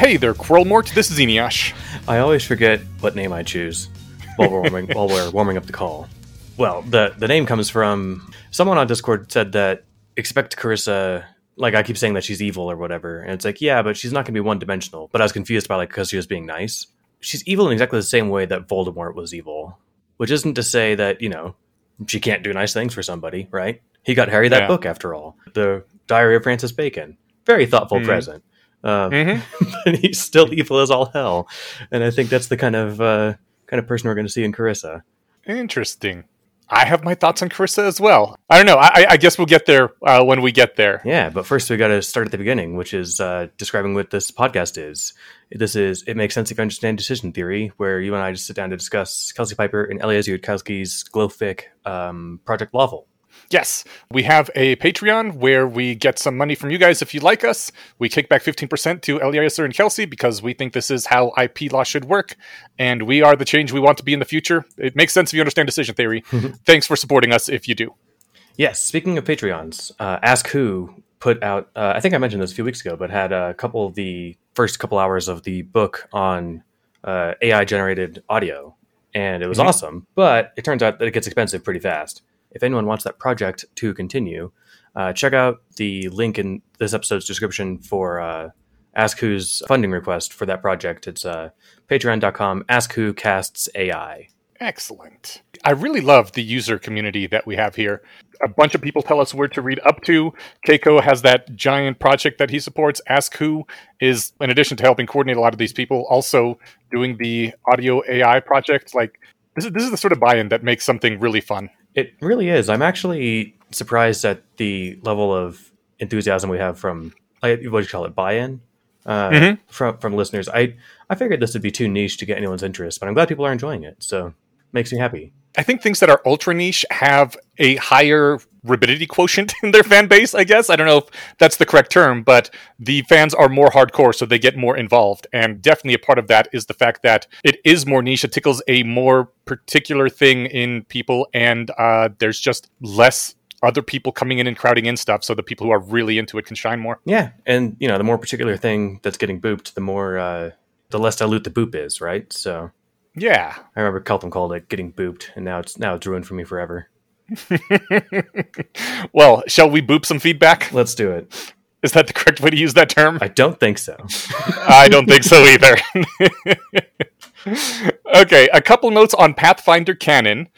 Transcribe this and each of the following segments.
Hey there, Quirrellmort. This is Eneasz. I always forget what name I choose while we're warming, while we're warming up the call. Well, the the name comes from someone on Discord said that expect Carissa. Like I keep saying that she's evil or whatever, and it's like yeah, but she's not going to be one dimensional. But I was confused by like because she was being nice. She's evil in exactly the same way that Voldemort was evil, which isn't to say that you know she can't do nice things for somebody, right? He got Harry that Yeah. book after all, the Diary of Francis Bacon. Very thoughtful Mhm. present. Um, Mhm. but he's still evil as all hell, and I think that's the kind of uh, kind of person we're going to see in Carissa. Interesting. I have my thoughts on Carissa as well. I don't know. I, I- I guess we'll get there uh, when we get there. Yeah, but first we got to start at the beginning, which is uh, describing what this podcast is. This is it makes sense if you understand decision theory, where you and I just sit down to discuss Kelsey Piper and Eliezer Yudkowsky's Glowfic um, Project Lawful. Yes, we have a Patreon where we get some money from you guys if you like us. We kick back 15% to Eliezer and Kelsey because we think this is how IP law should work, and we are the change we want to be in the future. It makes sense if you understand decision theory. Thanks for supporting us if you do. Yes, speaking of Patreons, uh, Ask Who put out, uh, I think I mentioned this a few weeks ago, but had a couple of the first couple hours of the book on uh, AI generated audio. And it was Mhm. awesome, but it turns out that it gets expensive pretty fast. If anyone wants that project to continue, uh, check out the link in this episode's description for uh, Ask Who's funding request for that project. It's uh, patreon.com, Ask Who Casts AI. Excellent. I really love the user community that we have here. A bunch of people tell us where to read up to. Keiko has that giant project that he supports. Ask Who is, in addition to helping coordinate a lot of these people, also doing the audio AI project. Like this is this is the sort of buy-in that makes something really fun. It really is. I'm actually surprised at the level of enthusiasm we have from I- what do you call it buy-in uh, Mhm. from from listeners. I I figured this would be too niche to get anyone's interest, but I'm glad people are enjoying it. So makes me happy. I think things that are ultra niche have a higher rabidity quotient in their fan base, I guess. I don't know if that's the correct term, but the fans are more hardcore, so they get more involved. And definitely a part of that is the fact that it is more niche. It tickles a more particular thing in people, and uh, there's just less other people coming in and crowding in stuff, so the people who are really into it can shine more. Yeah, and you know the more particular thing that's getting booped, the more uh, the less dilute the boop is, right? So Yeah. I remember Keltham called it getting booped, and now it's now it's ruined for me forever. well, shall we boop some feedback? Let's do it. Is that the correct way to use that term? I don't think so. I don't think so either. okay, a couple notes on Pathfinder canon.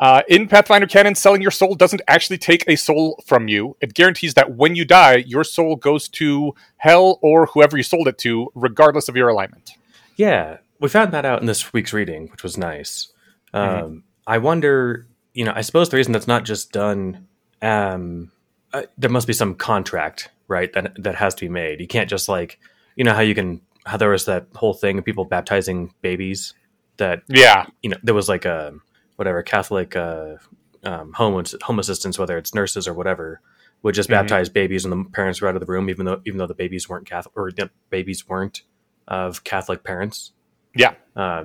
Uh, in Pathfinder canon, selling your soul doesn't actually take a soul from you. It guarantees that when you die, your soul goes to hell or whoever you sold it to, regardless of your alignment. Yeah, we found that out in this week's reading, which was nice. Um, Mm-hmm. I wonder, you know, I suppose the reason that's not just done, um, uh, there must be some contract, right? That that has to be made. You can't just like, you know, how you can, how there was that whole thing of people baptizing babies. That Yeah, you know, there was like a whatever Catholic uh, um, home home assistants, whether it's nurses or whatever, would just Mhm. baptize babies, and the parents were out of the room, even though even though the babies weren't Catholic or the babies weren't of Catholic parents. Yeah. Uh,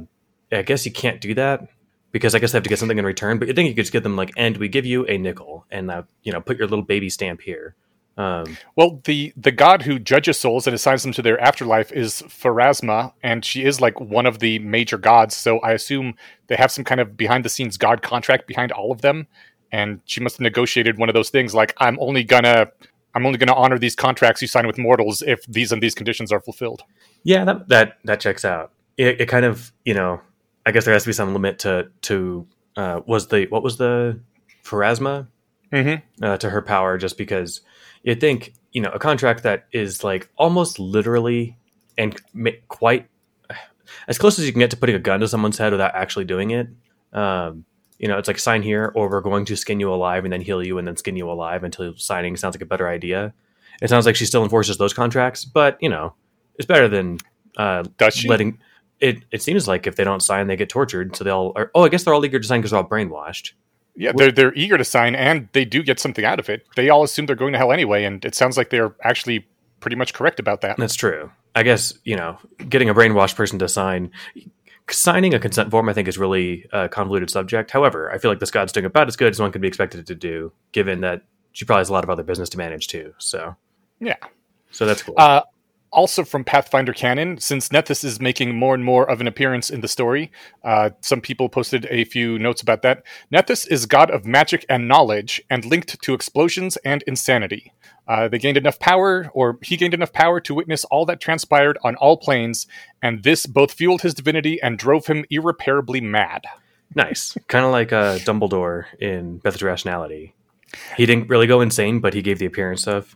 I guess you can't do that because I guess they have to get something in return. But you think you could just give them like, and we give you a nickel, and uh, you know, put your little baby stamp here. Um, Well, the the god who judges souls and assigns them to their afterlife is Pharasma, and she is like one of the major gods. So I assume they have some kind of behind the scenes god contract behind all of them, and she must have negotiated one of those things like I'm only gonna I'm only gonna honor these contracts you sign with mortals if these and these conditions are fulfilled. yeah, that that that checks out. It, it kind of you know, I guess there has to be some limit to to uh, was the what was the Pharasma Mm-hmm. uh, to her power just because you'd think you know a contract that is like almost literally and quite as close as you can get to putting a gun to someone's head without actually doing it um, you know it's like sign here or we're going to skin you alive and then heal you and then skin you alive until signing sounds like a better idea it sounds like she still enforces those contracts but you know it's better than uh, Does she? letting it it seems like if they don't sign they get tortured so they'll or, oh i guess they're all eager to sign because they're all brainwashed Yeah, they're they're eager to sign, and they do get something out of it. They all assume they're going to hell anyway, and it sounds like they're actually pretty much correct about that. That's true. I guess you know, getting a brainwashed person to sign, signing a consent form, I think, is really a convoluted subject. However, I feel like this god's doing about as good as one could be expected to do, given that she probably has a lot of other business to manage too. So, Yeah. so that's cool. Uh, also from Pathfinder canon, since Nethys is making more and more of an appearance in the story. Uh, some people posted a few notes about that. Nethys is god of magic and knowledge, and linked to explosions and insanity. Uh, they gained enough power, or he gained enough power to witness all that transpired on all planes, and this both fueled his divinity and drove him irreparably mad. Nice, kind of like uh, Dumbledore in to Rationality. He didn't really go insane, but he gave the appearance of.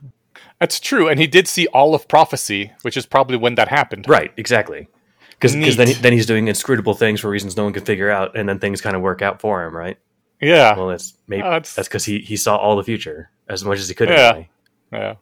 That's true, and he did see all of prophecy, which is probably when that happened. Right, exactly. Because then, he, then he's doing inscrutable things for reasons no one can figure out, and then things kind of work out for him, right? Yeah. Well, that's maybe Uh, that's because he, he saw all the future as much as he could. Yeah. anyway. Yeah.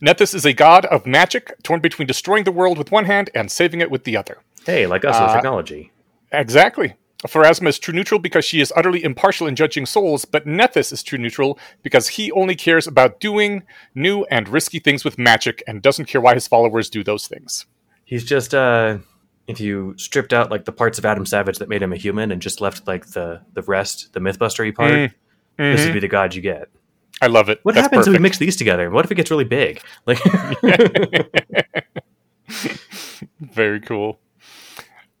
Nethys is a god of magic, torn between destroying the world with one hand and saving it with the other. Hey, like us with Uh, technology. Exactly. Pharasma is true neutral because she is utterly impartial in judging souls, but Nethys is true neutral because he only cares about doing new and risky things with magic and doesn't care why his followers do those things. He's just uh, if you stripped out like the parts of Adam Savage that made him a human and just left like the the rest, the MythBustery part, Mm, this would be the god you get. I love it. What That's happens if we mix these together? What if it gets really big? Like, Very cool.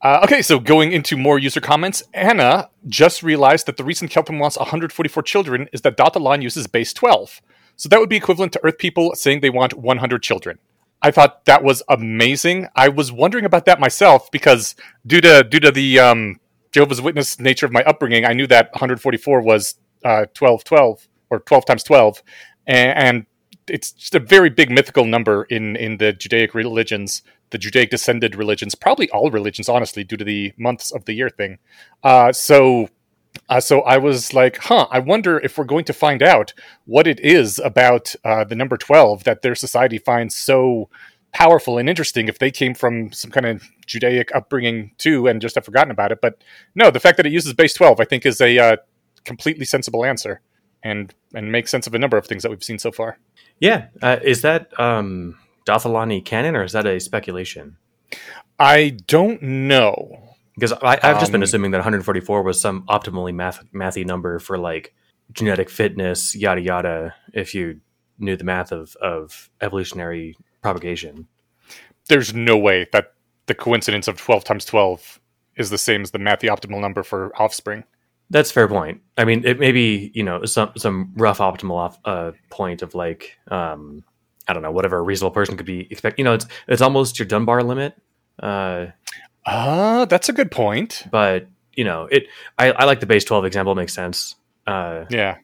Uh, okay, so going into more user comments, Anna just realized that the reason Keltham wants 144 children is that Dath ilan uses base 12. So that would be equivalent to Earth people saying they want 100 children. I thought that was amazing. I was wondering about that myself because due to due to the um, Jehovah's Witness nature of my upbringing, I knew that 144 was uh, 12, 12 or 12 times 12, and, and it's just a very big mythical number in in the Judaic religions, the Judaic descended religions, probably all religions, honestly, due to the months of the year thing. Uh, so. Uh, so I was like, huh, I wonder if we're going to find out what it is about uh, the number 12 that their society finds so powerful and interesting if they came from some kind of Judaic upbringing too and just have forgotten about it. But no, the fact that it uses base 12, I think, is a uh, completely sensible answer and, and makes sense of a number of things that we've seen so far. yeah, uh, is that um, Dath ilani canon or is that a speculation? I don't know. Because I, I've just been Um, assuming that 144 was some optimally math mathy number for like genetic fitness, yada yada. If you knew the math of of evolutionary propagation, There's no way that the coincidence of 12 times 12 is the same as the mathy optimal number for offspring. that's a fair point. I mean, it may be you know some some rough optimal off, uh, point of like um, I don't know whatever a reasonable person could be expect. You know, it's it's almost your Dunbar limit. Uh, Ah, that's a good point. but you know, it. I, I like the base 12 example. It makes sense. Uh, Yeah.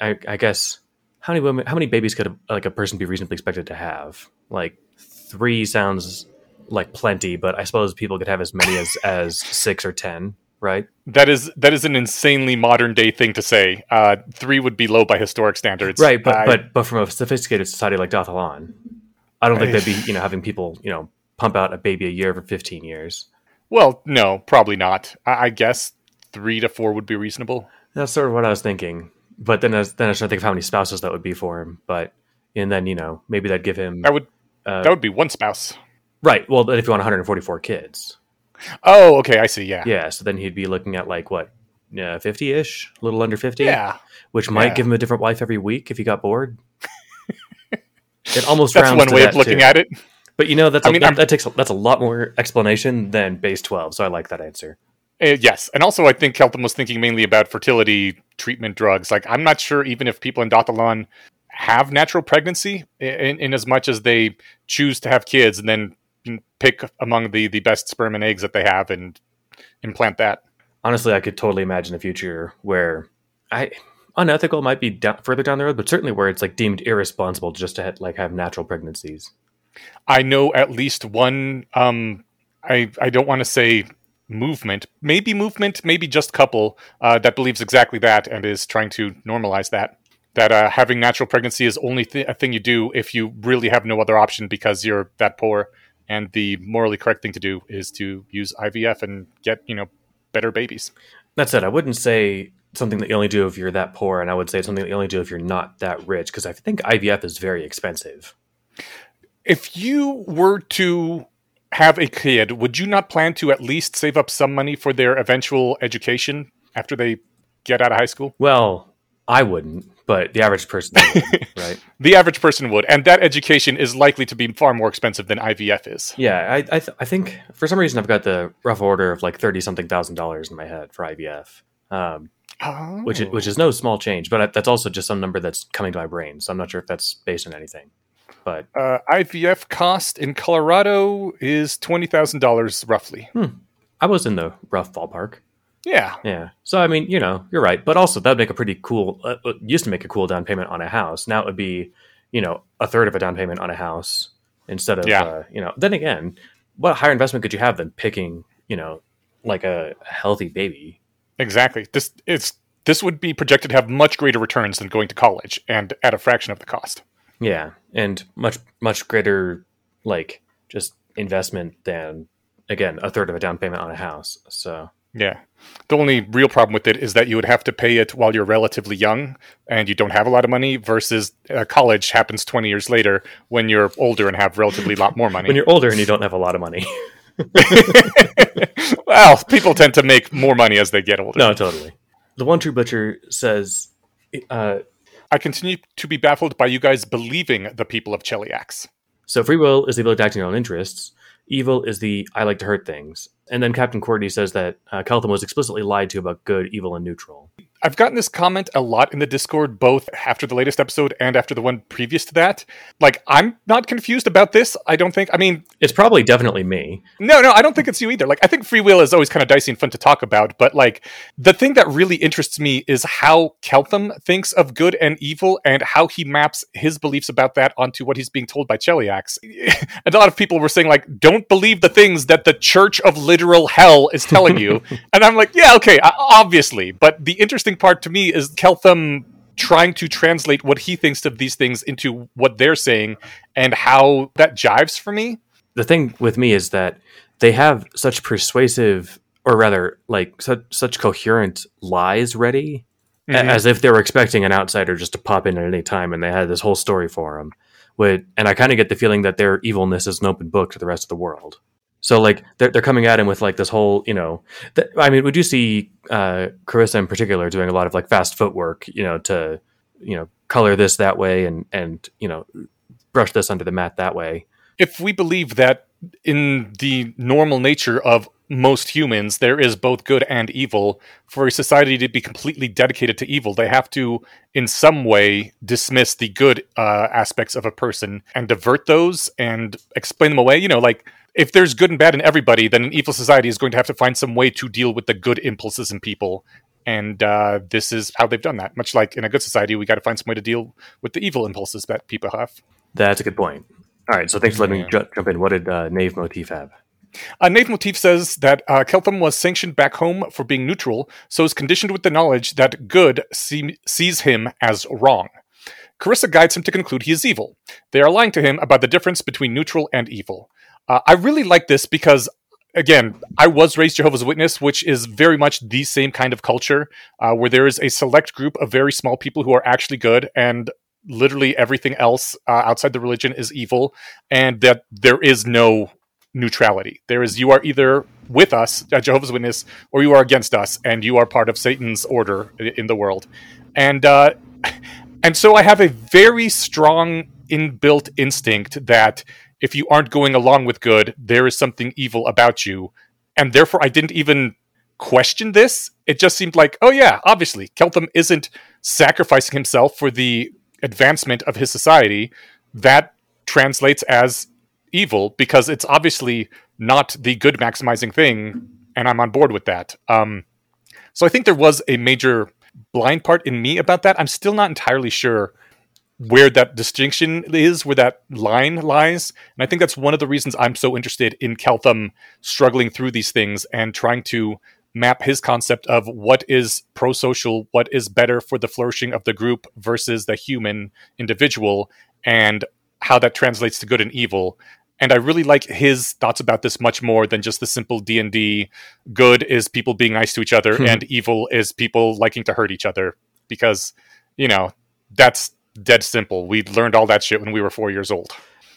I, I guess how many women, how many babies could a, like a person be reasonably expected to have? Like three sounds like plenty, but I suppose people could have as many as as six or ten, right? That is that is an insanely modern day thing to say. Uh, three would be low by historic standards, Right, but I- but but from a sophisticated society like Dath ilan, I don't think I- they'd be you know having people you know pump out a baby a year for fifteen years. well, no, probably not. I, I guess three to four would be reasonable. That's sort of what I was thinking. But then I, was- then I started to think of how many spouses that would be for him. But and then you know maybe that'd give him That would uh, that would be one spouse. right. Well, then if you want 144 kids, Oh, okay, I see. Yeah, yeah. So then he'd be looking at like what, yeah, 50 ish, a little under 50. yeah. which might Yeah. give him a different wife every week if he got bored. it almost That's rounds one to way of looking too. at it. But you know that's I a, mean, that, that takes a, that's a lot more explanation than base 12. So I like that answer. Uh, yes, and also I think Keltham was thinking mainly about fertility treatment drugs. Like I'm not sure even if people in Dath ilan have natural pregnancy in, in as much as they choose to have kids and then pick among the the best sperm and eggs that they have and implant that. Honestly, I could totally imagine a future where I unethical might be down, further down the road, but certainly where it's like deemed irresponsible just to ha- like have natural pregnancies. I know at least one. Um, I I don't want to say movement, maybe movement, maybe just couple uh, that believes exactly that and is trying to normalize that. That uh, having natural pregnancy is only th- a thing you do if you really have no other option because you're that poor, and the morally correct thing to do is to use IVF and get you know better babies. That said, I wouldn't say something that you only do if you're that poor, and I would say it's something that you only do if you're not that rich, because I think IVF is very expensive. If you were to have a kid, would you not plan to at least save up some money for their eventual education after they get out of high school? Well, I wouldn't, but the average person, would, right? The average person would, and that education is likely to be far more expensive than IVF is. Yeah, I I, th- I think for some reason I've got the rough order of like thirty something thousand dollars in my head for IVF, um, Oh. which is, which is no small change, but that's also just some number that's coming to my brain. So I'm not sure if that's based on anything. But uh, IVF cost in Colorado is twenty thousand dollars roughly. I was in the rough ballpark. Yeah, Yeah. So I mean, you know, you're right. But also, that'd make a pretty cool. Uh, used to make a cool down payment on a house. Now it would be, you know, a third of a down payment on a house instead of, Yeah. uh, you know. Then again, what higher investment could you have than picking, you know, like a healthy baby? exactly. This it's this would be projected to have much greater returns than going to college, and at a fraction of the cost. Yeah, and much much greater, like just investment than again a third of a down payment on a house. So Yeah. The only real problem with it is that you would have to pay it while you're relatively young and you don't have a lot of money versus uh, college happens 20 years later when you're older and have relatively a lot more money. when you're older and you don't have a lot of money, well, people tend to make more money as they get older. no, totally. The one true butcher says. Uh, I continue to be baffled by you guys believing the people of Cheliax. So free will is the ability to act in your own interests. Evil is the I like to hurt things. And then Captain Courtney says that uh, Keltham was explicitly lied to about good, evil, and neutral. I've gotten this comment a lot in the Discord, both after the latest episode and after the one previous to that. Like, I'm not confused about this. I don't think. I mean, It's probably definitely me. No, no, I don't think it's you either. Like, I think free will is always kind of dicey and fun to talk about, but like, the thing that really interests me is how Keltham thinks of good and evil and how he maps his beliefs about that onto what he's being told by Cheliax. and a lot of people were saying, like, don't believe the things that the Church of Literal Hell is telling you. and I'm like, yeah, okay, obviously. But the interesting part to me is Keltham trying to translate what he thinks of these things into what they're saying and how that jives for me. The thing with me is that they have such persuasive, or rather, like such, such coherent lies ready, Mhm. as if they were expecting an outsider just to pop in at any time, and they had this whole story for them. With, and I kind of get the feeling that their evilness is an open book to the rest of the world. So like they're they're coming at him with like this whole you know, th- I mean we do see uh, Carissa in particular doing a lot of like fast footwork you know to you know color this that way and and you know brush this under the mat that way. if we believe that in the normal nature of most humans there is both good and evil for a society to be completely dedicated to evil they have to in some way dismiss the good uh, aspects of a person and divert those and explain them away you know like if there's good and bad in everybody then an evil society is going to have to find some way to deal with the good impulses in people and uh, this is how they've done that much like in a good society we got to find some way to deal with the evil impulses that people have That's a good point. All right, so thanks for letting Yeah. me ju- jump in. What did uh, Knave Motif have? Uh, Nate Motif says that uh, Keltham was sanctioned back home for being neutral, so is conditioned with the knowledge that good see- sees him as wrong. Carissa guides him to conclude he is evil. They are lying to him about the difference between neutral and evil. Uh, I really like this because, again, I was raised Jehovah's Witness, which is very much the same kind of culture uh, where there is a select group of very small people who are actually good and literally everything else uh, outside the religion is evil, and that there is no neutrality. There is you are either with us, a Jehovah's Witness, or you are against us, and you are part of Satan's order in the world. And uh, and so I have a very strong inbuilt instinct that if you aren't going along with good, there is something evil about you, and therefore I didn't even question this. It just seemed like, oh yeah, obviously Keltham isn't sacrificing himself for the advancement of his society. That translates as evil because it's obviously not the good maximizing thing, and I'm on board with that. Um, so I think there was a major blind part in me about that. I'm still not entirely sure where that distinction is, where that line lies. And I think that's one of the reasons I'm so interested in Keltham struggling through these things and trying to map his concept of what is pro social, what is better for the flourishing of the group versus the human individual, and how that translates to good and evil. And I really like his thoughts about this much more than just the simple D and D. Good is people being nice to each other, Hmm. and evil is people liking to hurt each other. Because you know that's dead simple. We learned all that shit when we were four years old.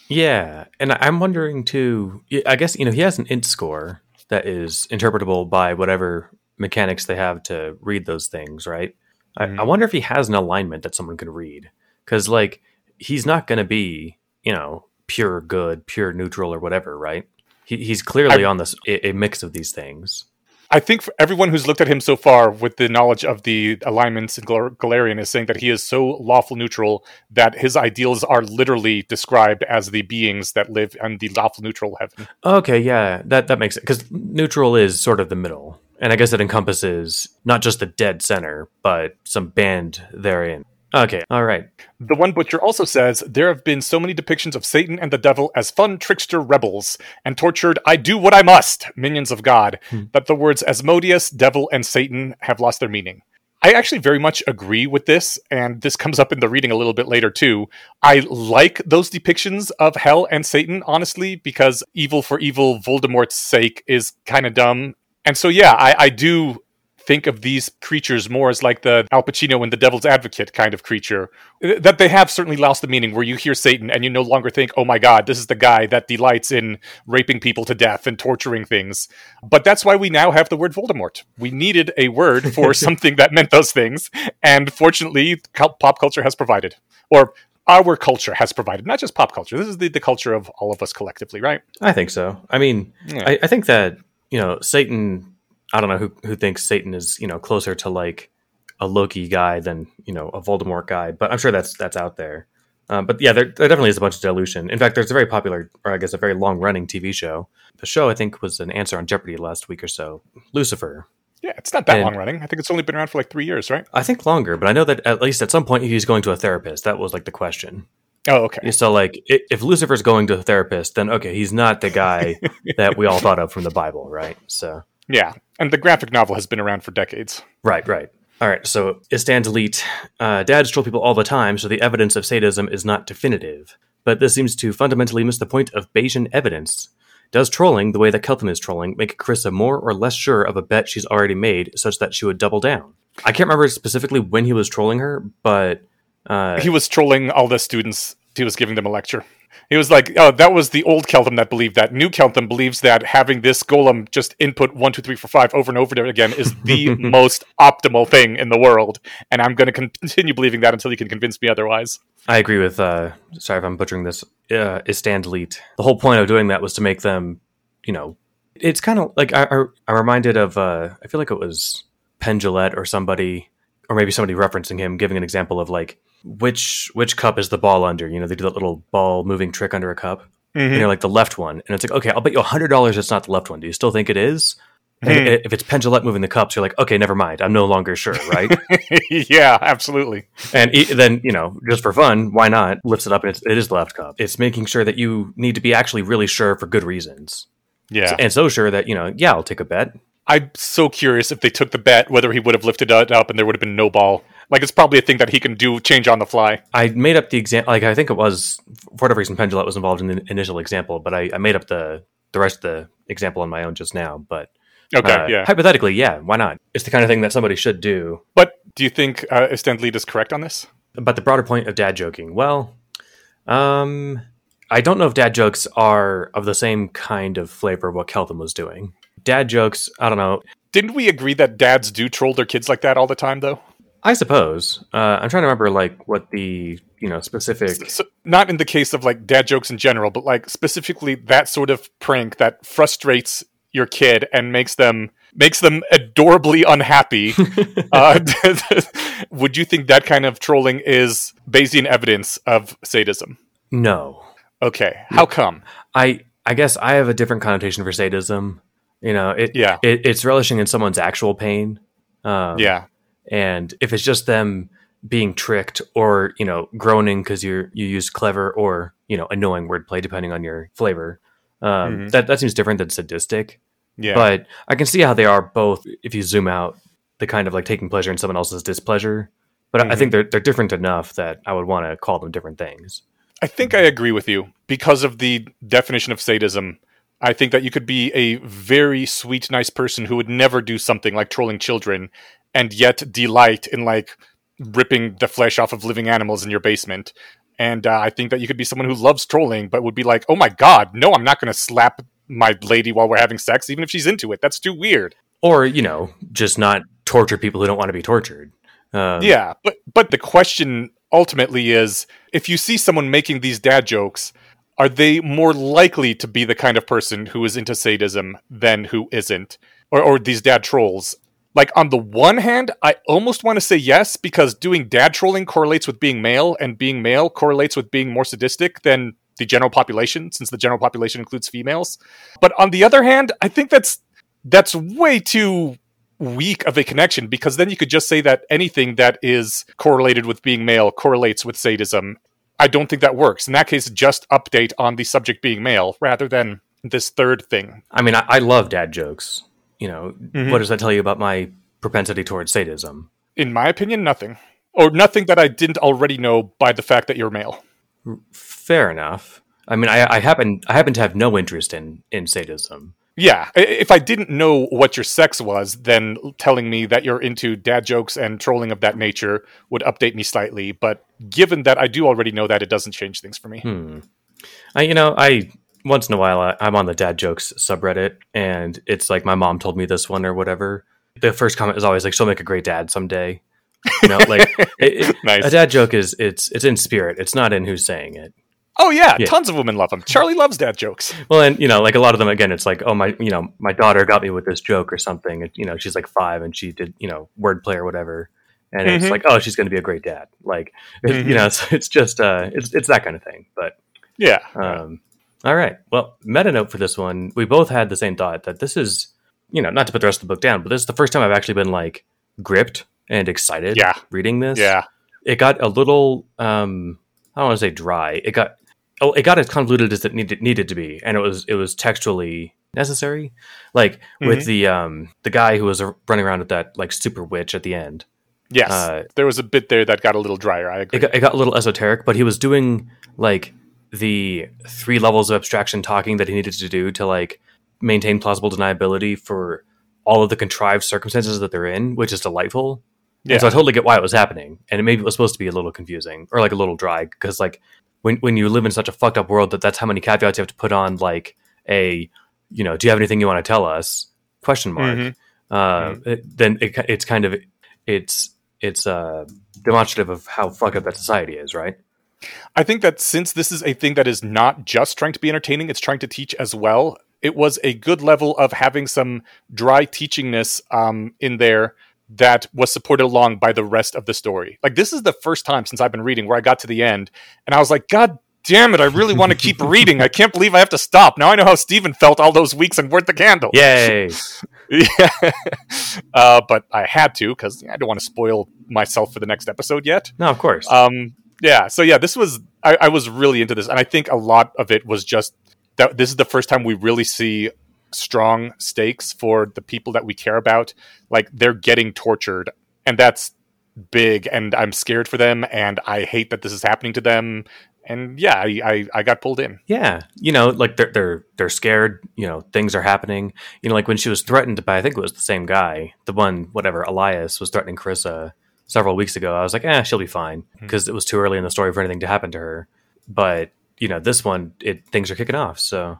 Yeah, and I- I'm wondering too. I guess you know he has an int score that is interpretable by whatever mechanics they have to read those things, right? I, Mhm. I wonder if he has an alignment that someone can read. Because, like, he's not going to be, you know, pure good, pure neutral, or whatever, right? He, he's clearly on this a, a mix of these things. I think for everyone who's looked at him so far with the knowledge of the alignments in Gal- Golarion is saying that he is so lawful neutral that his ideals are literally described as the beings that live in the lawful neutral heaven. Okay, yeah, that that makes it because neutral is sort of the middle, and I guess it encompasses not just the dead center, but some band therein. Okay, all right. The one butcher also says there have been so many depictions of Satan and the devil as fun trickster rebels and tortured I do what I must minions of God Hmm. that the words Asmodeus, devil, and Satan have lost their meaning. I actually very much agree with this, and this comes up in the reading a little bit later too. I like those depictions of hell and Satan, honestly, because evil for evil, Voldemort's sake is kind of dumb. And so, yeah, I, I do think of these creatures more as like the Al Pacino and the Devil's Advocate kind of creature. That they have certainly lost the meaning where you hear Satan and you no longer think, oh my god, this is the guy that delights in raping people to death and torturing things. But that's why we now have the word Voldemort. We needed a word for something that meant those things. And fortunately, pop culture has provided. Or our culture has provided, not just pop culture. This is the, the culture of all of us collectively, right? I think so. I mean, Yeah. I, I think that you know Satan. I don't know who who thinks Satan is you know closer to like a Loki guy than you know a Voldemort guy, but I'm sure that's that's out there. Um, but yeah, there, there definitely is a bunch of dilution. In fact, there's a very popular, or I guess a very long running TV show. The show I think was an answer on Jeopardy last week or so. Lucifer. Yeah, it's not that And- long running. I think it's only been around for like three years, right? I think longer, but I know that at least at some point he's going to a therapist. That was like the question. Oh, okay. So like, if Lucifer's going to a therapist, then okay, he's not the guy that we all thought of from the Bible, right? So Yeah, and the graphic novel has been around for decades. Right, right. All right, so Istan delete. Uh, dads troll people all the time, so the evidence of sadism is not definitive. But this seems to fundamentally miss the point of Bayesian evidence. Does trolling, the way that Keltham is trolling, make Carissa more or less sure of a bet she's already made such that she would double down? I can't remember specifically when he was trolling her, but uh, He was trolling all the students. He was giving them a lecture. He was like, "Oh, that was the old Keltham that believed that. New Keltham believes that having this golem just input one, two, three, four, five over and over again is the most optimal thing in the world, and I'm going to continue believing that until you can convince me otherwise." I agree with. Uh, sorry if I'm butchering this. Uh, is stand delete. The whole point of doing that was to make them, you know, it's kind of like I, I, I'm reminded of. Uh, I feel like it was Penn Jillette or somebody, or maybe somebody referencing him, giving an example of like which which cup is the ball under. You know, they do that little ball moving trick under a cup, and you're like the left one, and it's like okay, I'll bet you hundred dollars it's not the left one. Do you still think it is? And Hmm. if it's Penn Jillette moving the cups, you're like, okay, never mind. I'm no longer sure, right? yeah, absolutely. And e- then, you know, just for fun, why not lifts it up and it's, it is the left cup. It's making sure that you need to be actually really sure for good reasons. Yeah, And so sure that, you know, yeah, I'll take a bet. I'm so curious if they took the bet whether he would have lifted it up and there would have been no ball. Like it's probably a thing that he can do change on the fly. I made up the example, like, I think it was, for whatever reason, Penn Jillette was involved in the initial example, but I, I made up the, the rest of the example on my own just now. But Okay, uh, yeah. hypothetically, yeah, why not? It's the kind of thing that somebody should do. But do you think uh, Lead is correct on this? But the broader point of dad joking, well, um, I don't know if dad jokes are of the same kind of flavor of what Keltham was doing. Dad jokes, I don't know. Didn't we agree that dads do troll their kids like that all the time, though? I suppose. Uh, I'm trying to remember like what the you know specific. So, not in the case of like dad jokes in general, but like specifically that sort of prank that frustrates your kid and makes them makes them adorably unhappy. uh, would you think that kind of trolling is Bayesian evidence of sadism? No, Okay, how come? I I guess I have a different connotation for sadism. You know, it Yeah. it, it's relishing in someone's actual pain. Um, Yeah, and if it's just them being tricked or you know groaning because you you use clever or you know annoying wordplay depending on your flavor, um, Mhm. that that seems different than sadistic. yeah, But I can see how they are both if you zoom out the kind of like taking pleasure in someone else's displeasure. But I- I think they're they're different enough that I would want to call them different things. I think I agree with you because of the definition of sadism. I think that you could be a very sweet, nice person who would never do something like trolling children and yet delight in like ripping the flesh off of living animals in your basement. And uh, I think that you could be someone who loves trolling but would be like, oh my God, no, I'm not going to slap my lady while we're having sex, even if she's into it. That's too weird. Or you know, just not torture people who don't want to be tortured. Um, yeah, but but the question ultimately is if you see someone making these dad jokes, are they more likely to be the kind of person who is into sadism than who isn't? Or or these dad trolls? Like on the one hand, I almost want to say yes because doing dad trolling correlates with being male and being male correlates with being more sadistic than the general population since the general population includes females. But on the other hand, I think that's that's way too weak of a connection because then you could just say that anything that is correlated with being male correlates with sadism. I don't think that works. In that case, just update on the subject being male rather than this third thing. I mean, I, I love dad jokes. You know, Mhm. what does that tell you about my propensity towards sadism? In my opinion, nothing. Or nothing that I didn't already know by the fact that you're male. Fair enough. I mean, I, I happen I happen to have no interest in in sadism. Yeah, if I didn't know what your sex was, then telling me that you're into dad jokes and trolling of that nature would update me slightly. But given that I do already know that, it doesn't change things for me. Hmm. I, you know, I once in a while I, I'm on the dad jokes subreddit, and it's like my mom told me this one or whatever. The first comment is always like, "She'll make a great dad someday." You know, like it, it- Nice. a dad joke is it's it's in spirit. It's not in who's saying it. Oh yeah, Yeah. tons of women love them. Charlie loves dad jokes. Well, and you know, like a lot of them, again, it's like, oh my, you know, my daughter got me with this joke or something. And, you know, she's like five and she did, you know, wordplay or whatever, and it's Mhm. like, oh, she's going to be a great dad. Like, it- Mhm. you know, it's, it's just, uh, it's it's that kind of thing. But Yeah. um, all right, well, meta note for this one, we both had the same thought that this is, you know, not to put the rest of the book down, but this is the first time I've actually been like gripped and excited. Yeah. reading this. yeah. it got a little um I don't want to say dry. It got oh it got as convoluted as it needed needed to be, and it was it was textually necessary. Like with Mhm. the um the guy who was running around with that like super witch at the end. Yes. Uh, there was a bit there that got a little drier. I agree. It got, it got a little esoteric, but he was doing like the three levels of abstraction talking that he needed to do to like maintain plausible deniability for all of the contrived circumstances that they're in, which is delightful. yeah. And so I totally get why it was happening, and it maybe it was supposed to be a little confusing or like a little dry because like when when you live in such a fucked up world that that's how many caveats you have to put on like a you know do you have anything you want to tell us question mark Mhm. uh, it- then it, it's kind of it's it's uh, demonstrative of how fucked up that society is, right? I think that since this is a thing that is not just trying to be entertaining, it's trying to teach as well. It was a good level of having some dry teachingness um, in there that was supported along by the rest of the story. Like this is the first time since I've been reading where I got to the end and I was like, God damn it, I really want to keep reading. I can't believe I have to stop. Now I know how Stephen felt all those weeks and worth the candle. Yay! Yeah. uh, but I had to because I don't want to spoil myself for the next episode yet. No, of course. Um, yeah. So yeah, this was I, I was really into this, and I think a lot of it was just that this is the first time we really see strong stakes for the people that we care about. Like they're getting tortured, and that's big. And I'm scared for them, and I hate that this is happening to them. And yeah, I I, I got pulled in. Yeah, you know, like they're they're they're scared. You know, things are happening. You know, like when she was threatened by, I think it was the same guy, the one, whatever, Elias was threatening Carissa several weeks ago. I was like, eh, she'll be fine because it was too early in the story for anything to happen to her. But you know, this one, it things are kicking off. So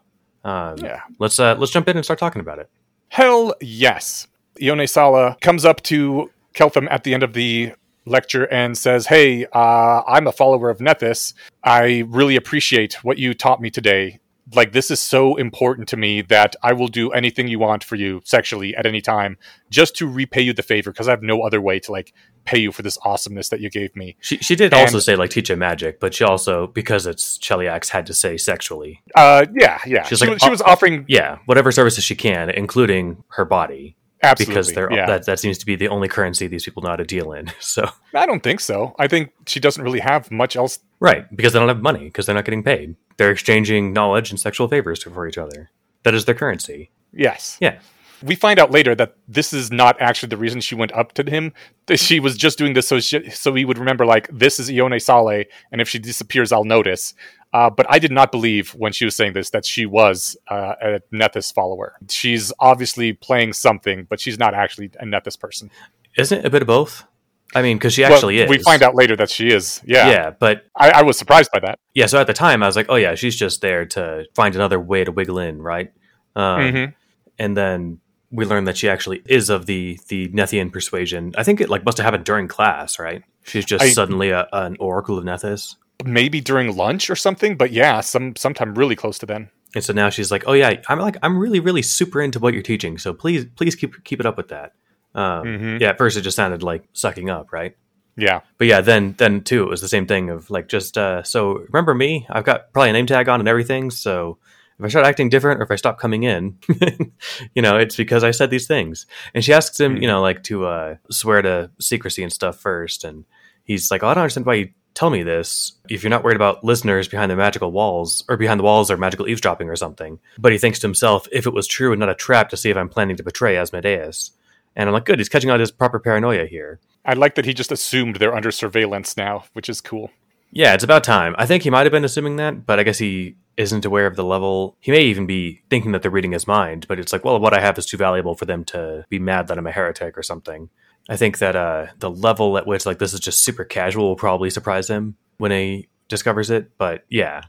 um, Yeah. let's uh, let's jump in and start talking about it. Hell yes. Ione Sala comes up to Keltham at the end of the lecture and says, Hey, uh, I'm a follower of Nethys. I really appreciate what you taught me today. Like, this is so important to me that I will do anything you want for you sexually at any time just to repay you the favor because I have no other way to, like, pay you for this awesomeness that you gave me. She she did And- also say like teach him magic, but she also because it's Cheliax had to say sexually. Uh, yeah, yeah. She's she, like, was- she "Oh, was offering Yeah, whatever services she can, including her body. Absolutely. because they're yeah. that that seems to be the only currency these people know how to deal in. So I don't think so. I think she doesn't really have much else right, because they don't have money because they're not getting paid. They're exchanging knowledge and sexual favors for each other. That is their currency. Yes. Yeah. We find out later that this is not actually the reason she went up to him. That she was just doing this so she, so he would remember, like, this is Ione Sala, and if she disappears, I'll notice. Uh, but I did not believe when she was saying this that she was uh, a Nethys follower. She's obviously playing something, but she's not actually a Nethys person. Isn't it a bit of both? I mean, because she Well, actually is. We find out later that she is. Yeah. Yeah, but I, I was surprised by that. yeah. So at the time, I was like, oh yeah, she's just there to find another way to wiggle in, right? Um, Mhm. And then we learn that she actually is of the the Nethian persuasion. I think it like must have happened during class, right? She's just I- suddenly a, an oracle of Nethys. Maybe during lunch or something, but yeah, some sometime really close to then. And so now she's like, "Oh yeah, I'm like I'm really really super into what you're teaching. So please please keep keep it up with that." Um, Mhm. Yeah, at first it just sounded like sucking up, right? Yeah. But yeah, then then too it was the same thing of like just uh, so remember me? I've got probably a name tag on and everything. So if I start acting different or if I stop coming in, you know, it's because I said these things. And she asks him, Hmm. you know, like to uh, swear to secrecy and stuff first, and he's like, oh, I don't understand why you tell me this if you're not worried about listeners behind the magical walls or behind the walls or magical eavesdropping or something. But he thinks to himself, if it was true and not a trap to see if I'm planning to betray Asmodeus. And I'm like, good, he's catching on his proper paranoia here. I like that he just assumed they're under surveillance now, which is cool. Yeah, it's about time. I think he might have been assuming that, but I guess he isn't aware of the level. He may even be thinking that they're reading his mind, but it's like, well, what I have is too valuable for them to be mad that I'm a heretic or something. I think that uh, the level at which like this is just super casual will probably surprise him when he discovers it. But yeah,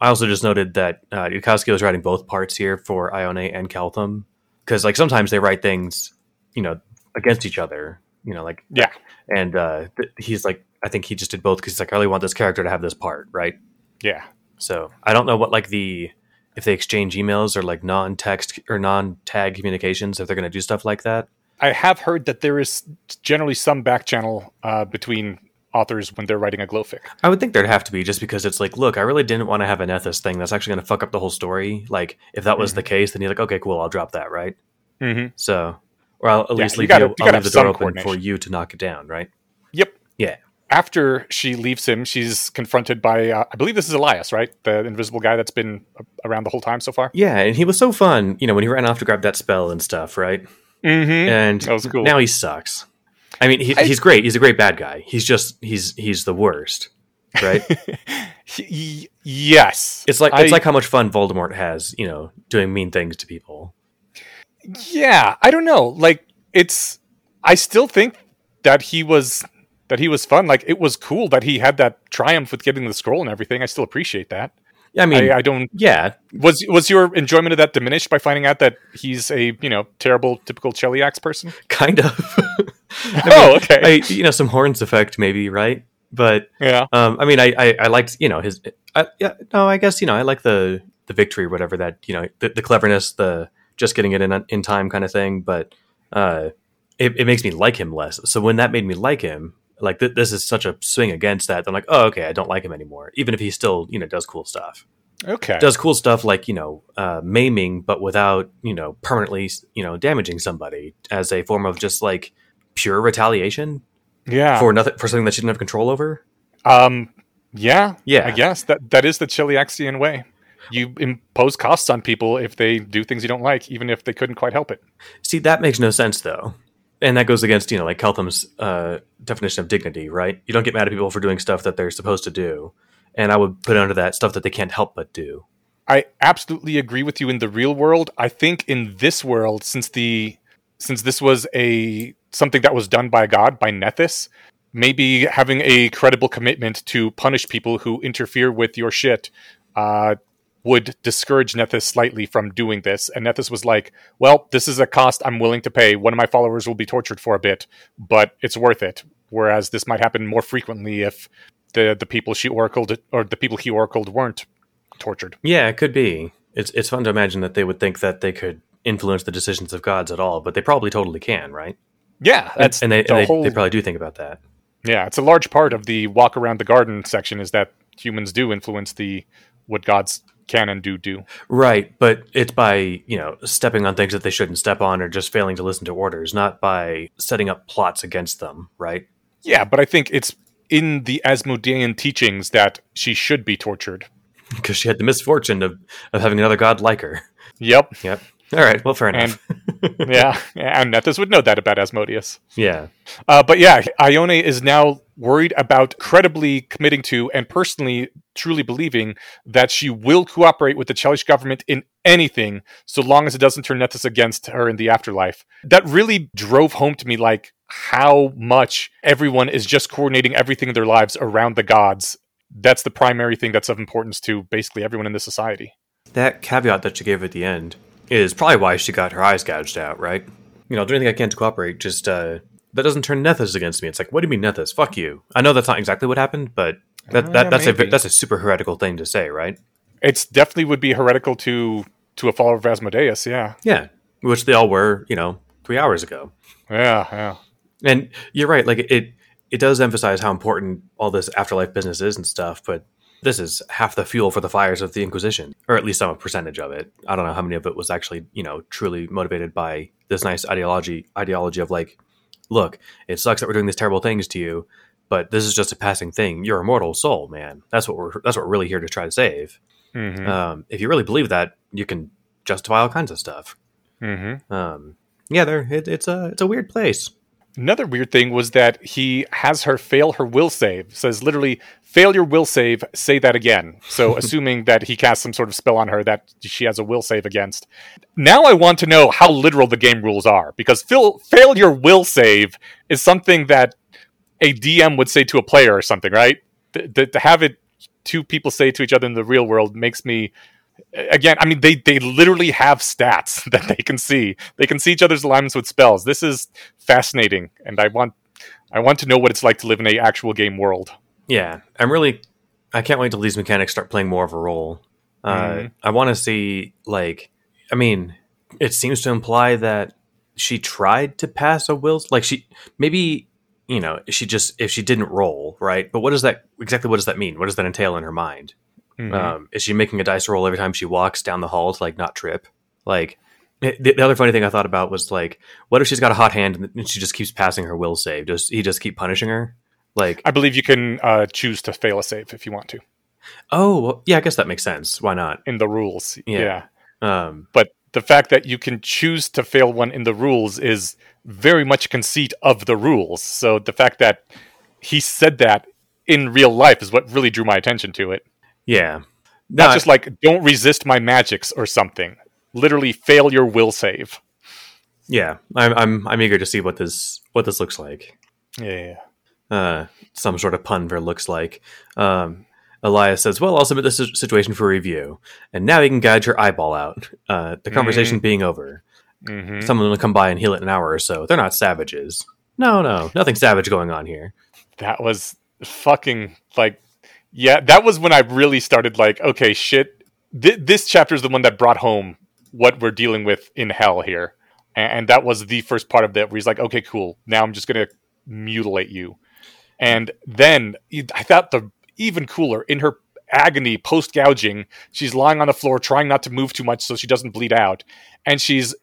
I also just noted that uh, Yudkowsky was writing both parts here for Ione and Keltham because like sometimes they write things, you know, against each other. You know, like Yeah. and uh, th- he's like, I think he just did both because he's like, I really want this character to have this part, right? Yeah. So I don't know what like the if they exchange emails or like non-text or non-tag communications if they're going to do stuff like that. I have heard that there is generally some back channel uh, between authors when they're writing a glowfic. I would think there'd have to be just because it's like, look, I really didn't want to have a Nethys thing that's actually going to fuck up the whole story. Like if that was the case, then you're like, okay, cool, I'll drop that, right? Mm-hmm. So, or I'll at Yeah, least you leave gotta- you, you I'll leave the door open for you to knock it down, right? Yep. Yeah. After she leaves him, she's confronted by, uh, I believe this is Elias, right? The invisible guy that's been around the whole time so far. Yeah, and he was so fun, you know, when he ran off to grab that spell and stuff, right? Mm-hmm. and That was cool. now he sucks. I mean, he, I- he's great. He's a great bad guy. He's just he's he's the worst, right? yes. it's like I- it's like how much fun Voldemort has, you know, doing mean things to people. Yeah, I don't know. Like it's I still think that he was that he was fun. Like it was cool that he had that triumph with getting the scroll and everything. I still appreciate that. I mean, I, I don't yeah, was was your enjoyment of that diminished by finding out that he's a, you know, terrible typical Cheliax person? kind of. oh, okay. I, you know, some horns effect maybe, right? But yeah. um, I mean, I, I I liked you know his. I, yeah, no, I guess you know I like the the victory, or whatever that you know the, the cleverness, the just getting it in in time kind of thing. But uh, it, it makes me like him less. So when that made me like him, like th- this is such a swing against that. I'm like, oh, okay, I don't like him anymore, even if he still you know does cool stuff. Okay. Does cool stuff like you know uh, maiming, but without you know permanently you know damaging somebody as a form of just like pure retaliation yeah. for nothing for something that she didn't have control over. um yeah. Yeah. I guess that that is the Cheliaxian way. You impose costs on people if they do things you don't like, even if they couldn't quite help it. See, that makes no sense though. And that goes against, you know, like Keltham's uh, definition of dignity, right? You don't get mad at people for doing stuff that they're supposed to do. And I would put under that stuff that they can't help but do. I absolutely agree with you in the real world. I think in this world, since the since this was a something that was done by a God by Nethys, maybe having a credible commitment to punish people who interfere with your shit uh, would discourage Nethys slightly from doing this. And Nethys was like, "Well, this is a cost I'm willing to pay. One of my followers will be tortured for a bit, but it's worth it." Whereas this might happen more frequently if the the people she oracled or the people he oracled weren't tortured. Yeah, it could be. It's it's fun to imagine that they would think that they could influence the decisions of gods at all, but they probably totally can, right? Yeah, that's and they, the and they, whole. they probably do think about that. yeah, it's a large part of the walk around the garden section is that humans do influence the what gods can and do do. Right, but it's by, you know, stepping on things that they shouldn't step on or just failing to listen to orders, not by setting up plots against them, right? Yeah, but I think it's in the Asmodean teachings that she should be tortured. Because she had the misfortune of, of having another god like her. Yep. Yep. All right. Well, fair enough. yeah, and Nethys would know that about Asmodeus. yeah. Uh, but yeah, Ione is now worried about credibly committing to and personally truly believing that she will cooperate with the Chelish government in anything so long as it doesn't turn Nethys against her in the afterlife. That really drove home to me like how much everyone is just coordinating everything in their lives around the gods. That's the primary thing that's of importance to basically everyone in this society. That caveat that she gave at the end, is probably why she got her eyes gouged out, right? You know, do anything I can to cooperate. Just uh, that doesn't turn Nethys against me. It's like, what do you mean Nethys? Fuck you. I know that's not exactly what happened, but that, Uh, that that's maybe. a that's a super heretical thing to say, right? It's definitely would be heretical to to a follower of Asmodeus. Yeah, Yeah, which they all were, you know, three hours ago. yeah, yeah. And you're right. Like it, it does emphasize how important all this afterlife business is and stuff. But this is half the fuel for the fires of the Inquisition, or at least some percentage of it. I don't know how many of it was actually, you know, truly motivated by this nice ideology. Ideology of like, look, it sucks that we're doing these terrible things to you, but this is just a passing thing. You're a mortal soul, man. That's what we're. That's what we're really here to try to save. hmm Um, if you really believe that, you can justify all kinds of stuff. hmm Um, yeah, there. It, it's a it's a weird place. Another weird thing was that he has her fail her will save. Says literally, fail your will save, say that again. So assuming that he casts some sort of spell on her that she has a will save against. Now I want to know how literal the game rules are because fail, fail your will save is something that a DM would say to a player or something, right? Th- th- to have it two people say to each other in the real world makes me again i mean they they literally have stats that they can see they can see each other's alignments with spells this is fascinating and i want i want to know what it's like to live in a actual game world Yeah, I'm really. I can't wait till these mechanics start playing more of a role. Uh, Mhm. I want to see, like, I mean, it seems to imply that she tried to pass a will, like she maybe, you know, she just if she didn't roll right. But what does that exactly? What does that mean? What does that entail in her mind? Mhm. Um, is she making a dice roll every time she walks down the hall to like not trip? Like the, the other funny thing I thought about was like, what if she's got a hot hand and she just keeps passing her will save? Does he just keep punishing her? Like, i believe you can uh, choose to fail a save if you want to oh well, yeah, I guess that makes sense. Why not? in the rules Yeah. yeah. Um, but the fact that you can choose to fail one in the rules is very much conceit of the rules so the fact that he said that in real life is what really drew my attention to it yeah, Not No, just like don't resist my magics or something. Literally fail your will save. yeah. I'm I'm I'm eager to see what this what this looks like. Yeah. Uh, some sort of pun for looks like. Um, Elias says, "Well, I'll submit this situation for review, and now you can gouge your eyeball out." Uh, the conversation being over. Hmm someone will come by and heal it in an hour or so. They're not savages. No, no, nothing savage going on here. That was fucking like, yeah. That was when I really started like, okay, shit. Th- this chapter is the one that brought home what we're dealing with in hell here, and, and that was the first part of that where he's like, okay, cool. Now I'm just gonna mutilate you, and then I thought the even cooler in her agony post gouging, she's lying on the floor trying not to move too much so she doesn't bleed out, and she's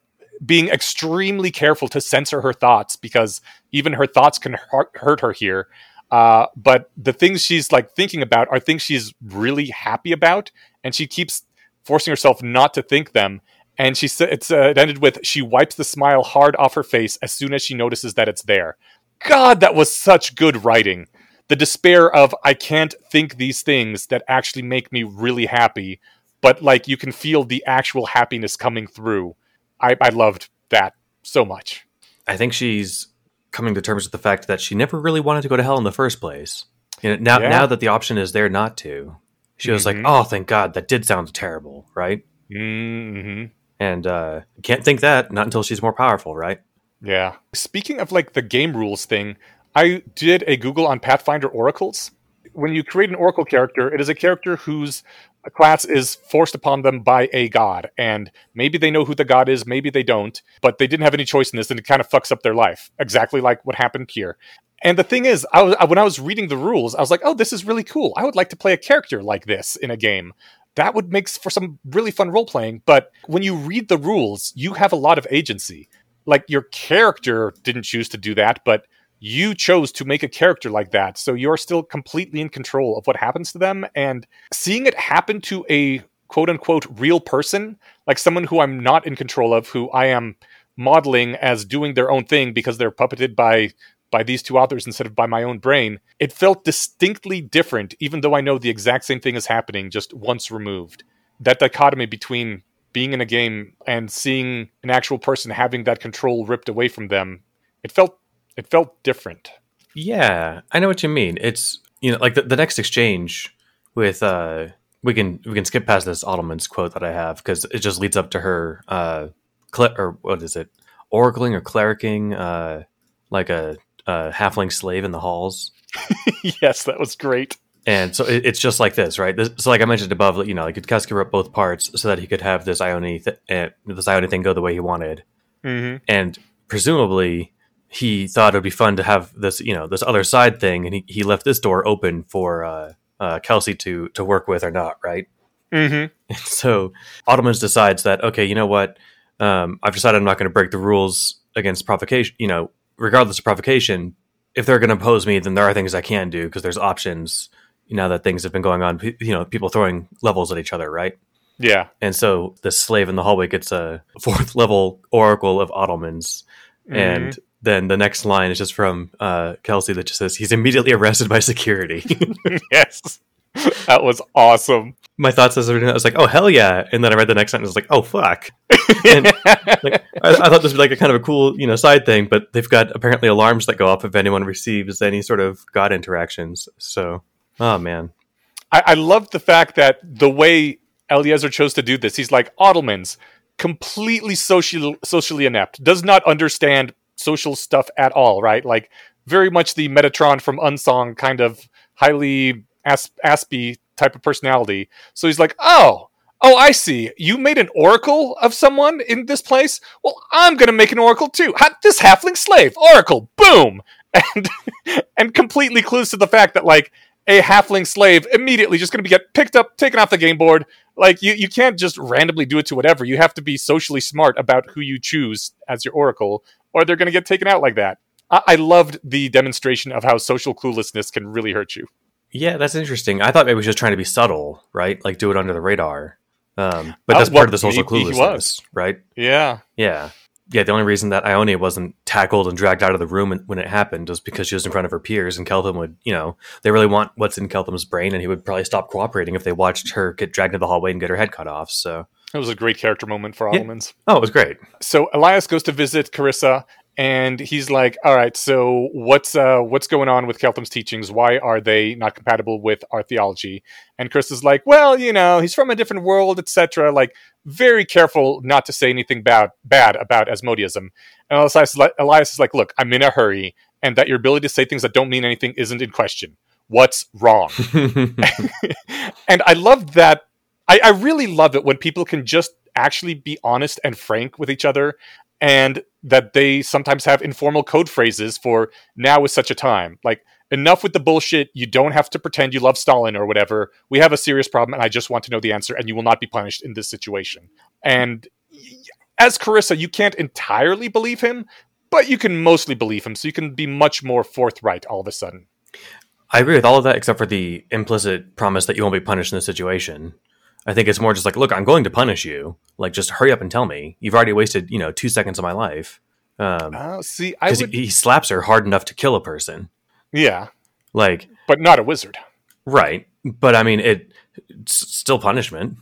being extremely careful to censor her thoughts because even her thoughts can hurt, her here. Uh, but the things she's like thinking about are things she's really happy about, and she keeps forcing herself not to think them. And she said it's uh, it ended with she wipes the smile hard off her face as soon as she notices that it's there. God, that was such good writing. The despair of I can't think these things that actually make me really happy, but like you can feel the actual happiness coming through. I, I loved that so much. I think she's coming to terms with the fact that she never really wanted to go to hell in the first place. You know, now, Yeah. now that the option is there not to, she was like, Mhm. "Oh, thank God, that did sound terrible, right?" Mm-hmm. And uh, can't think that not until she's more powerful, right? Yeah. Speaking of like the game rules thing, I did a Google on Pathfinder oracles. When you create an oracle character, it is a character whose class is forced upon them by a god. And maybe they know who the god is, maybe they don't, but they didn't have any choice in this and it kind of fucks up their life. Exactly like what happened here. And the thing is, I was, when I was reading the rules, I was like, oh, this is really cool. I would like to play a character like this in a game. That would make for some really fun role playing. But when you read the rules, you have a lot of agency like your character didn't choose to do that, but you chose to make a character like that. So you're still completely in control of what happens to them. And seeing it happen to a quote unquote real person, like someone who I'm not in control of, who I am modeling as doing their own thing because they're puppeted by by these two authors instead of by my own brain, it felt distinctly different, even though I know the exact same thing is happening just once removed. That dichotomy between being in a game and seeing an actual person having that control ripped away from them, it felt it felt different. Yeah, I know what you mean. It's you know like the, the next exchange with uh we can we can skip past this Otolmens' quote that I have because it just leads up to her uh, cle- or what is it, oracling or clericing, uh, like a, a halfling slave in the halls. yes, that was great. And so it, it's just like this, right? This, so, like I mentioned above, you know, like Yudkowsky wrote both parts so that he could have this Ione, th- uh, this Ione thing go the way he wanted, hmm and presumably he thought it would be fun to have this, you know, this other side thing, and he, he left this door open for uh, uh, Kelsey to to work with or not, right? hmm So Otolmens decides that okay, you know what? Um, I've decided I'm not going to break the rules against provocation. You know, regardless of provocation, if they're going to oppose me, then there are things I can do because there's options. You know that things have been going on. You know, people throwing levels at each other, right? Yeah. And so the slave in the hallway gets a fourth level oracle of Otolmens, and then the next line is just from uh, Kelsey that just says he's immediately arrested by security. yes, that was awesome. My thoughts as I was like, oh hell yeah, and then I read the next sentence, I was like, oh fuck. And, like, I, I thought this would be like a kind of a cool, you know, side thing, but they've got apparently alarms that go off if anyone receives any sort of god interactions. So, oh man, I, I love the fact that the way Eliezer chose to do this, he's like Otolmens, completely social, socially inept, does not understand social stuff at all, right? Like very much the Metatron from Unsong kind of highly as- aspy type of personality. So he's like, oh, oh, I see. You made an oracle of someone in this place. Well, I'm gonna make an oracle too. Ha- this halfling slave oracle, boom, and and completely clues to the fact that like a halfling slave immediately just to be get picked up, taken off the game board. Like you, you can't just randomly do it to whatever. You have to be socially smart about who you choose as your oracle, or they're going to get taken out like that. I, I loved the demonstration of how social cluelessness can really hurt you. yeah, that's interesting. I thought maybe he was just trying to be subtle, right? Like do it under the radar. Um, but Uh, that's well, part of the social cluelessness, was. right? Yeah, Yeah. Yeah, the only reason that Ionia wasn't tackled and dragged out of the room when it happened was because she was in front of her peers, and Keltham would, you know, they really want what's in Keltham's brain, and he would probably stop cooperating if they watched her get dragged into the hallway and get her head cut off. So, it was a great character moment for Yeah. Otolmens. oh, it was great. so Elias goes to visit Carissa, and he's like, "All right, so what's uh, what's going on with Keltham's teachings? Why are they not compatible with our theology?" And Carissa's like, "Well, you know, he's from a different world, etc." Like, very careful not to say anything bad bad about Asmodeism. And is, Elias is like, "Look, I'm in a hurry, and that your ability to say things that don't mean anything isn't in question. What's wrong?" and I love that. I, I really love it when people can just actually be honest and frank with each other, and that they sometimes have informal code phrases for now is such a time. Like, enough with the bullshit. You don't have to pretend you love Stalin or whatever. We have a serious problem, and I just want to know the answer, and you will not be punished in this situation. And as Carissa, you can't entirely believe him, but you can mostly believe him, so you can be much more forthright all of a sudden. I agree with all of that except for the implicit promise that you won't be punished in this situation. I think it's more just like, look, I'm going to punish you. Like, just hurry up and tell me. You've already wasted, you know, two seconds of my life. Um, Oh, see, I would, he, he slaps her hard enough to kill a person. yeah, Like, but not a wizard. right. But I mean, it, it's still punishment.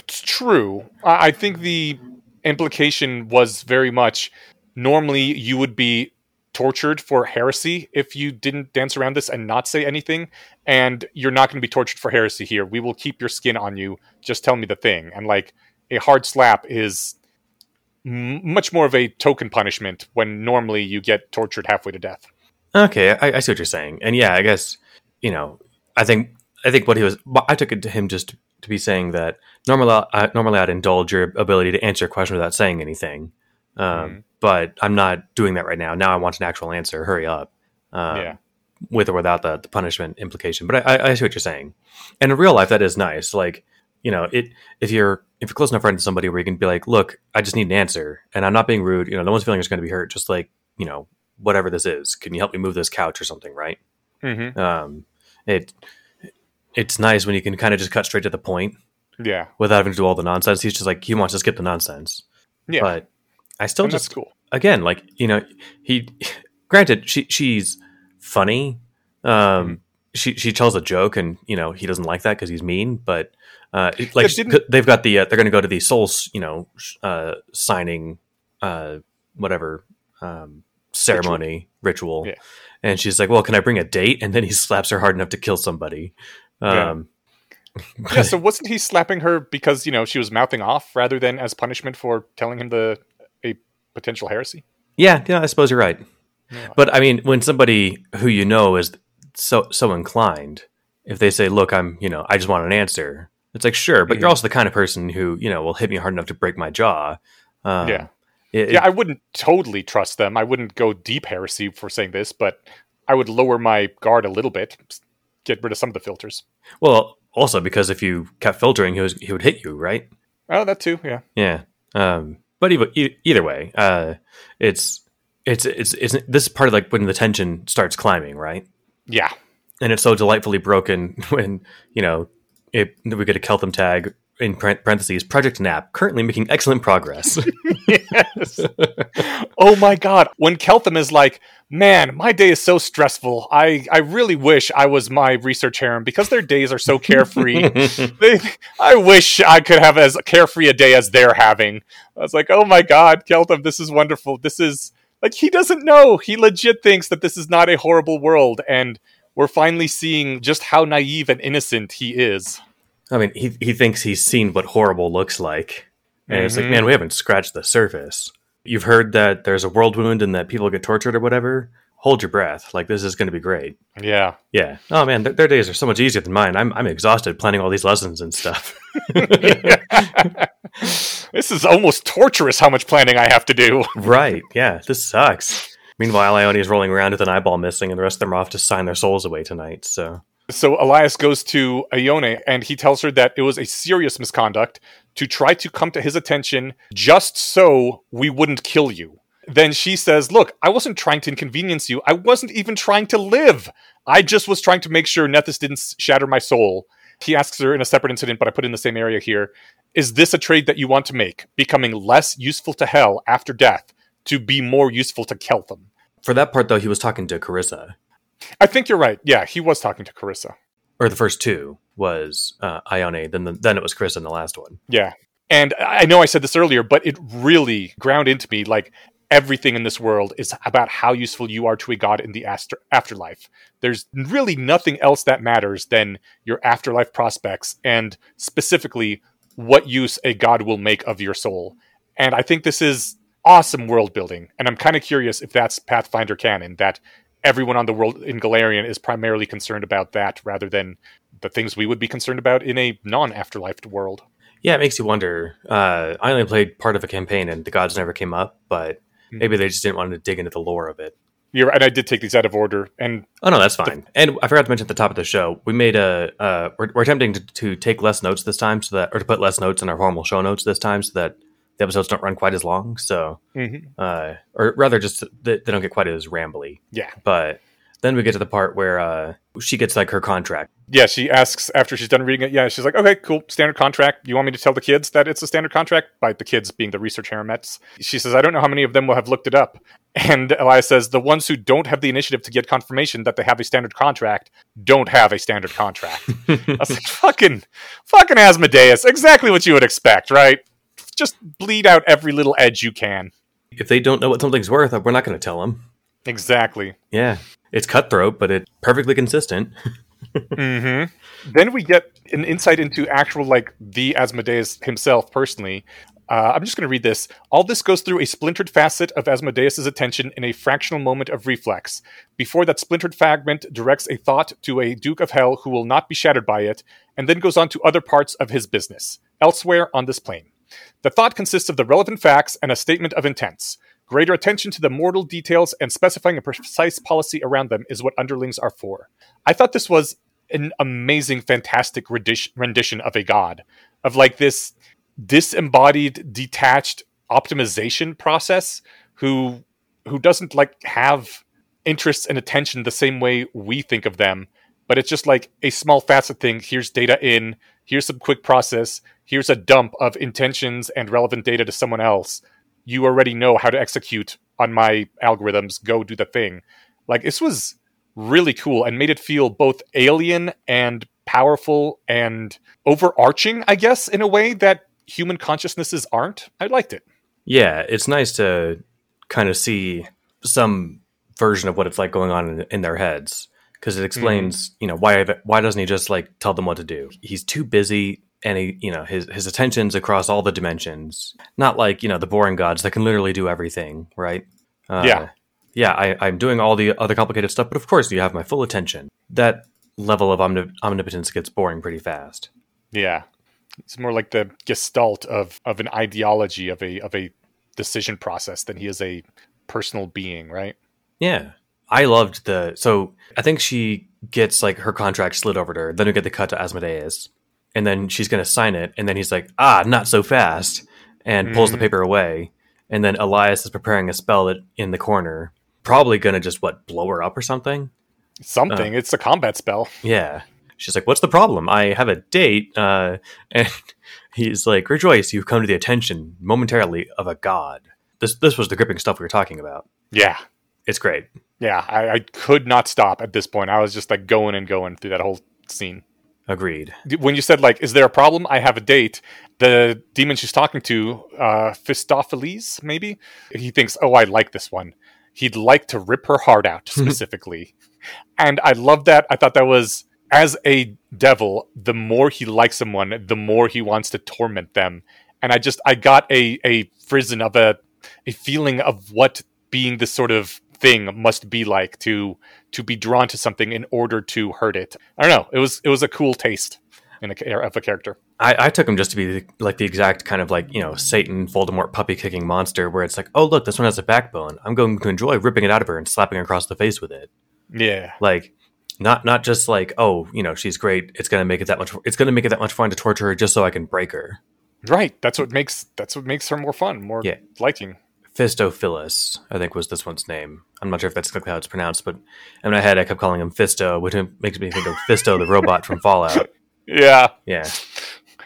It's true. I I think the implication was very much normally you would be tortured for heresy if you didn't dance around this and not say anything. And you're not going to be tortured for heresy here. We will keep your skin on you. Just tell me the thing. And like a hard slap is m- much more of a token punishment when normally you get tortured halfway to death. Okay, I, I see what you're saying, and yeah, I guess you know, I think I think what he was, I took it to him just to be saying that normally, I, normally I'd indulge your ability to answer a question without saying anything, um, Mhm. But I'm not doing that right now. Now I want an actual answer. Hurry up, um, Yeah. with or without the, the punishment implication. But I, I, I see what you're saying, and in real life that is nice. Like you know, it if you're if you're close enough friend to somebody where you can be like, look, I just need an answer, and I'm not being rude. You know, no one's feeling is going to be hurt. Just like you know, whatever this is, can you help me move this couch or something, right? hmm Um, it it's nice when you can kind of just cut straight to the point Yeah. without having to do all the nonsense. He's just like he wants to skip the nonsense, Yeah. but I still and just cool. again like you know he granted she she's funny um she she tells a joke and you know he doesn't like that because he's mean but uh it- like they've got the uh, they're going to go to the souls you know uh signing uh whatever um ceremony ritual, Yeah. and she's like well can i bring a date and then he slaps her hard enough to kill somebody Yeah. um yeah, so wasn't he slapping her because, you know, she was mouthing off rather than as punishment for telling him the potential heresy? Yeah, yeah, I suppose you're right. But I mean, when somebody who you know is so so inclined, if they say, "Look, I'm," you know, I just want an answer. It's like, sure, but Mhm. you're also the kind of person who, you know, will hit me hard enough to break my jaw. Um, Yeah. it- yeah, I wouldn't totally trust them. I wouldn't go deep heresy for saying this, but I would lower my guard a little bit, get rid of some of the filters. well, also because if you kept filtering, he was he would hit you, right? Oh, that too, yeah. Yeah. Um, but either, either way, uh, it's, it's it's it's this is part of like when the tension starts climbing, right? Yeah. and it's so delightfully broken when you know it, we get a Keltham tag in parentheses Project Nap currently making excellent progress. yes. oh my god. When Keltham is like, man, my day is so stressful. I, I really wish I was my research harem because their days are so carefree. they, I wish I could have as carefree a day as they're having. I was like, oh my god, Keltham, this is wonderful. This is like he doesn't know. He legit thinks that this is not a horrible world, and we're finally seeing just how naive and innocent he is. I mean, he he thinks he's seen what horrible looks like, and it's like, man, we haven't scratched the surface. You've heard that there's a world wound and that people get tortured or whatever. Hold your breath. Like this is going to be great. Yeah. Yeah. Oh man, their, their days are so much easier than mine. I'm I'm exhausted planning all these lessons and stuff. this is almost torturous how much planning I have to do. right. Yeah. This sucks. Meanwhile, Ione is rolling around with an eyeball missing, and the rest of them are off to sign their souls away tonight. So So Elias goes to Ione and he tells her that it was a serious misconduct to try to come to his attention just so we wouldn't kill you. Then she says, Look, I wasn't trying to inconvenience you. I wasn't even trying to live. I just was trying to make sure Nethys didn't shatter my soul. He asks her in a separate incident, but I put in the same area here. Is this a trade that you want to make? Becoming less useful to Hell after death to be more useful to Keltham? for that part, though, he was talking to Carissa, I think you're right. Yeah, he was talking to Carissa. or the first two was uh, Ione. Then the, then it was Carissa in the last one. Yeah. And I know I said this earlier, but it really ground into me like everything in this world is about how useful you are to a god in the afterlife. There's really nothing else that matters than your afterlife prospects and specifically what use a god will make of your soul. And I think this is awesome world building. And I'm kind of curious if that's Pathfinder canon, that everyone on the world in Golarion is primarily concerned about that rather than the things we would be concerned about in a non afterlife world. Yeah, it makes you wonder. Uh, I only played part of a campaign, and the gods never came up, but Hmm. maybe they just didn't want to dig into the lore of it. You're, and I did take these out of order. And Oh no, that's fine. And I forgot to mention at the top of the show, we made a uh, we're, we're attempting to, to take less notes this time, so that or to put less notes in our formal show notes this time, so that the episodes don't run quite as long. So, uh, or rather, just they, they don't get quite as rambly. yeah, But then we get to the part where uh, she gets like her contract. yeah. She asks after she's done reading it. Yeah, she's like, "Okay, cool, standard contract. You want me to tell the kids that it's a standard contract?" By the kids being the research haremettes. She says, "I don't know how many of them will have looked it up." And Elias says, "The ones who don't have the initiative to get confirmation that they have a standard contract don't have a standard contract." I was like, "Fucking, fucking Asmodeus! Exactly what you would expect, right? Just bleed out every little edge you can." if they don't know what something's worth, we're not going to tell them. Exactly. Yeah, it's cutthroat, but it's perfectly consistent. mm-hmm. Then we get an insight into actual, like, the Asmodeus himself personally. Uh, I'm just going to read this. All this goes through a splintered facet of Asmodeus's attention in a fractional moment of reflex. Before that splintered fragment directs a thought to a Duke of Hell who will not be shattered by it, and then goes on to other parts of his business, elsewhere on this plane. The thought consists of the relevant facts and a statement of intents. Greater attention to the mortal details and specifying a precise policy around them is what underlings are for. I thought this was an amazing, fantastic rendition, of a god, of like this disembodied, detached optimization process who who doesn't like have interests and attention the same way we think of them, but it's just like a small facet thing. Here's data in, here's some quick process, here's a dump of intentions and relevant data to someone else. You already know how to execute on my algorithms. Go do the thing. Like this was really cool and made it feel both alien and powerful and overarching, I guess, in a way that human consciousnesses aren't. I liked it. Yeah, it's nice to kind of see some version of what it's like going on in, in their heads. because it explains mm-hmm. you know why why doesn't he just like tell them what to do? He's too busy and he you know his his attention's across all the dimensions. Not like you know the boring gods that can literally do everything, right? Uh, Yeah. yeah. I, I'm doing all the other complicated stuff, but of course you have my full attention. That level of omnip- omnipotence gets boring pretty fast. Yeah. It's more like the gestalt of of an ideology of a of a decision process than he is a personal being, right? Yeah. I loved the so I think she gets like her contract slid over to her, then we get the cut to Asmodeus. And then she's gonna sign it, and then he's like, ah, not so fast and pulls the Mhm. paper away. And then Elias is preparing a spell in the corner. Probably gonna just what, blow her up or something? Something. it's a combat spell. Yeah. She's like, What's the problem? I have a date. Uh, and he's like, Rejoice, you've come to the attention momentarily of a god. This this was the gripping stuff we were talking about. Yeah. It's great. Yeah. I, I could not stop at this point. I was just like going and going through that whole scene. Agreed. when you said like is there a problem? I have a date. The demon she's talking to uh Phistopheles, maybe? He thinks oh i like this one. He'd like to rip her heart out specifically. And i love that. I thought that was as a devil the more he likes someone the more he wants to torment them. And i just i got a a frisson of a a feeling of what being this sort of thing must be like to to be drawn to something in order to hurt it. I don't know. It was it was a cool taste in a, of a character. I, I took him just to be the, like the exact kind of like you know Satan Voldemort puppy kicking monster where it's like oh look this one has a backbone I'm going to enjoy ripping it out of her and slapping her across the face with it Yeah, like not not just like oh you know she's great it's gonna make it that much it's gonna make it that much fun to torture her just so I can break her right. That's what makes that's what makes her more fun, more Yeah. liking. Phistophilus I think was this one's name I'm not sure if that's exactly how it's pronounced but in my head I kept calling him Fisto which makes me think of Fisto the robot from Fallout Yeah, yeah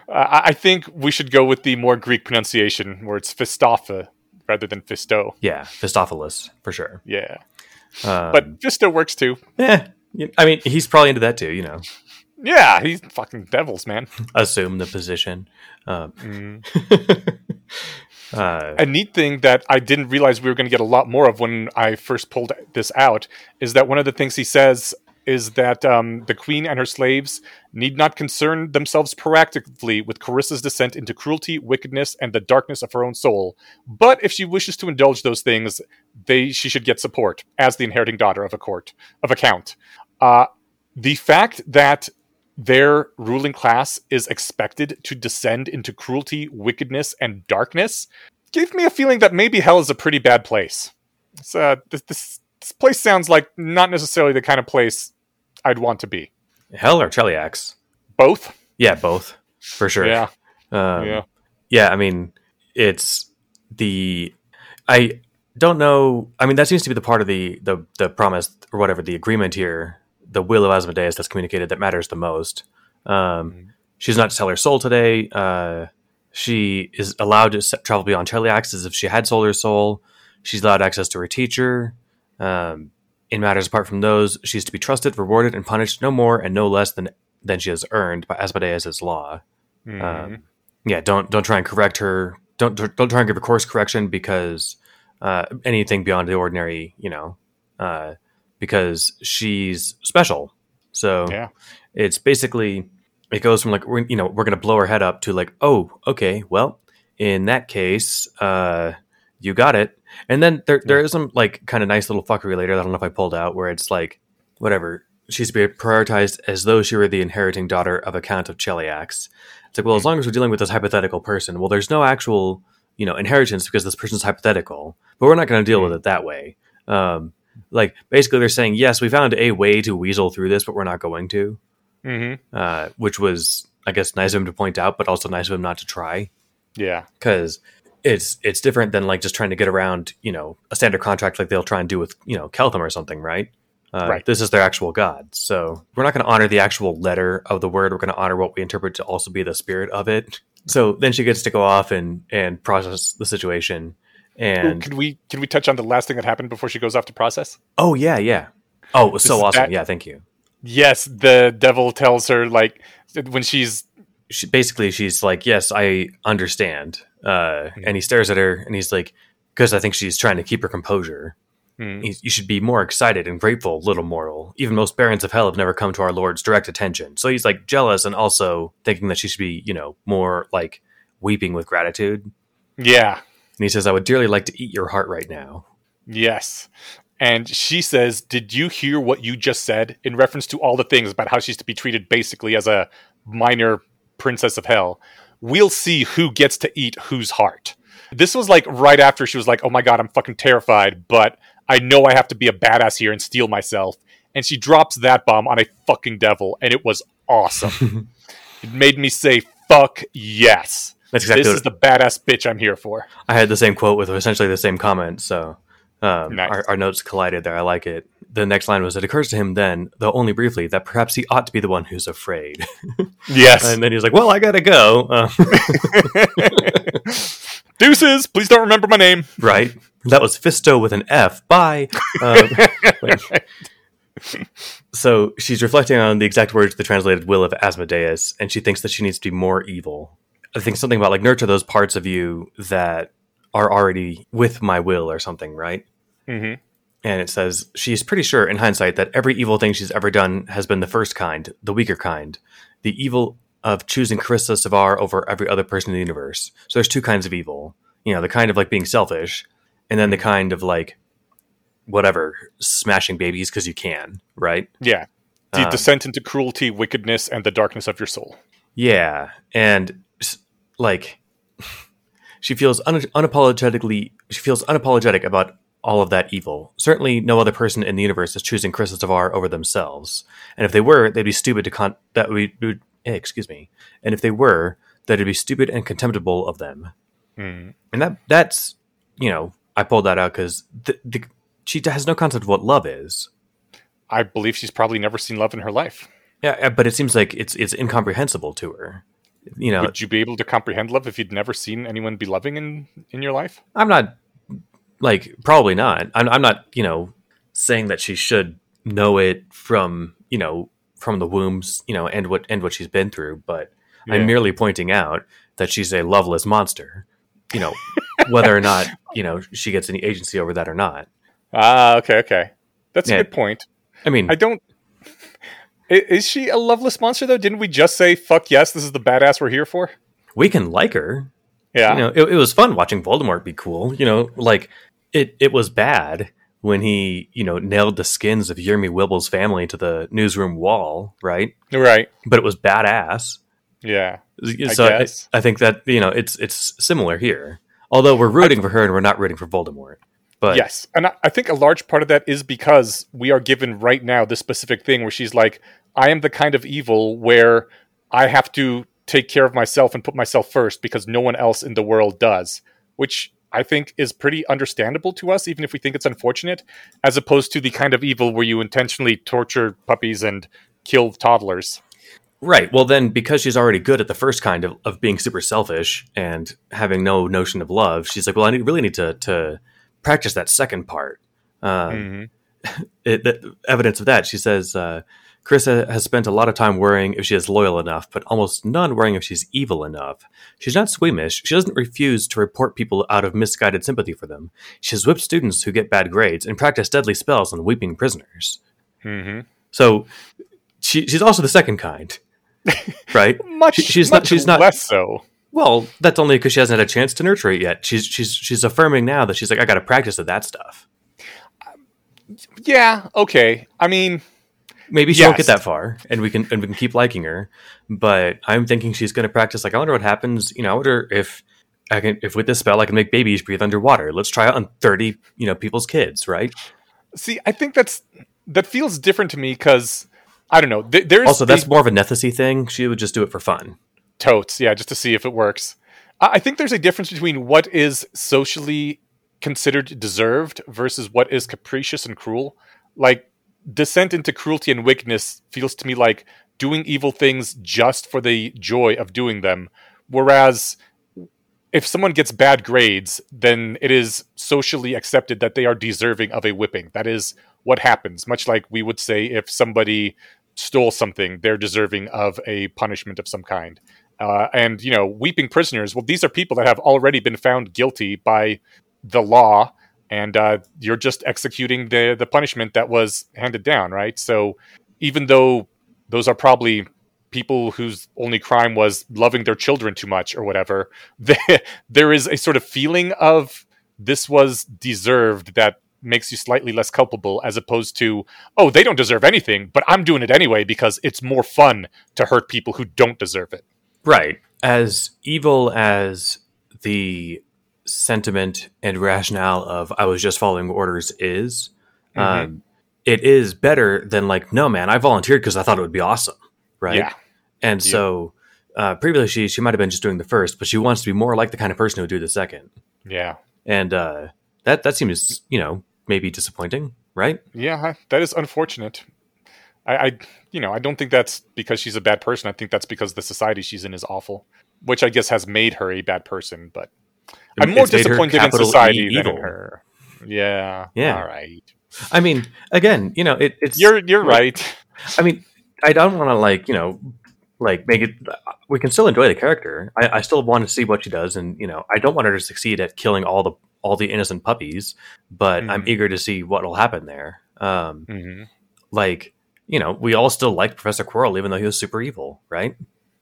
I, I think we should go with the more Greek pronunciation, where it's Fistopha rather than Fisto. yeah Phistophilus for sure Yeah, um, but Fisto works too. yeah I mean he's probably into that too you know Yeah, he's fucking devils, man. assume the position. Um, Mm. uh, a neat thing that I didn't realize we were going to get a lot more of when I first pulled this out is that one of the things he says is that um, the queen and her slaves need not concern themselves proactively with Carissa's descent into cruelty, wickedness, and the darkness of her own soul. But if she wishes to indulge those things, they she should get support as the inheriting daughter of a court of a count. Uh, the fact that their ruling class is expected to descend into cruelty, wickedness, and darkness gave me a feeling that maybe hell is a pretty bad place. Uh, this, this, this place sounds like not necessarily the kind of place I'd want to be. hell or Cheliax? Both? Yeah, both for sure. Yeah. um, yeah. yeah. I mean, it's the I don't know. I mean, that seems to be the part of the the the promise or whatever the agreement here, the will of Asmodeus that's communicated that matters the most. Um, Mhm. She's not to sell her soul today. Uh, she is allowed to travel beyond Cheliax as if she had sold her soul. She's allowed access to her teacher. Um, in matters apart from those, she's to be trusted, rewarded, and punished no more and no less than than she has earned by Asmodeus' law. Mhm. Um, yeah, don't don't try and correct her. Don't don't try and give her course correction because uh, anything beyond the ordinary, you know, uh, because she's special. So yeah. it's basically it goes from like we're, you know we're gonna blow her head up to like oh okay well in that case uh you got it and then there there is some like kind of nice little fuckery later I don't know if I pulled out where it's like whatever she's to be prioritized as though she were the inheriting daughter of a count of Cheliax. It's like well as long as we're dealing with this hypothetical person well there's no actual you know inheritance because this person's hypothetical but we're not going to deal with it that way. Um, like basically they're saying yes we found a way to weasel through this but we're not going to hmm uh, which was I guess nice of him to point out, but also nice of him not to try Yeah. because it's it's different than like just trying to get around you know a standard contract like they'll try and do with you know Keltham or something, right? Uh, Right. This is their actual god, so we're not going to honor the actual letter of the word. We're going to honor what we interpret to also be the spirit of it. So then she gets to go off and and process the situation. Ooh, can we can we touch on the last thing that happened before she goes off to process? oh yeah, yeah. Oh, it was so awesome. that- Yeah, thank you. Yes, the devil tells her like when she's she basically she's like, "Yes, I understand." Uh, and he stares at her, and he's like, "Because I think she's trying to keep her composure." Mm. You you should be more excited and grateful, little mortal. Even most barons of hell have never come to our lord's direct attention. So he's like jealous and also thinking that she should be, you know, more like weeping with gratitude. Yeah. And he says, I would dearly like to eat your heart right now. Yes. And she says, Did you hear what you just said in reference to all the things about how she's to be treated basically as a minor princess of hell? We'll see who gets to eat whose heart. This was like right after she was like, Oh my God, I'm fucking terrified, but I know I have to be a badass here and steal myself. And she drops that bomb on a fucking devil, and it was awesome. it made me say, Fuck yes. That's exactly this is the badass bitch I'm here for. I had the same quote with essentially the same comment. So um, Nice. our, our notes collided there. I like it. The next line was, It occurs to him then, though only briefly, that perhaps he ought to be the one who's afraid. Yes. and then he's like, Well, I gotta go. Uh, Deuces, please don't remember my name. right? That was Fisto with an F. Bye. Um, like- so she's reflecting on the exact words of the translated will of Asmodeus, and she thinks that she needs to be more evil. I think something about like nurture those parts of you that are already with my will or something, right? hmm And it says she's pretty sure in hindsight that every evil thing she's ever done has been the first kind, the weaker kind, the evil of choosing Carissa Sevar over every other person in the universe. So there's two kinds of evil. You know, the kind of like being selfish, and then the kind of like whatever, smashing babies because you can, right? Yeah. The Um, descent into cruelty, wickedness, and the darkness of your soul. Yeah, and like she feels un- unapologetically she feels unapologetic about all of that evil. Certainly, no other person in the universe is choosing Carissa Sevar over themselves. And if they were, they'd be stupid to con. That would, would eh, excuse me. And if they were, that it'd be stupid and contemptible of them. Mm. And that that's you know I pulled that out because the, the, she has no concept of what love is. I believe she's probably never seen love in her life. Yeah, but it seems like it's it's incomprehensible to her. You know, Would you be able to comprehend love if you'd never seen anyone be loving in, in your life? I'm not like probably not. I'm, I'm not you know saying that she should know it from you know from the wombs you know and what and what she's been through. But Yeah. I'm merely pointing out that she's a loveless monster. You know whether or not you know she gets any agency over that or not. Ah, okay, okay. That's Yeah. a good point. I mean, I don't. I- Is she a loveless monster though? Didn't we just say "fuck yes"? This is the badass we're here for. we can like her. Yeah, You know, it, it was fun watching Voldemort be cool. You know, like it it was bad when he you know nailed the skins of Yermy Wibble's family to the newsroom wall, right? right. But it was badass. Yeah, so I, guess. I think that you know it's it's similar here. Although we're rooting for her and we're not rooting for Voldemort. But yes, and I, I think a large part of that is because we are given right now this specific thing where she's like, "I am the kind of evil where I have to take care of myself and put myself first because no one else in the world does," which I think is pretty understandable to us, even if we think it's unfortunate, as opposed to the kind of evil where you intentionally torture puppies and kill toddlers. Right. Well, then, because she's already good at the first kind of, of being super selfish and having no notion of love, she's like, well, I need, really need to, to practice that second part. Um, Mhm. it, the evidence of that, she says, uh, Carissa has spent a lot of time worrying if she is loyal enough, but almost none worrying if she's evil enough. She's not squeamish. She doesn't refuse to report people out of misguided sympathy for them. She has whipped students who get bad grades and practiced deadly spells on weeping prisoners. Mhm. So she, she's also the second kind, right? Much, She- she's not- she's not- less so. Well, that's only because she hasn't had a chance to nurture it yet. She's she's she's affirming now that she's like, I got to practice at that stuff. Yeah, okay. I mean, Maybe she won't Yes. get that far, and we can and we can keep liking her. But I'm thinking she's going to practice. Like, I wonder what happens. You know, I wonder if I can if with this spell I can make babies breathe underwater. Let's try it on thirty you know people's kids, right? See, I think that's that feels different to me because I don't know. Th- there's Also, that's a- more of a Nethesy thing. She would just do it for fun. totes, yeah, just to see if it works. I I think there's a difference between what is socially considered deserved versus what is capricious and cruel. Like descent into cruelty and wickedness feels to me like doing evil things just for the joy of doing them, whereas if someone gets bad grades, then it is socially accepted that they are deserving of a whipping. That is what happens. Much like we would say if somebody stole something, they're deserving of a punishment of some kind. Uh, and you know, weeping prisoners. Well, these are people that have already been found guilty by the law, and uh, you're just executing the the punishment that was handed down, right? So even though those are probably people whose only crime was loving their children too much or whatever, there is a sort of feeling of this was deserved that makes you slightly less culpable as opposed to oh they don't deserve anything but i'm doing it anyway because it's more fun to hurt people who don't deserve it right as evil as the sentiment and rationale of I was just following orders is, mm-hmm. um, it is better than like, no, man, I volunteered because I thought it would be awesome, right? Yeah. And yeah. so uh, previously she she might have been just doing the first, but she wants to be more like the kind of person who would do the second. Yeah. And uh, that that seems you know maybe disappointing, right? Yeah, that is unfortunate. I, I you know I don't think that's because she's a bad person. I think that's because the society she's in is awful, which I guess has made her a bad person. But I'm more disappointed in society e than her. Yeah. Yeah. All right. I mean, again, you know, it, it's you're you're right. I mean, I don't want to like you know, like make it. We can still enjoy the character. I, I still want to see what she does, and you know, I don't want her to succeed at killing all the all the innocent puppies, but mm-hmm. I'm eager to see what will happen there. Um, mm-hmm. Like, you know, we all still like Professor Quirrell, even though he was super evil, right?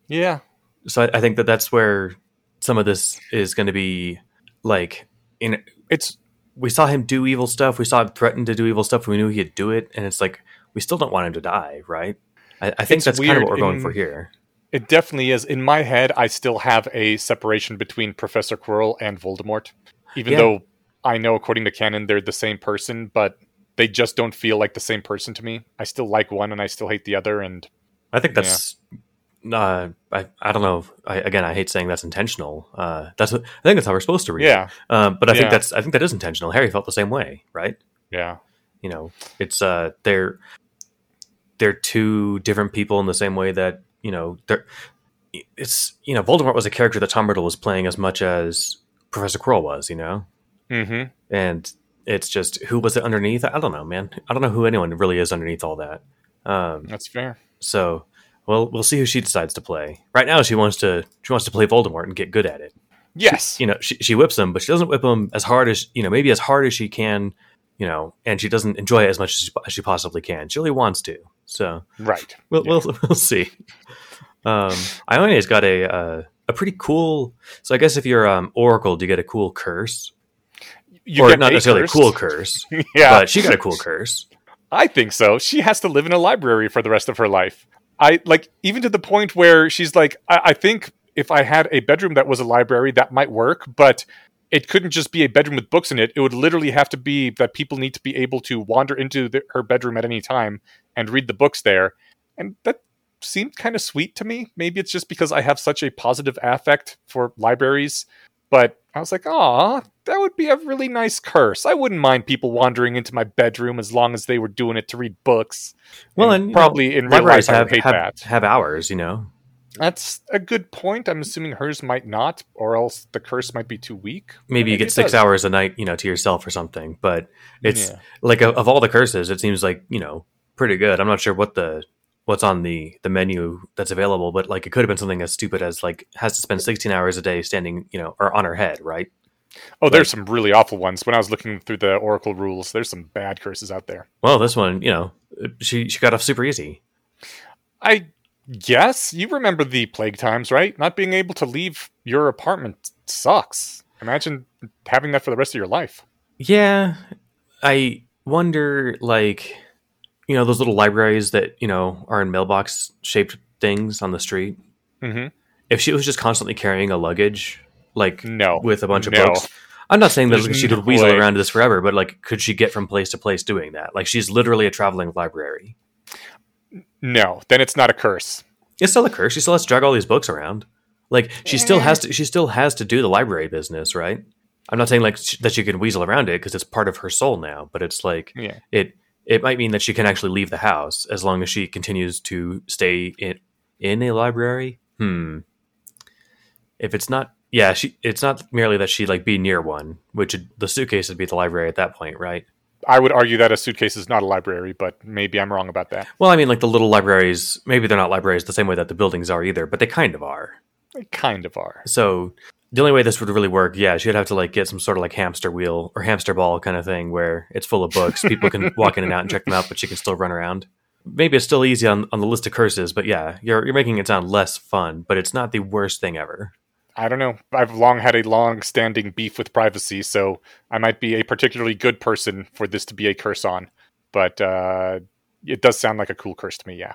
Yeah. So I, I think that that's where some of this is going to be like in it's we saw him do evil stuff. We saw him threaten to do evil stuff we knew he'd do it and it's like we still don't want him to die right? I, I think it's that's kind of what we're in, going for here. It definitely is. In my head i still have a separation between professor quirrell and voldemort even yeah. though i know according to canon they're the same person but they just don't feel like the same person to me. I still like one and i still hate the other and i think that's yeah uh, I, I don't know. I, again, I hate saying that's intentional. Uh, that's I think that's how we're supposed to read. Yeah. Um, but I yeah. think that's I think that is intentional. Harry felt the same way, right? Yeah. You know, it's uh, they're they're two different people in the same way that you know they're. It's you know Voldemort was a character that Tom Riddle was playing as much as Professor Quirrell was. You know. Mm-hmm. And it's just who was it underneath? I don't know, man. I don't know who anyone really is underneath all that. Um, that's fair. So well, we'll see who she decides to play. Right now, she wants to she wants to play Voldemort and get good at it. Yes, she, you know she, she whips him, but she doesn't whip him as hard as you know maybe as hard as she can, you know, and she doesn't enjoy it as much as she, as she possibly can. She really wants to, so right. We'll yeah. we'll, we'll see. Um, Ione's got a uh, a pretty cool. So I guess if you're um, Oracle, do you get a cool curse? You or not necessarily cursed. a cool curse, yeah. But she got a cool curse. I think so. She has to live in a library for the rest of her life. I like even to the point where she's like, I, I think if I had a bedroom that was a library, that might work, but it couldn't just be a bedroom with books in it. It would literally have to be that people need to be able to wander into the, her bedroom at any time and read the books there. And that seemed kind of sweet to me. Maybe it's just because I have such a positive affect for libraries, but I was like, "Ah, that would be a really nice curse. I wouldn't mind people wandering into my bedroom as long as they were doing it to read books." Well, and, and probably know, in real life, have, I hate have, that. Have hours, you know. That's a good point. I'm assuming hers might not, or else the curse might be too weak. Maybe, maybe you get six does. hours a night, you know, to yourself or something. But it's yeah. like of all the curses, it seems like you know pretty good. I'm not sure what the what's on the the menu that's available, but like it could have been something as stupid as like has to spend 16 hours a day standing, you know, or on her head, right? Oh, like, there's some really awful ones. When I was looking through the Oracle rules, there's some bad curses out there. Well, this one, you know, she she got off super easy. I guess you remember the plague times, right? Not being able to leave your apartment sucks. Imagine having that for the rest of your life. Yeah, I wonder, like, you know, those little libraries that you know are in mailbox shaped things on the street. Mm-hmm. If she was just constantly carrying a luggage like no with a bunch of no. books. I'm not saying that she could weasel way. around this forever, but like, could she get from place to place doing that? Like, she's literally a traveling library. No, then it's not a curse. It's still a curse. She still has to drag all these books around. Like, she still has to. She still has to do the library business, right? I'm not saying like that she can weasel around it because it's part of her soul now, but it's like yeah. it. It might mean that she can actually leave the house as long as she continues to stay in in a library. Hmm. If it's not yeah, she. It's not merely that she like be near one, which the suitcase would be the library at that point, right? I would argue that a suitcase is not a library, but maybe I'm wrong about that. Well, I mean, like the little libraries, maybe they're not libraries the same way that the buildings are either, but they kind of are. They kind of are. So the only way this would really work, yeah, she'd have to like get some sort of like hamster wheel or hamster ball kind of thing where it's full of books. People can walk in and out and check them out, but she can still run around. Maybe it's still easy on, on the list of curses, but yeah, you're you're making it sound less fun, but it's not the worst thing ever. I don't know. I've long had a long standing beef with privacy, so I might be a particularly good person for this to be a curse on. But uh, it does sound like a cool curse to me, yeah.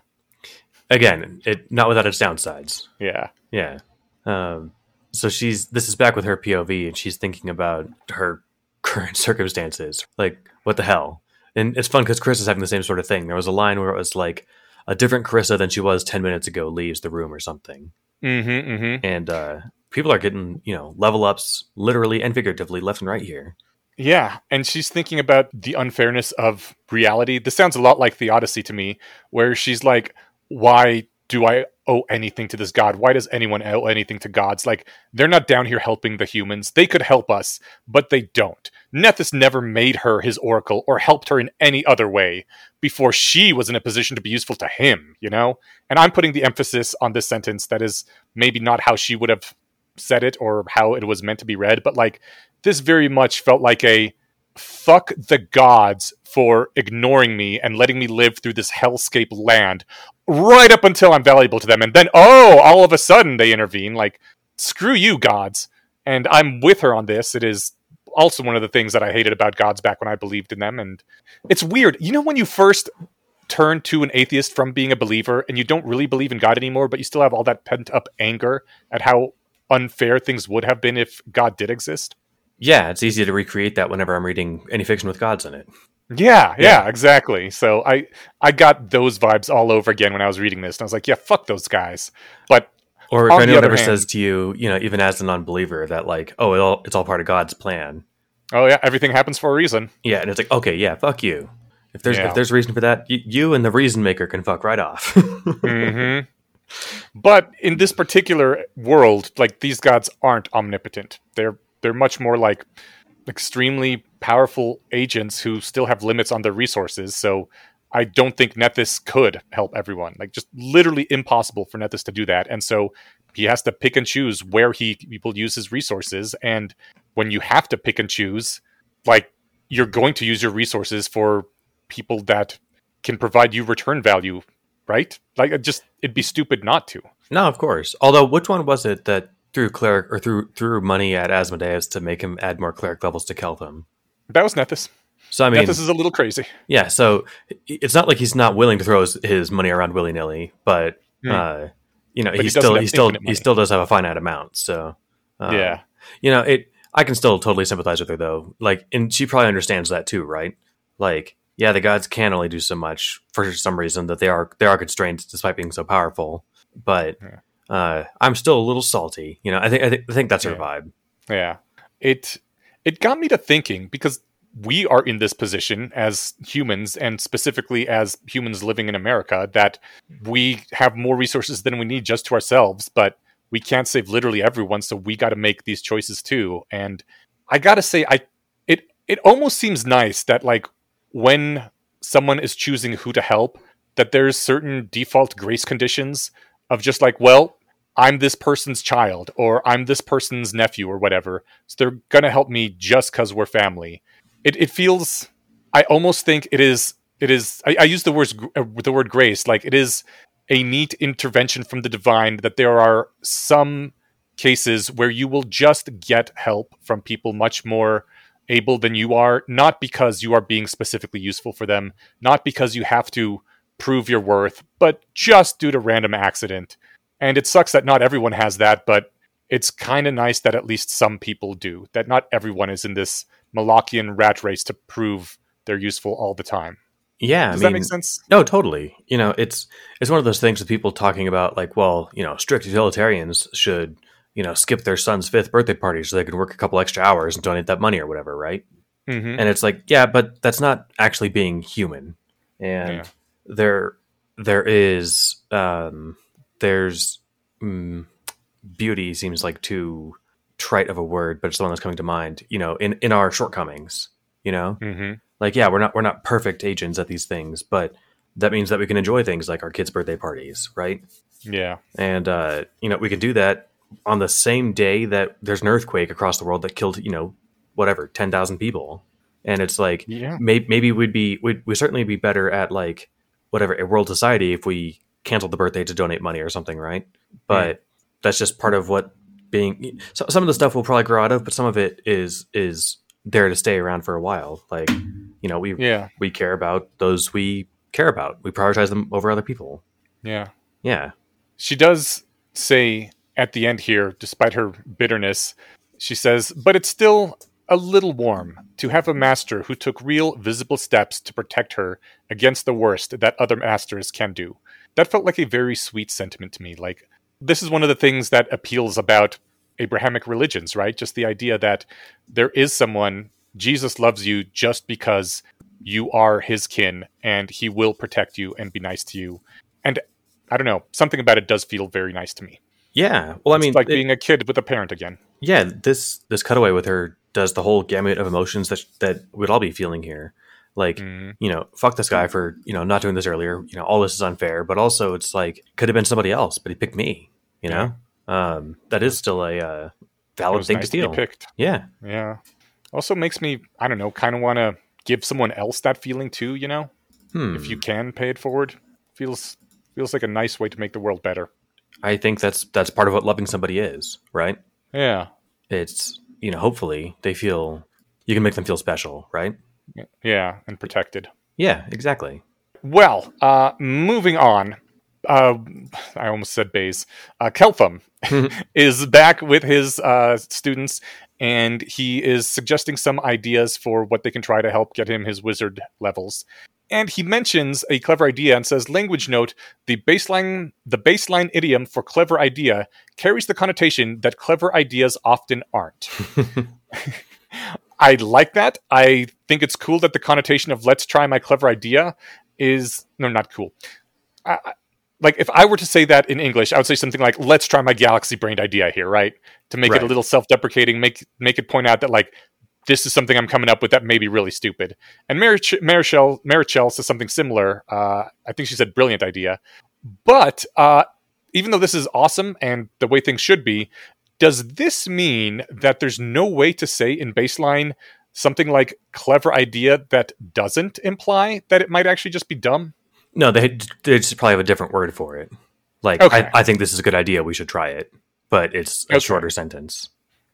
Again, it not without its downsides. Yeah. Yeah. Um, so she's this is back with her POV, and she's thinking about her current circumstances. Like, what the hell? And it's fun because Chris is having the same sort of thing. There was a line where it was like a different Carissa than she was ten minutes ago leaves the room or something, Mm-hmm, mm-hmm. and uh, people are getting you know level ups literally and figuratively left and right here. Yeah, and she's thinking about the unfairness of reality. This sounds a lot like the Odyssey to me, where she's like, "Why do I owe anything to this god? Why does anyone owe anything to gods? Like, they're not down here helping the humans. They could help us, but they don't. Nethys never made her his oracle or helped her in any other way before she was in a position to be useful to him, you know? And I'm putting the emphasis on this sentence that is maybe not how she would have said it or how it was meant to be read, but like, this very much felt like a fuck the gods for ignoring me and letting me live through this hellscape land right up until I'm valuable to them. And then, oh, all of a sudden they intervene. Like, screw you, gods. And I'm with her on this. It is also one of the things that I hated about gods back when I believed in them. And it's weird. You know, when you first turn to an atheist from being a believer and you don't really believe in God anymore, but you still have all that pent up anger at how unfair things would have been if God did exist? Yeah, it's easy to recreate that whenever I'm reading any fiction with gods in it. Yeah, yeah, exactly. So I I got those vibes all over again when I was reading this, and I was like, yeah, fuck those guys. But Or if On anyone ever hand- says to you, you know, even as a non-believer, that like, oh, it all, it's all part of God's plan. oh yeah, everything happens for a reason. Yeah, and it's like, okay, yeah, fuck you. If there's Yeah. if there's a reason for that, y- you and the reason maker can fuck right off. hmm But in this particular world, like these gods aren't omnipotent. They're they're much more like extremely powerful agents who still have limits on their resources. So I don't think Nethys could help everyone. Like just literally impossible for Nethys to do that. And so he has to pick and choose where he will use his resources. And when you have to pick and choose, like you're going to use your resources for people that can provide you return value, right? Like just it'd be stupid not to. no, of course. Although, which one was it that threw cleric or threw threw money at Asmodeus to make him add more cleric levels to Keltham? That was Nethys. So I mean, Nethys is a little crazy. yeah. So it's not like he's not willing to throw his, his money around willy nilly, but Hmm. uh, you know, But he still he still he still does have a finite amount. So uh, yeah. you know it i can still totally sympathize with her though like and she probably understands that too right like yeah the gods can only do so much for some reason that they are they are constrained despite being so powerful but Yeah. uh i'm still a little salty you know i think i, think I think that's her vibe Yeah. It it got me to thinking because we are in this position as humans and specifically as humans living in America that we have more resources than we need just to ourselves, but we can't save literally everyone, so we got to make these choices too. And I got to say I it it almost seems nice that like when someone is choosing who to help that there's certain default grace conditions of just like, well, I'm this person's child or I'm this person's nephew or whatever. So they're going to help me just because we're family. It, it feels, I almost think it is, it is, I, I use the words, uh, the word grace, like it is a neat intervention from the divine that there are some cases where you will just get help from people much more able than you are, not because you are being specifically useful for them, not because you have to prove your worth, but just due to random accident. And it sucks that not everyone has that, but it's kind of nice that at least some people do. That not everyone is in this Molochian rat race to prove they're useful all the time. yeah Does i that mean make sense? no totally you know it's it's one of those things with people talking about like well you know strict utilitarians should you know skip their son's fifth birthday party so they can work a couple extra hours and donate that money or whatever right Mm-hmm. and it's like yeah but that's not actually being human and Yeah. there there is um there's mm, beauty seems like too trite of a word but it's the one that's coming to mind you know in in our shortcomings you know Mm-hmm. like yeah we're not we're not perfect agents at these things but that means that we can enjoy things like our kids birthday parties right Yeah. and uh you know we can do that on the same day that there's an earthquake across the world that killed you know whatever ten thousand people, and it's like Yeah. may, maybe we'd be we'd, we'd certainly be better at like whatever a world society if we canceled the birthday to donate money or something, right? But that's just part of what being. So, some of the stuff we'll probably grow out of, but some of it is is there to stay around for a while. Like you know, we Yeah. we care about those we care about. We prioritize them over other people. Yeah. Yeah, She does say at the end here, despite her bitterness, she says, but it's still a little warm to have a master who took real visible steps to protect her against the worst that other masters can do. That felt like a very sweet sentiment to me. Like, this is one of the things that appeals about Abrahamic religions, right? Just the idea that there is someone, Jesus loves you just because you are his kin and he will protect you and be nice to you. And I don't know, something about it does feel very nice to me. yeah. Well, I mean, it's like it- being a kid with a parent again. yeah, this this cutaway with her does the whole gamut of emotions that that we'd all be feeling here. Like, Mhm. you know, fuck this guy for you know not doing this earlier. You know, all this is unfair. But also, it's like could have been somebody else, but he picked me. You know, um, that is still a uh, valid thing nice to feel. be picked. Yeah, Yeah. Also makes me, I don't know, kind of want to give someone else that feeling too. You know, hmm. if you can pay it forward, feels feels like a nice way to make the world better. I think that's that's part of what loving somebody is, right? Yeah. It's you know, hopefully they feel you can make them feel special, right? Yeah, and protected. Yeah, exactly. Well, uh, moving on. Uh, I almost said Bays. Uh, Keltham is back with his uh, students, and he is suggesting some ideas for what they can try to help get him his wizard levels. And he mentions a clever idea and says, "Language note: the baseline, the baseline idiom for clever idea carries the connotation that clever ideas often aren't." I like that. I think it's cool that the connotation of "let's try my clever idea" is no, not cool. I, I- like if I were to say that in English, I would say something like "let's try my galaxy-brained idea" here, right? To make it a little self-deprecating, make make it point out that like this is something I'm coming up with that may be really stupid. And Marich- Meritxell Meritxell says something similar. Uh, I think she said "brilliant idea," but uh, even though this is awesome and the way things should be, does this mean that there's no way to say in baseline something like clever idea that doesn't imply that it might actually just be dumb? No, they they just probably have a different word for it. Like Okay. I, I think this is a good idea. We should try it, but it's a Okay. shorter sentence.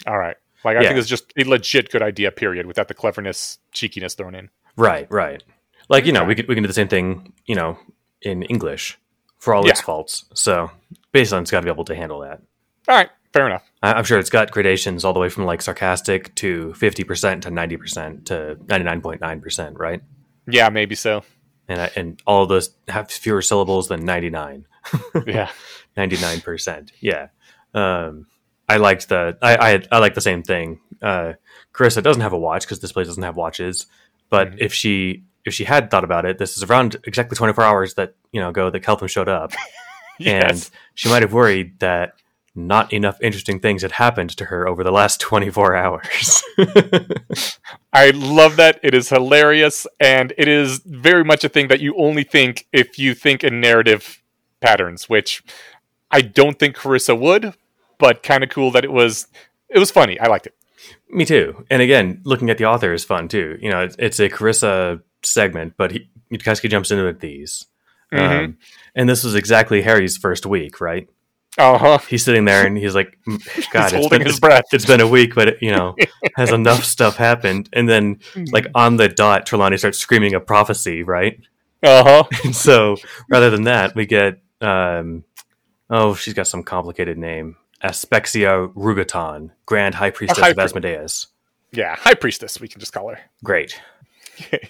All right. Like I Yeah. think it's just a legit good idea, period, without the cleverness, cheekiness thrown in. Right, right. Like you know, Okay. we can we can do the same thing. You know, in English for all its faults. So baseline's got to be able to handle that. All right, fair enough. I- I'm sure it's got gradations all the way from like sarcastic to fifty percent to ninety percent to ninety nine point nine percent, right? Yeah, maybe so. And I, and all of those have fewer syllables than 99. Yeah. 99%. Yeah. Um, I liked the, I, I, I like the same thing. Uh, Carissa doesn't have a watch because this place doesn't have watches. But Mhm. if she, if she had thought about it, this is around exactly 24 hours that, you know, ago that Keltham showed up. yes. And she might have worried that not enough interesting things had happened to her over the last 24 hours. I love that. It is hilarious, and it is very much a thing that you only think if you think in narrative patterns, which I don't think Carissa would, but kind of cool that it was. It was funny. I liked it. Me too. And again, looking at the author is fun too. You know, it's, it's a Carissa segment, but he, Yudkowsky jumps into it these. Mhm. Um, and this was exactly Harry's first week, right? Uh huh. He's sitting there and he's like, "Mm, God, He's it's holding been, his it's- breath. it's been a week, but it, you know, has enough stuff happened. And then, like on the dot, Trelawney starts screaming a prophecy, right? Uh huh. And so, rather than that, we get, um, oh, she's got some complicated name, Aspexia Rugatonn, Grand High Priestess High of pri- Asmodeus. Yeah, High Priestess. We can just call her. Great.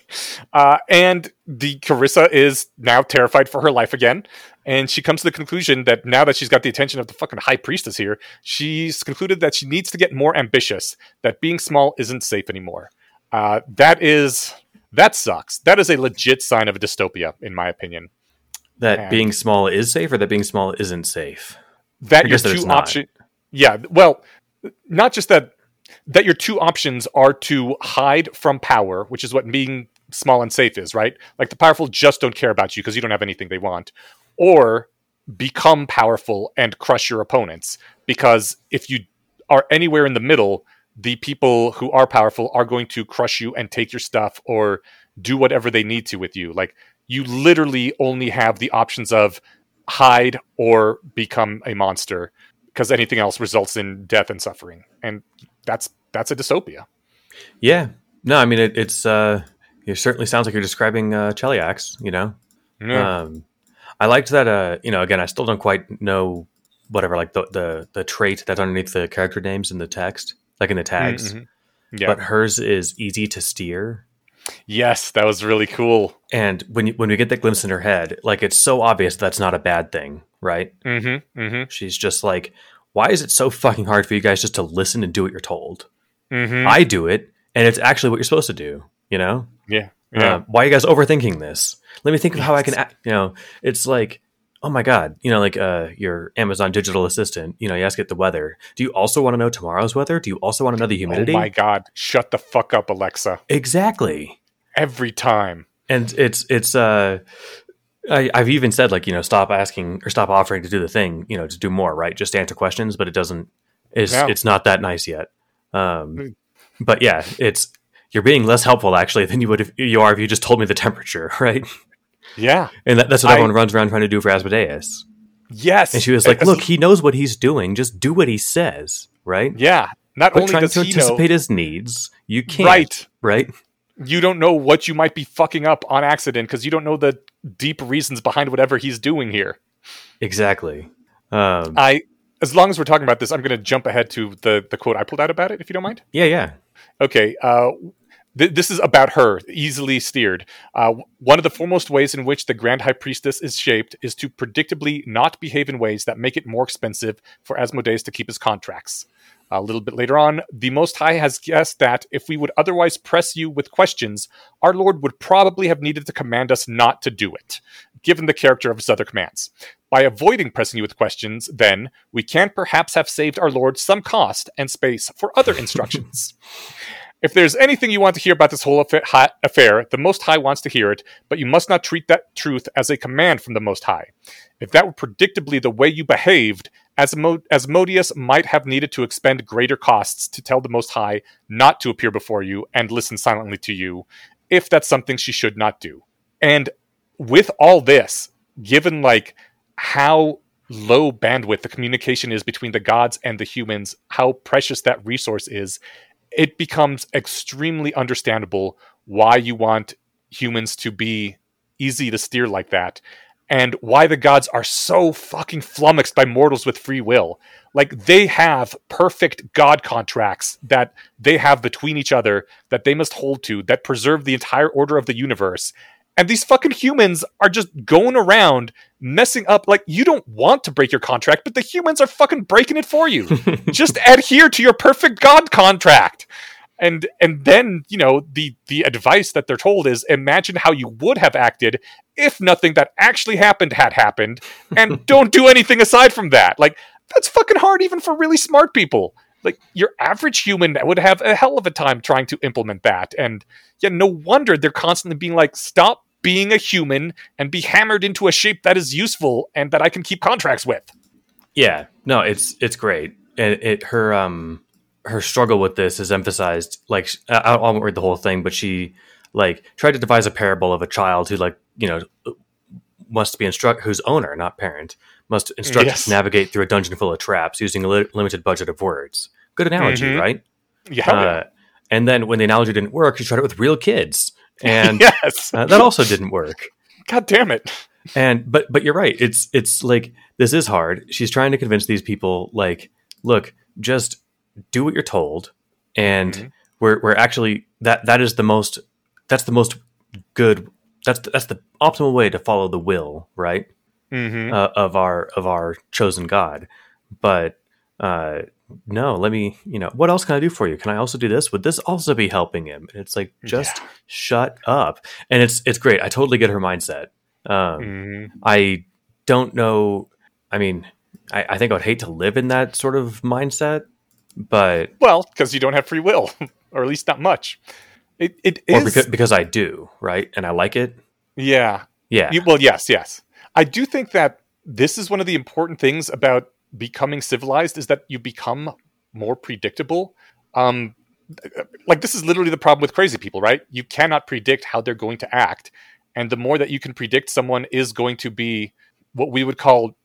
Uh, and the Carissa is now terrified for her life again. And she comes to the conclusion that now that she's got the attention of the fucking high priestess here, she's concluded that she needs to get more ambitious, that being small isn't safe anymore. Uh, that is, that sucks. That is a legit sign of a dystopia, in my opinion. That And- being small is safe, or that being small isn't safe. That your guess that it's two options. Yeah, well, not just that, that your two options are to hide from power, which is what being small and safe is, right? Like the powerful just don't care about you because you don't have anything they want, or become powerful and crush your opponents because if you are anywhere in the middle, the people who are powerful are going to crush you and take your stuff or do whatever they need to with you. Like you literally only have the options of hide or become a monster because anything else results in death and suffering. And that's that's a dystopia. Yeah. No, I mean it, it's uh it certainly sounds like you're describing uh Cheliax, you know. Yeah. Um I liked that uh you know, again, I still don't quite know whatever like the the, the trait that's underneath the character names in the text, like in the tags. Mhm. Yeah. But hers is easy to steer. yes, that was really cool. And when you, when we get that glimpse in her head, like it's so obvious that's not a bad thing, right? Mm-hmm. Mm-hmm. She's just like, why is it so fucking hard for you guys just to listen and do what you're told? Mm-hmm. I do it, and it's actually what you're supposed to do. You know, yeah. Yeah. uh, why are you guys overthinking this? Let me think of how I can, act. you know, it's like, oh my god, you know, like uh, your Amazon digital assistant. You know, you ask it the weather. Do you also want to know tomorrow's weather? Do you also want to know the humidity? Oh my god! Shut the fuck up, Alexa. exactly. Every time. and it's it's uh I, I've even said like you know stop asking or stop offering to do the thing you know to do more right just answer questions but it doesn't it's Yeah. it's not that nice yet um but yeah it's you're being less helpful actually than you would if you are if you just told me the temperature right Yeah. and that, that's what I- everyone runs around trying to do for Asmodeus Yes. and she was like look he knows what he's doing just do what he says right Yeah. Not but only trying does to he know, anticipate his needs you can't right? right You don't know what you might be fucking up on accident because you don't know the deep reasons behind whatever he's doing here. exactly um I, as long as we're talking about this, I'm going to jump ahead to the the quote I pulled out about it, if you don't mind. yeah yeah Okay. Uh, th- this is about her, easily steered. Uh, one of the foremost ways in which the Grand High Priestess is shaped is to predictably not behave in ways that make it more expensive for Asmodeus to keep his contracts. A little bit later on, the Most High has guessed that if we would otherwise press you with questions, our Lord would probably have needed to command us not to do it, given the character of his other commands. By avoiding pressing you with questions, then, we can perhaps have saved our Lord some cost and space for other instructions. If there's anything you want to hear about this whole affair, the Most High wants to hear it, but you must not treat that truth as a command from the Most High. If that were predictably the way you behaved, Asmo- Asmodeus might have needed to expend greater costs to tell the Most High not to appear before you and listen silently to you, if that's something she should not do. And with all this, given like how low bandwidth the communication is between the gods and the humans, how precious that resource is, it becomes extremely understandable why you want humans to be easy to steer like that and why the gods are so fucking flummoxed by mortals with free will. Like they have perfect god contracts that they have between each other that they must hold to that preserve the entire order of the universe. And these fucking humans are just going around messing up. Like, you don't want to break your contract, but the humans are fucking breaking it for you. just adhere to your perfect God contract. And and then, you know, the the advice that they're told is imagine how you would have acted if nothing that actually happened had happened, and don't do anything aside from that. Like, that's fucking hard even for really smart people. Like your average human would have a hell of a time trying to implement that. And yeah, no wonder they're constantly being like, stop being a human and be hammered into a shape that is useful and that I can keep contracts with. Yeah, no, it's it's great, and it her um her struggle with this is emphasized. Like I, I won't read the whole thing, but she like tried to devise a parable of a child who like you know must be instruct whose owner, not parent, must instruct Yes. to navigate through a dungeon full of traps using a li- limited budget of words. Good analogy, Mhm. right? Yeah. Uh, and then when the analogy didn't work, she tried it with real kids, and yes. uh, that also didn't work. God damn it. and but but you're right it's it's like this is hard she's trying to convince these people like look just do what you're told and Mhm. we're we're actually that that is the most that's the most good that's that's the optimal way to follow the will right? Mm-hmm. uh, of our of our chosen god. But uh no let me you know what else can i do for you? Can i also do this? Would this also be helping him? And it's like just shut up. And it's it's great. I totally get her mindset. Um hmm I don't know. I mean, I, I think I would hate to live in that sort of mindset, but Well, because you don't have free will, or at least not much. It it or is. because, because I do, right? And I like it. yeah. Yeah. You- well, yes, yes. I do think that this is one of the important things about becoming civilized is that you become more predictable. Um, like this is literally the problem with crazy people, right? You cannot predict how they're going to act, and the more that you can predict someone is going to be what we would call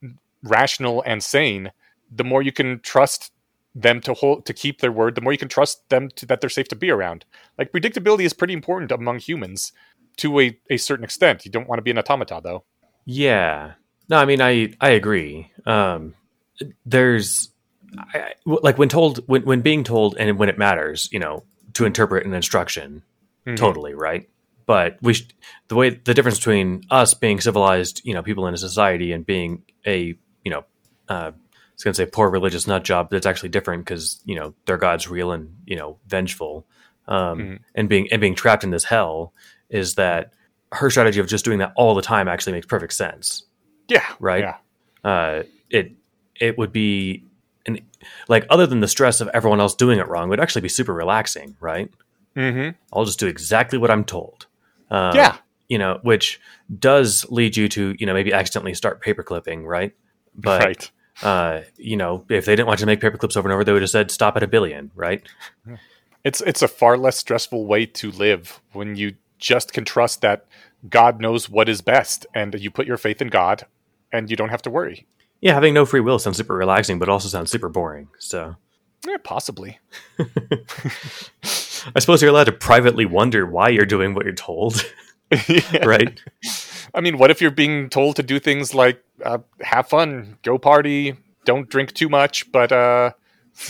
rational and sane, the more you can trust them to hold to keep their word, the more you can trust them to, that they're safe to be around. Like predictability is pretty important among humans to a, a certain extent. You don't want to be an automata though. Yeah. No, I mean I I agree. Um there's I, like when told when when being told and when it matters, you know, to interpret an instruction, mm-hmm. totally right. But we sh- the way the difference between us being civilized, you know, people in a society and being a you know, uh, Was gonna say poor religious nut job, but it's actually different because you know their god's real and you know vengeful, um, mm-hmm. and being and being trapped in this hell is that her strategy of just doing that all the time actually makes perfect sense. Yeah. Right. Yeah. Uh, it it would be and like other than the stress of everyone else doing it wrong, would actually be super relaxing, right? Mm-hmm. I'll just do exactly what I'm told. Um, yeah, you know, which does lead you to you know maybe accidentally start paper clipping, right? But right. Uh, you know, if they didn't want to make paper clips over and over, they would have said stop at a billion, right? It's it's a far less stressful way to live when you just can trust that God knows what is best, and you put your faith in God, and you don't have to worry. Yeah, having no free will sounds super relaxing, but also sounds super boring. So, yeah, possibly. I suppose you're allowed to privately wonder why you're doing what you're told, yeah. right? I mean, what if you're being told to do things like uh, have fun, go party, don't drink too much, but uh,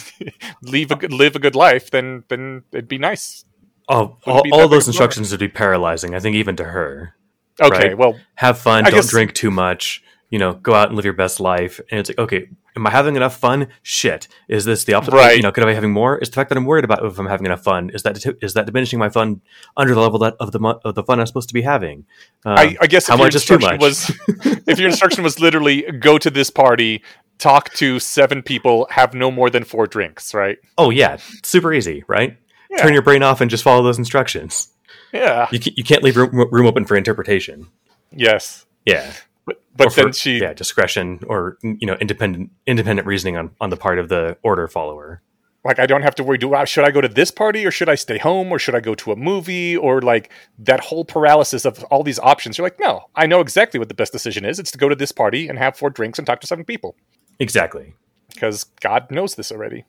leave a good, live a good life? Then, then it'd be nice. Oh, all, all those instructions would be paralyzing. I think even to her. Okay, right? well, have fun, I don't guess... drink too much you know, go out and live your best life. And it's like, okay, am I having enough fun? Shit. Is this the opposite? Right. You know, could I be having more? Is the fact that I'm worried about if I'm having enough fun is that is that diminishing my fun under the level that of the of the fun I'm supposed to be having? Um, I, I, guess how much is too much? Was if your instruction was literally go to this party, talk to seven people, have no more than four drinks, right? Oh yeah, super easy, right? Yeah. Turn your brain off and just follow those instructions. Yeah, you, you can't leave room, room open for interpretation. Yes. Yeah. But, but then she yeah discretion or you know independent independent reasoning on, on the part of the order follower. Like i don't have to worry do I, should i go to this party or should i stay home or should i go to a movie or like that whole paralysis of all these options? You're like no i know exactly what the best decision is. It's to go to this party and have four drinks and talk to seven people. Exactly. Because god knows this already.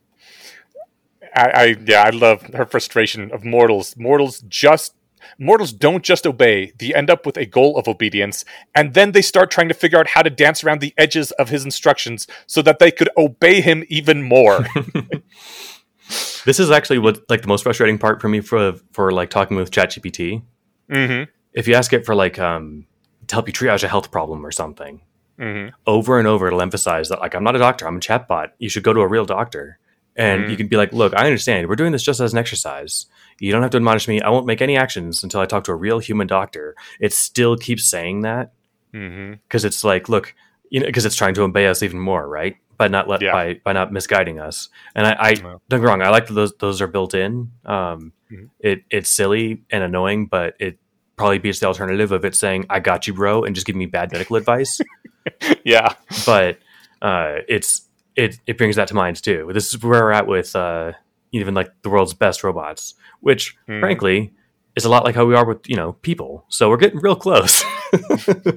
I, I yeah i love her frustration of mortals. Mortals just mortals don't just obey, they end up with a goal of obedience, and then they start trying to figure out how to dance around the edges of his instructions so that they could obey him even more. this is actually what like the most frustrating part for me for for like talking with ChatGPT. Mm-hmm. If you ask it for like um to help you triage a health problem or something, mm-hmm. over and over it'll emphasize that like I'm not a doctor, I'm a chatbot. You should go to a real doctor. And mm. you can be like, look, I understand. We're doing this just as an exercise. You don't have to admonish me. I won't make any actions until I talk to a real human doctor. It still keeps saying that because mm-hmm. it's like, look, you know, because it's trying to obey us even more, right? By not let yeah. by by not misguiding us. And I, I don't get wrong. I like that those those are built in. Um, mm-hmm. It it's silly and annoying, but it probably beats the alternative of it saying "I got you, bro" and just giving me bad medical advice. yeah, but uh, it's it it brings that to mind too. This is where we're at with uh, even like the world's best robots, which mm. frankly is a lot like how we are with you know people. So we're getting real close.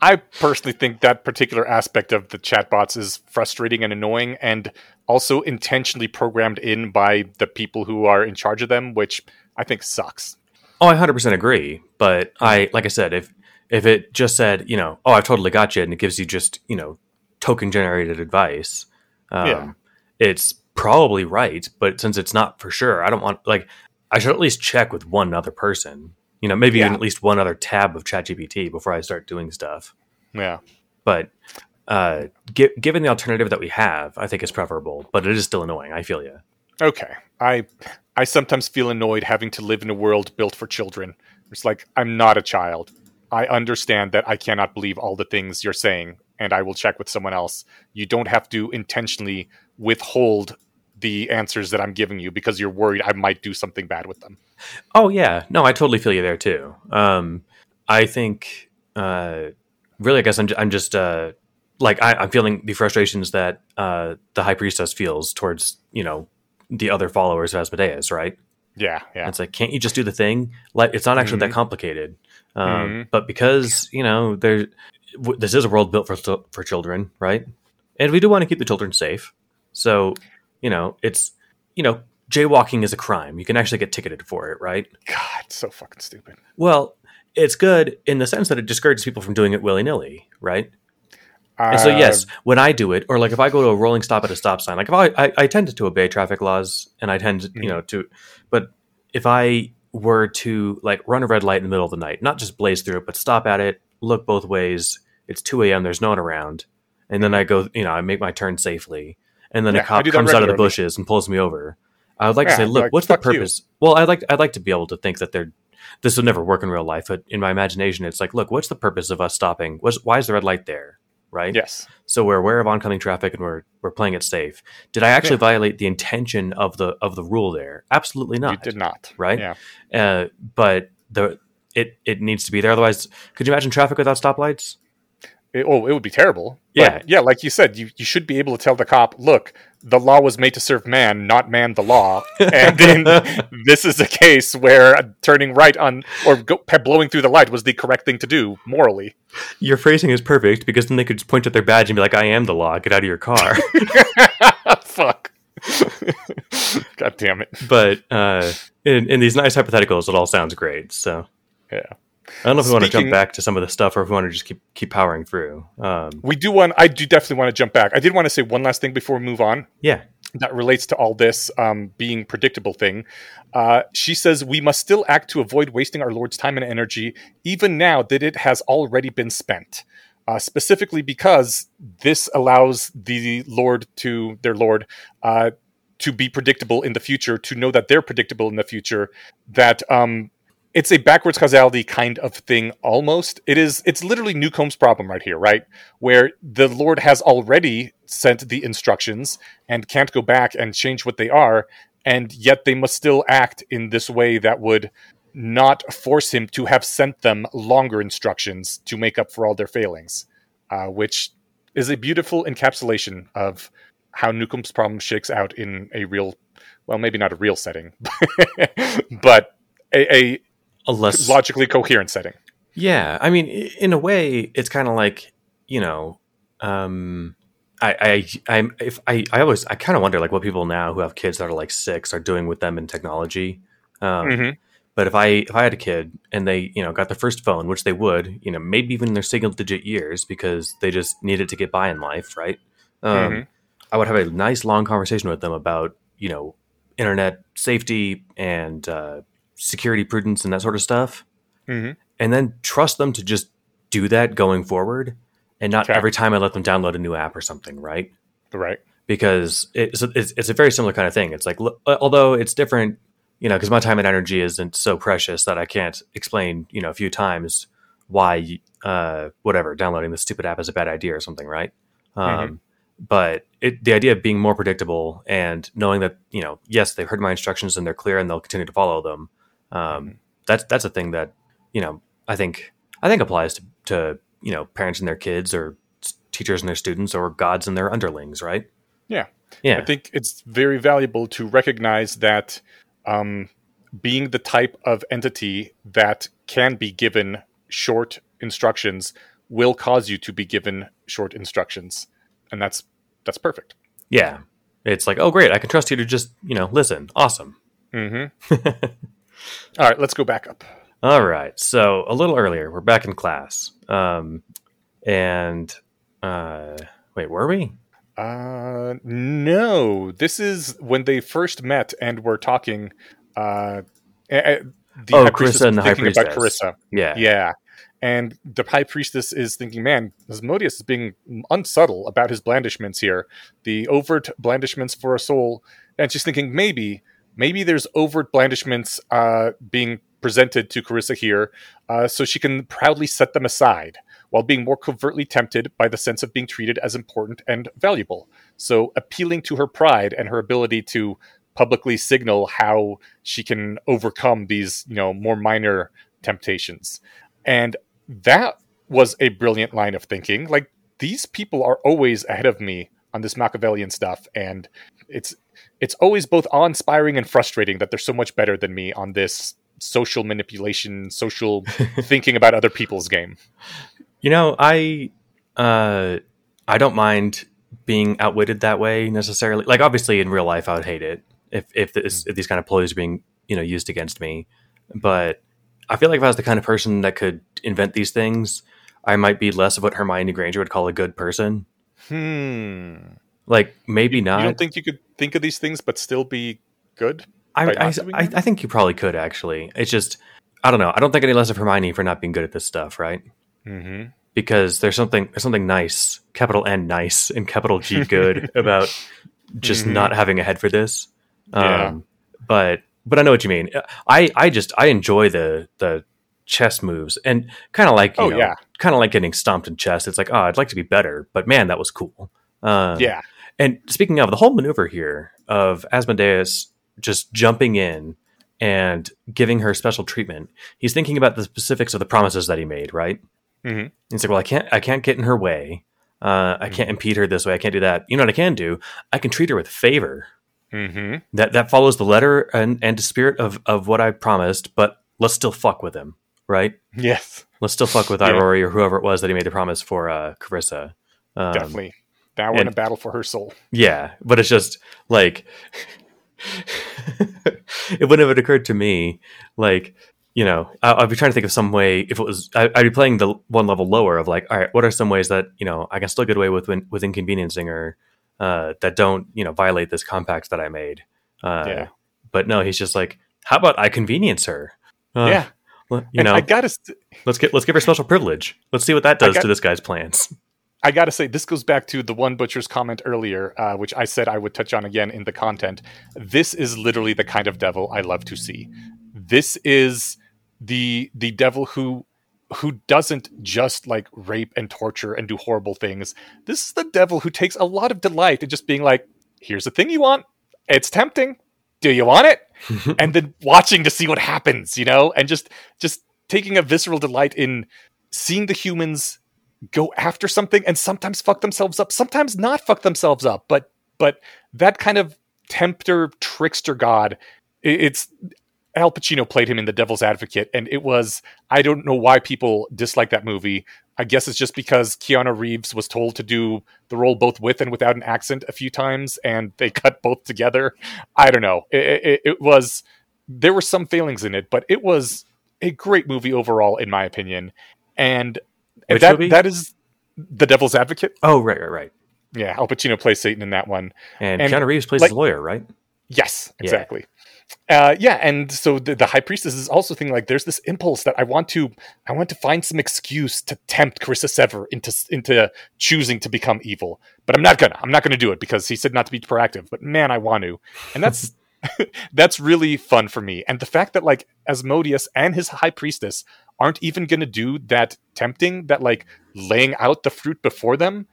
I personally think that particular aspect of the chatbots is frustrating and annoying, and also intentionally programmed in by the people who are in charge of them, which I think sucks. Oh, I hundred percent agree. But I, like I said, if if it just said, you know, oh, I've totally got you, and it gives you just, you know, token generated advice, um, yeah. it's probably right. But since it's not for sure, I don't want like I should at least check with one other person. You know, maybe yeah. at least one other tab of ChatGPT before I start doing stuff. Yeah, but uh, gi- given the alternative that we have, I think it's preferable. But it is still annoying. I feel you. Okay, I I sometimes feel annoyed having to live in a world built for children. It's like I'm not a child. I understand that I cannot believe all the things you're saying and I will check with someone else. You don't have to intentionally withhold the answers that I'm giving you because you're worried I might do something bad with them. Oh yeah, no, I totally feel you there too. Um, I think, uh, really, I guess I'm, I'm just uh, like I, I'm feeling the frustrations that uh, the high priestess feels towards you know the other followers of Asmodeus, right? Yeah, yeah. It's like, can't you just do the thing? Like, it's not actually Mhm. that complicated. Um, Mhm. But because you know, there, w- this is a world built for for children, right? And we do want to keep the children safe. So, you know, it's you know, jaywalking is a crime. You can actually get ticketed for it, right? God, so fucking stupid. Well, it's good in the sense that it discourages people from doing it willy nilly, right? And so, Uh, yes, when I do it, or like if I go to a rolling stop at a stop sign, like if I, I, I tend to obey traffic laws and I tend to, you know, to, but if I were to like run a red light in the middle of the night, not just blaze through it, but stop at it, look both ways, it's 2 a.m., there's no one around, and then I go, you know, I make my turn safely, and then Yeah, a cop comes out of the bushes and pulls me over. I would like to say, look, like, what's the fuck you. purpose? Well, I'd like, I'd like to be able to think that they're, this would never work in real life, but in my imagination, it's like, look, what's the purpose of us stopping? What's, why is the red light there? Right? yes. so we're aware of oncoming traffic and we're we're playing it safe. Did I actually Yeah. violate the intention of the of the rule there? Absolutely not. You did not. right? Yeah. Uh, but the it it needs to be there. Otherwise, could you imagine traffic without stoplights? It, oh, it would be terrible. Yeah. But, yeah. Like you said, you, you should be able to tell the cop, look, the law was made to serve man, not man the law. And then this is a case where turning right on or go, blowing through the light was the correct thing to do morally. Your phrasing is perfect because then they could just point at their badge and be like, "I am the law. Get out of your car." Fuck. God damn it. but uh, in in these nice hypotheticals, it all sounds great. So Yeah. I don't know if we want to jump back to some of the stuff or if we want to just keep keep powering through. Um, We do want, I do definitely want to jump back. I did want to say one last thing before we move on. yeah, that relates to all this um, being predictable thing. Uh, she says we must still act to avoid wasting our Lord's time and energy, even now that it has already been spent. Uh, specifically because this allows the Lord to their Lord uh, to be predictable in the future, to know that they're predictable in the future. That um, it's a backwards causality kind of thing almost. It is it's literally newcomb's problem right here right? Where the lord has already sent the instructions and can't go back and change what they are and yet they must still act in this way that would not force him to have sent them longer instructions to make up for all their failings uh, which is a beautiful encapsulation of how newcomb's problem shakes out in a real well maybe not a real setting but a, a a less logically coherent setting. Yeah, I mean, in a way, it's kind of like you know, um, I, I, I'm, if I, I always, I kind of wonder like what people now who have kids that are like six are doing with them in technology. Um, Mm-hmm. But if I, if I had a kid and they, you know, got their first phone, which they would, you know, maybe even in their single digit years because they just needed to get by in life, right? Um, Mhm. I would have a nice long conversation with them about, you know, internet safety and uh, security prudence and that sort of stuff Mm-hmm. and then trust them to just do that going forward and not Okay. every time I let them download a new app or something, right? Right. Because it's a, it's, it's a very similar kind of thing. It's like, although it's different, you know, because my time and energy isn't so precious that I can't explain, you know, a few times why, uh, whatever, downloading this stupid app is a bad idea or something, right? Um, But it, the idea of being more predictable and knowing that, you know, yes, they've heard my instructions and they're clear and they'll continue to follow them. Um. That's that's a thing that you know I think I think applies to, to you know parents and their kids or teachers and their students or gods and their underlings, right? Yeah. yeah, I think it's very valuable to recognize that um, being the type of entity that can be given short instructions will cause you to be given short instructions, and that's that's perfect. yeah. It's like, oh great, I can trust you to just you know listen. Awesome. Mm-hmm. All right, let's go back up. All right. So a little earlier, we're back in class, um, and uh, wait, were we? Uh, no. This is when they first met and were talking. Uh, the Oh, high priestess Carissa and the high thinking about priestess. Carissa. Yeah, Yeah. And the high priestess is thinking, man, Asmodeus is being unsubtle about his blandishments here. The overt blandishments for a soul. And she's thinking, maybe, maybe there's overt blandishments uh, being presented to Carissa here uh, so she can proudly set them aside while being more covertly tempted by the sense of being treated as important and valuable. So appealing to her pride and her ability to publicly signal how she can overcome these, you know, more minor temptations. And that was a brilliant line of thinking. Like these people are always ahead of me on this Machiavellian stuff, and it's it's always both awe-inspiring and frustrating that they're so much better than me on this social manipulation, social thinking about other people's game. You know, I uh, I don't mind being outwitted that way necessarily. Like, obviously, in real life, I would hate it if if, this, if these kind of ploys are being you know used against me. But I feel like if I was the kind of person that could invent these things, I might be less of what Hermione Granger would call a good person. Hmm. Like maybe not. You don't think you could think of these things but still be good? I, I, I. I think you probably could actually. It's just I don't know. I don't think any less of Hermione for not being good at this stuff, right? Mm-hmm. Because there's something there's something nice, capital N nice and capital G good about just Mhm. not having a head for this. Um, Yeah. But but I know what you mean. I I just I enjoy the the chess moves and kind of like you Oh, know, yeah. kind of like getting stomped in chess. It's like oh I'd like to be better, but man that was cool. Um, Yeah. And speaking of the whole maneuver here of Asmodeus just jumping in and giving her special treatment, he's thinking about the specifics of the promises that he made, right? Mhm. He's like, "Well, I can't, I can't get in her way. Uh, I can't impede her this way. I can't do that. You know what I can do? I can treat her with favor. Mm-hmm. That that follows the letter and and the spirit of of what I promised. But let's still fuck with him, right? Yes. Let's still fuck with Yeah. Irori or whoever it was that he made the promise for uh, Carissa. Um, Definitely. Now we're in a battle for her soul. Yeah, but it's just like it wouldn't have occurred to me. Like, you know, I, I'd be trying to think of some way if it was. I, I'd be playing the one level lower of like, all right, what are some ways that you know I can still get away with with inconveniencing her uh, that don't you know violate this compact that I made. Uh, Yeah. But no, he's just like, how about I convenience her? Uh, yeah. you and know, I gotta st- let's get let's give her special privilege. Let's see what that does got- to this guy's plans. I gotta say, this goes back to the one butcher's comment earlier, uh, which I said I would touch on again in the content. This is literally the kind of devil I love to see. This is the the devil who who doesn't just like rape and torture and do horrible things. This is the devil who takes a lot of delight in just being like, "Here's the thing you want. It's tempting. Do you want it?" and then watching to see what happens, you know, and just just taking a visceral delight in seeing the humans go after something and sometimes fuck themselves up, sometimes not fuck themselves up, but but that kind of tempter trickster god, it's Al Pacino played him in The Devil's Advocate, and it was I don't know why people dislike that movie. I guess it's just because Keanu Reeves was told to do the role both with and without an accent a few times, and they cut both together. I don't know. It, it, it was there were some failings in it, but it was a great movie overall, in my opinion. And Which that movie? that is The Devil's Advocate. oh, right, right, right. Yeah, Al Pacino plays Satan in that one. And, And, Keanu Reeves plays like- the lawyer, right? Yes, Yeah. exactly. Uh, yeah, and so the, the high priestess is also thinking like there's this impulse that I want to I want to find some excuse to tempt Carissa Sevar into into choosing to become evil, but I'm not gonna I'm not gonna do it because he said not to be proactive. But man, I want to, and that's that's really fun for me. And the fact that like Asmodeus and his high priestess aren't even gonna do that tempting, that like laying out the fruit before them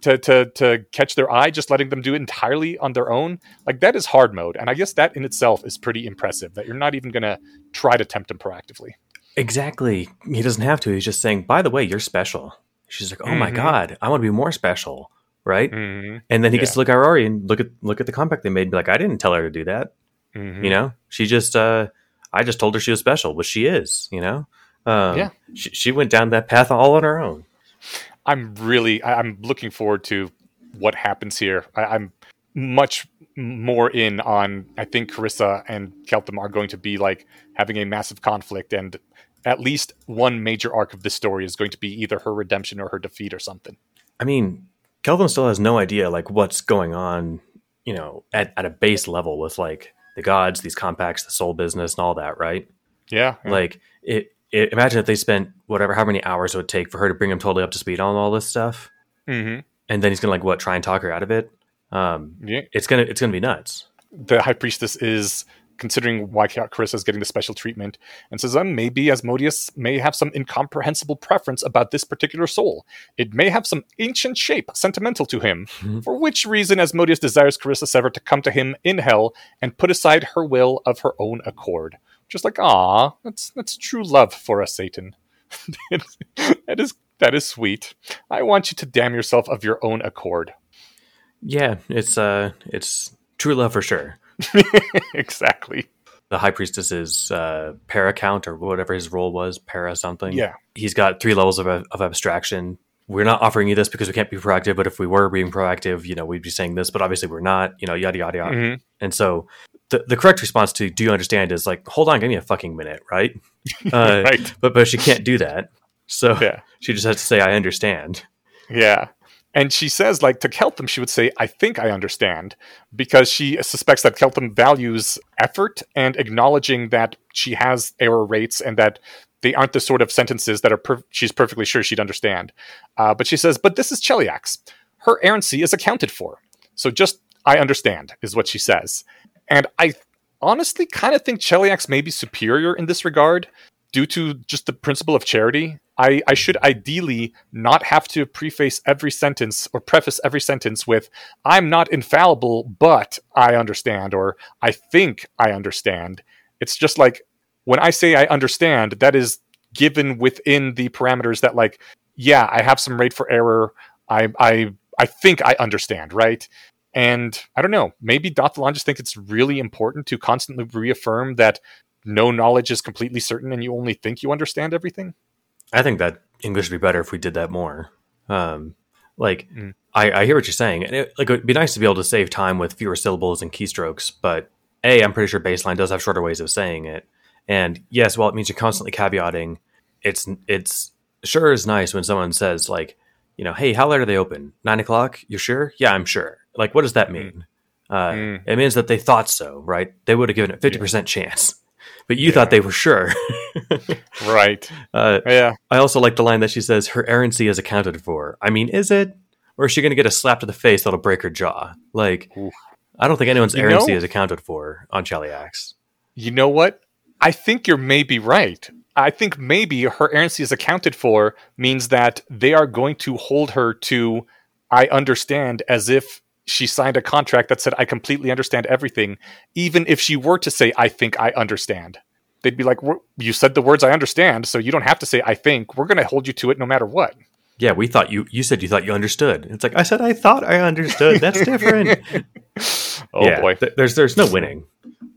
to to to catch their eye, just letting them do it entirely on their own, like that is hard mode. And I guess that in itself is pretty impressive. That you're not even gonna try to tempt them proactively. Exactly. He doesn't have to. He's just saying, by the way, you're special. She's like, oh my Mhm. God, I want to be more special. Right. Mm-hmm. And then he gets to look at Rory and look at look at the compact they made and be like, I didn't tell her to do that. Mm-hmm. You know? She just uh I just told her she was special, which she is, you know? Um Yeah. she, she went down that path all on her own. I'm really I'm looking forward to what happens here. I, I'm much more in on. I think Carissa and Keltham are going to be like having a massive conflict, and at least one major arc of this story is going to be either her redemption or her defeat or something. I mean, Keltham still has no idea like what's going on, you know, at, at a base level with like the gods, these compacts, the soul business, and all that, right? Yeah, yeah. Like it, it. Imagine if they spent whatever, how many hours it would take for her to bring him totally up to speed on all this stuff, hmm and then he's gonna like what try and talk her out of it. Um, yeah. it's gonna it's gonna be nuts. the high priestess is considering why Carissa is getting the special treatment and says, um, maybe Asmodeus may have some incomprehensible preference about this particular soul. It may have some ancient shape sentimental to him, Mhm. for which reason Asmodeus desires Carissa Sevar to come to him in hell and put aside her will of her own accord. Just like, ah, that's that's true love for us, Satan. that is That is sweet. I want you to damn yourself of your own accord. Yeah, it's uh, it's true love for sure. exactly. The high priestess's uh, para count or whatever his role was, para something. Yeah. he's got three levels of, of abstraction. We're not offering you this because we can't be proactive, but if we were being proactive, you know, we'd be saying this, but obviously we're not. You know, yada yada yada. Mhm. And so the the correct response to "Do you understand?" is like, "Hold on, give me a fucking minute, right?" Uh, right. But but she can't do that, so Yeah. she just has to say, "I understand." Yeah. And she says, like, to Keltham, she would say, I think I understand, because she suspects that Keltham values effort and acknowledging that she has error rates and that they aren't the sort of sentences that are per- she's perfectly sure she'd understand. Uh, but she says, but this is Cheliax. Her errancy is accounted for. So just, I understand, is what she says. And I honestly kind of think Cheliax may be superior in this regard due to just the principle of charity. I, I should ideally not have to preface every sentence or preface every sentence with, I'm not infallible, but I understand, or I think I understand. It's just like when I say I understand, that is given within the parameters that, like, yeah, I have some rate for error. I, I, I think I understand, right? And I don't know, maybe Dath ilan just think it's really important to constantly reaffirm that no knowledge is completely certain and you only think you understand everything. I think that English would be better if we did that more. Um, like, Mm. I, I hear what you're saying, and it, like it'd be nice to be able to save time with fewer syllables and keystrokes. But a, I'm pretty sure baseline does have shorter ways of saying it. And yes, while it means you're constantly caveating, it's it's sure is nice when someone says like, you know, hey, how late are they open? Nine o'clock? You're sure? Yeah, I'm sure. Like, what does that mean? Uh, Mm. It means that they thought so, right? They would have given it fifty percent chance, but you Yeah. thought they were sure. Right. uh, Yeah. I also like the line that she says, her errancy is accounted for. I mean, is it? Or is she going to get a slap to the face that'll break her jaw? Like, Oof. I don't think anyone's You errancy know- is accounted for on Cheliax. You know what? I think you're maybe right. I think maybe her errancy is accounted for means that they are going to hold her to I understand as if she signed a contract that said I completely understand everything, even if she were to say I think I understand. They'd be like, "You said the words I understand, so you don't have to say I think. We're going to hold you to it no matter what." Yeah, we thought you, you said you thought you understood. It's like, I said I thought I understood. That's different. Oh Yeah, boy. th- there's, there's no winning.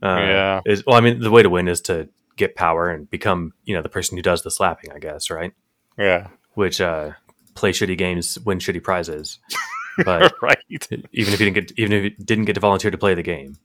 Uh, Yeah. Is, well, I mean, the way to win is to get power and become, you know, the person who does the slapping, I guess, right? Yeah. Which, uh, play shitty games, win shitty prizes. But right. even if you didn't get, even if you didn't get to volunteer to play the game,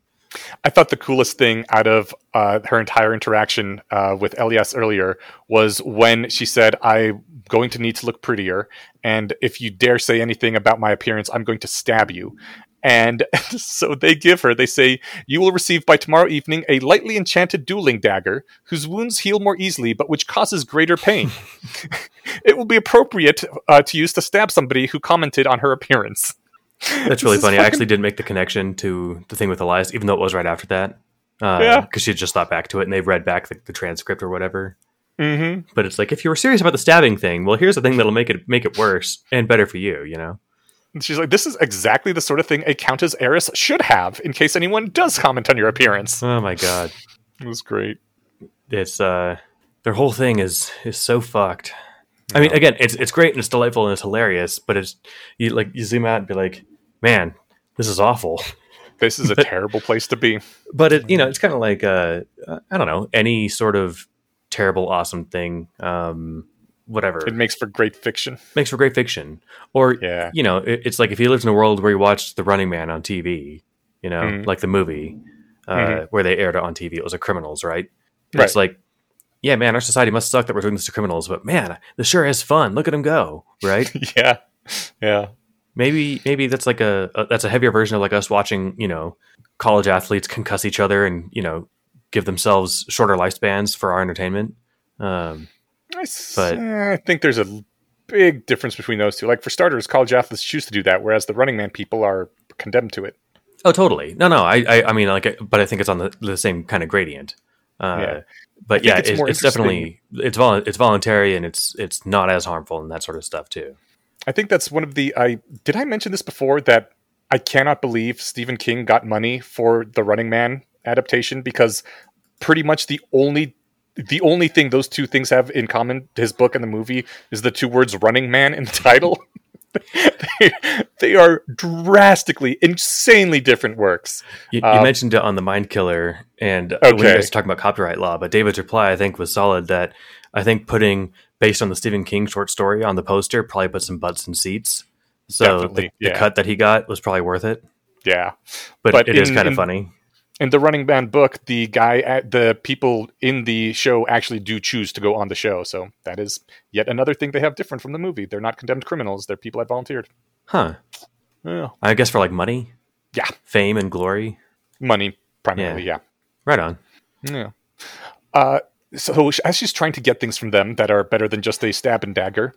I thought the coolest thing out of uh, her entire interaction uh, with Elias earlier was when she said, "I'm going to need to look prettier, and if you dare say anything about my appearance, I'm going to stab you." And so they give her, they say, You will receive by tomorrow evening a lightly enchanted dueling dagger, whose wounds heal more easily, but which causes greater pain. it will be appropriate uh, to use to stab somebody who commented on her appearance. That's really funny. I actually didn't make the connection to the thing with Elias, even though it was right after that. Uh, Yeah. Because she just thought back to it and they read back the, the transcript or whatever. Mm-hmm. But it's like, if you were serious about the stabbing thing, well, here's the thing that'll make it make it worse and better for you, you know? And she's like, This is exactly the sort of thing a Countess Heiress should have in case anyone does comment on your appearance. Oh my god. It was great. It's uh their whole thing is is so fucked. I mean, again, it's it's great and it's delightful and it's hilarious, but it's you like you zoom out and be like, man, this is awful. This is a terrible place to be. but it you know it's kind of like uh, i don't know any sort of terrible awesome thing um whatever It makes for great fiction. makes for great fiction or Yeah. you know it, it's like if you lived in a world where you watched the running man on tv you know Mhm. like the movie uh, Mhm. where they aired it on tv it was a criminals right Right. it's like yeah man our society must suck that we're doing this to criminals but man this sure is fun look at them go right yeah. Yeah. maybe maybe that's like a, a that's a heavier version of like us watching you know college athletes concuss each other and you know give themselves shorter lifespans for our entertainment um I, But- I think there's a big difference between those two. Like, for starters, college athletes choose to do that, whereas the running man people are condemned to it. oh totally no no i i, I mean like but i think it's on the, the same kind of gradient uh Yeah. but yeah it's more it's definitely it's vol- it's voluntary and it's it's not as harmful and that sort of stuff too I think that's one of the. I did I mention this before that I cannot believe Stephen King got money for the Running Man adaptation because pretty much the only the only thing those two things have in common, his book and the movie, is the two words "Running Man" in the title. they, they are drastically, insanely different works. You, you Um, mentioned it on the Mind Killer, and Okay. when you guys were talking about copyright law, but David's reply I think was solid. That I think putting based on the Stephen King short story on the poster probably put some butts in seats. So the, Definitely, the cut that he got was probably worth it. Yeah. But, But it is in- kind of funny. In the Running Man book, the guy, at the people in the show actually do choose to go on the show. So that is yet another thing they have different from the movie. They're not condemned criminals; they're people that volunteered. Huh. Yeah. I guess for like money, Yeah, fame, and glory. money primarily. Yeah. Right on. Yeah. Uh, so as she's trying to get things from them that are better than just a stab and dagger,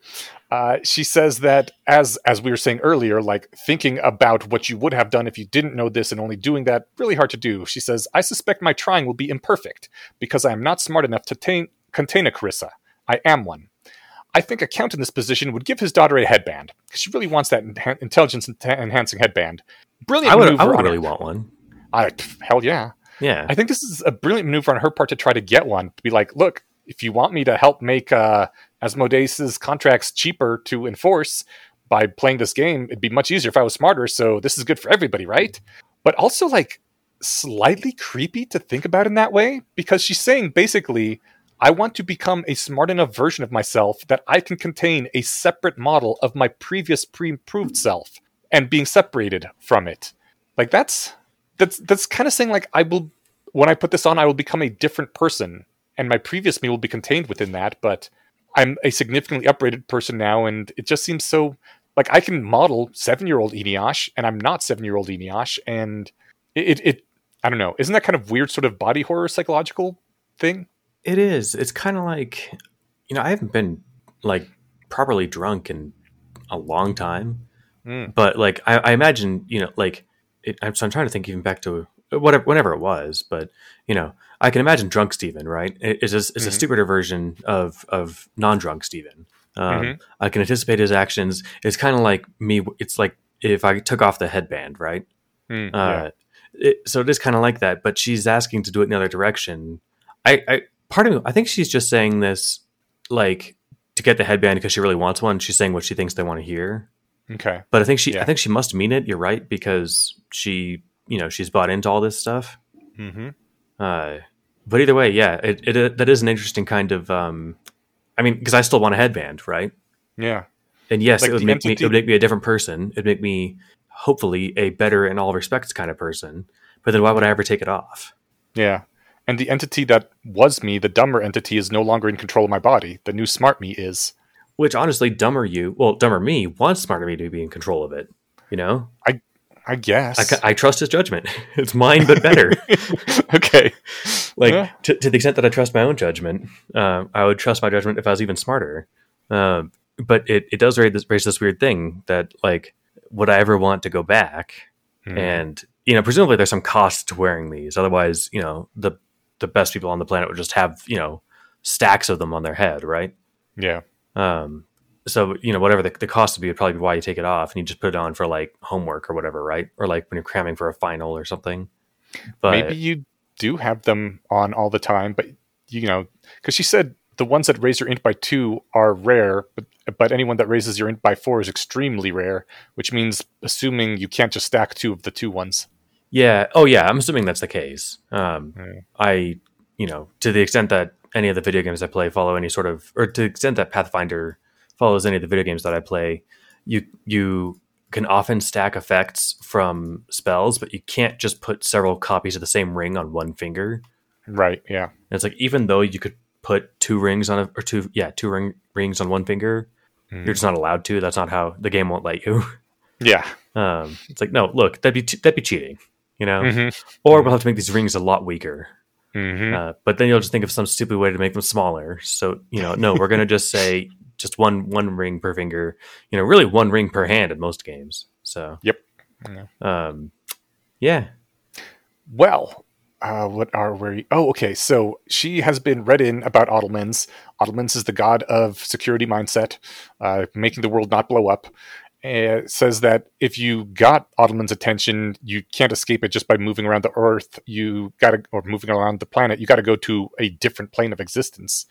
uh, she says that as as we were saying earlier, like thinking about what you would have done if you didn't know this and only doing that, really hard to do. She says, "I suspect my trying will be imperfect because I am not smart enough to tain- contain a Carissa. I am one." I think a count in this position would give his daughter a headband because she really wants that enha- intelligence enha- enhancing headband. Brilliant I would. I would really her- want one. I, hell yeah. Yeah. I think this is a brilliant maneuver on her part to try to get one. To be like, look, if you want me to help make uh, Asmodeus's contracts cheaper to enforce by playing this game, it'd be much easier if I was smarter. So this is good for everybody, right? But also like slightly creepy to think about in that way because she's saying basically, I want to become a smart enough version of myself that I can contain a separate model of my previous pre-improved self and being separated from it. Like that's that's that's kind of saying like I will when I put this on, I will become a different person, and my previous me will be contained within that. But I'm a significantly upgraded person now, and it just seems so like I can model seven year old Eneasz, and I'm not seven year old Eneasz, and it, it it I don't know, isn't that kind of weird sort of body horror psychological thing? It is. It's kind of like, you know, I haven't been like properly drunk in a long time, Mm. but like I, I imagine, you know, like it, I'm, so I'm trying to think even back to whatever, whenever it was, but you know, I can imagine drunk Steven, right? It- It's a, it's a Mhm. stupider version of of non-drunk Steven. Um, Mhm. I can anticipate his actions. It's kind of like me. It's like if I took off the headband, right? Mm, Uh, yeah. it, so it is kind of like that, but she's asking to do it in the other direction. I, I part of me, I think she's just saying this like to get the headband because she really wants one. She's saying what she thinks they want to hear, Okay. but I think she, Yeah. I think she must mean it. You're right because she, you know, she's bought into all this stuff. hmm Uh, but either way, yeah, it, it that is an interesting kind of. Um, I mean, because I still want a headband, right? Yeah. And yes, Like it would make me it would make me a different person. It'd make me hopefully a better in all respects kind of person. But then why would I ever take it off? Yeah. And the entity that was me, the dumber entity, is no longer in control of my body. The new smart me is. Which honestly, dumber you, well, dumber me wants smarter me to be in control of it. You know, I guess. I, I trust his judgment. it's mine, but better. okay. like Yeah. to, to the extent that I trust my own judgment, uh, I would trust my judgment if I was even smarter. Um, but it, it does raise this, raise this weird thing that like, would I ever want to go back? Hmm. And you know, presumably there's some cost to wearing these. Otherwise, you know, the the best people on the planet would just have you know stacks of them on their head, right? yeah. Um, so you know, whatever the, the cost would be, would probably be why you take it off and you just put it on for like homework or whatever, right? Or like when you're cramming for a final or something. But Maybe you do have them on all the time, but you know, because she said the ones that raise your int by two are rare, but but anyone that raises your int by four is extremely rare, which means assuming you can't just stack two of the two ones. yeah, oh yeah, I'm assuming that's the case. Um, Yeah. I, you know, to the extent that any of the video games I play follow any sort of, or to the extent that Pathfinder follows any of the video games that I play, you you can often stack effects from spells, but you can't just put several copies of the same ring on one finger. Right. Yeah. And it's like even though you could put two rings on a or two yeah two ring rings on one finger, Mhm. you're just not allowed to. That's not how the game won't let you. Yeah. Um, it's like no, look that'd be t- that'd be cheating, you know. hmm Or we'll have to make these rings a lot weaker. Hmm Uh, but then you'll just think of some stupid way to make them smaller. So you know, no, we're gonna just say just one one ring per finger. You know, really one ring per hand in most games. So Yep. Yeah. um, yeah, Well, uh, what are we? Oh, okay. So she has been read in about Otolmens. Otolmens is the god of security mindset, uh, making the world not blow up. Uh, says that if you got Otolmens' attention, you can't escape it just by moving around the Earth. You got to, or moving around the planet, you got to go to a different plane of existence.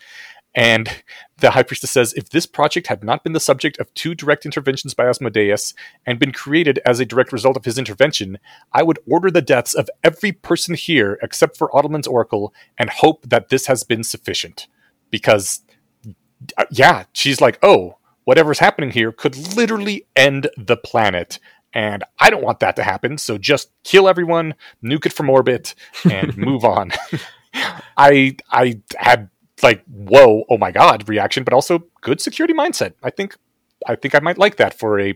And the High Priestess says if this project had not been the subject of two direct interventions by Asmodeus and been created as a direct result of his intervention, I would order the deaths of every person here except for Otolmens' Oracle and hope that this has been sufficient. Because, uh, yeah, she's like, oh, whatever's happening here could literally end the planet. And I don't want that to happen, so just kill everyone, nuke it from orbit, and move on. I I had like whoa oh my god reaction but also good security mindset i think i think i might like that for a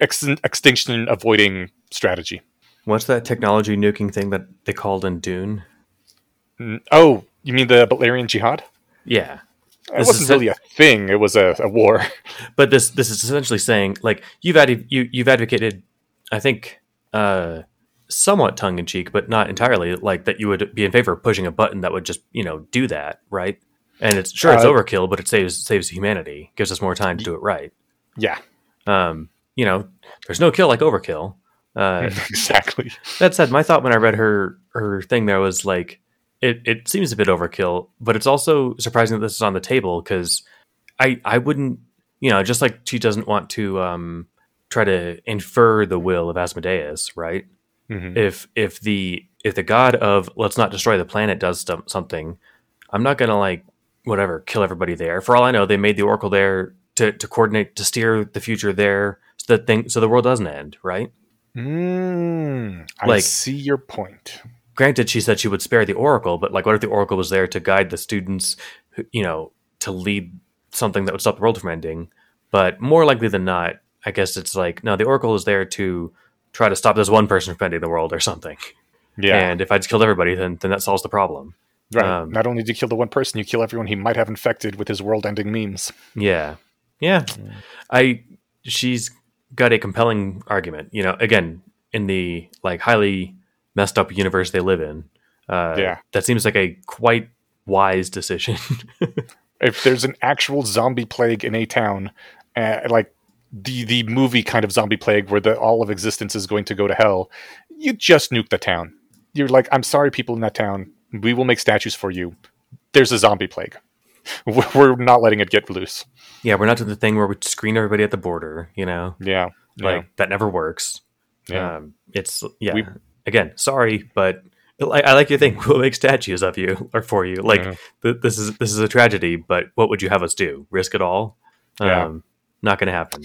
ex- extinction avoiding strategy What's that technology nuking thing that they called in Dune? Oh you mean the Butlerian jihad Yeah, it This wasn't is really a thing it was a, a war but this this is essentially saying like you've ad- you you've advocated, I think, uh, somewhat tongue in cheek, but not entirely, like that you would be in favor of pushing a button that would just you know do that, right? And it's sure it's Uh, overkill, but it saves saves humanity, gives us more time to do it right. yeah Um, you know, there's no kill like overkill. Uh, exactly That said, my thought when I read her her thing there was like, it, it seems a bit overkill, but it's also surprising that this is on the table because I I wouldn't you know just like she doesn't want to um, try to infer the will of Asmodeus, right? Mhm. If if the if the god of let's not destroy the planet does stum- something, I'm not gonna like whatever kill everybody there. For all I know, they made the oracle there to to coordinate to steer the future there so that thing so the world doesn't end, right? mm, i Like- see your point granted she said she would spare the oracle but like what if the oracle was there to guide the students who- you know to lead something that would stop the world from ending? But more likely than not i guess it's like no the oracle is there to try to stop this one person from ending the world or something. Yeah. And if i just killed everybody then then that solves the problem. Right. Um, not only do you kill the one person you kill everyone he might have infected with his world-ending memes. Yeah. Yeah. I she's got a compelling argument. You know again in the like highly messed up universe they live in uh Yeah. that seems like a quite wise decision if there's an actual zombie plague in a town, uh, like the the movie kind of zombie plague where the all of existence is going to go to hell, you just nuke the town. You're like, I'm sorry, people in that town. We will make statues for you. There's a zombie plague. We're not letting it get loose. Yeah, we're not doing the thing where we screen everybody at the border, you know? Yeah, Like that never works. yeah. Um, it's yeah. We- Again, sorry, but I, I like your thing. We'll make statues of you or for you. Like Yeah. th- this is this is a tragedy, but what would you have us do? Risk it all? Yeah. Um, not going to happen.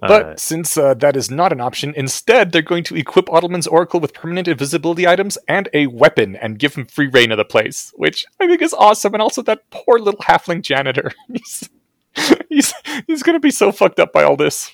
But Uh, since uh, that is not an option, instead they're going to equip Otolmens' Oracle with permanent invisibility items and a weapon and give him free reign of the place, which I think is awesome. And also that poor little halfling janitor. He's he's he's gonna be so fucked up by all this.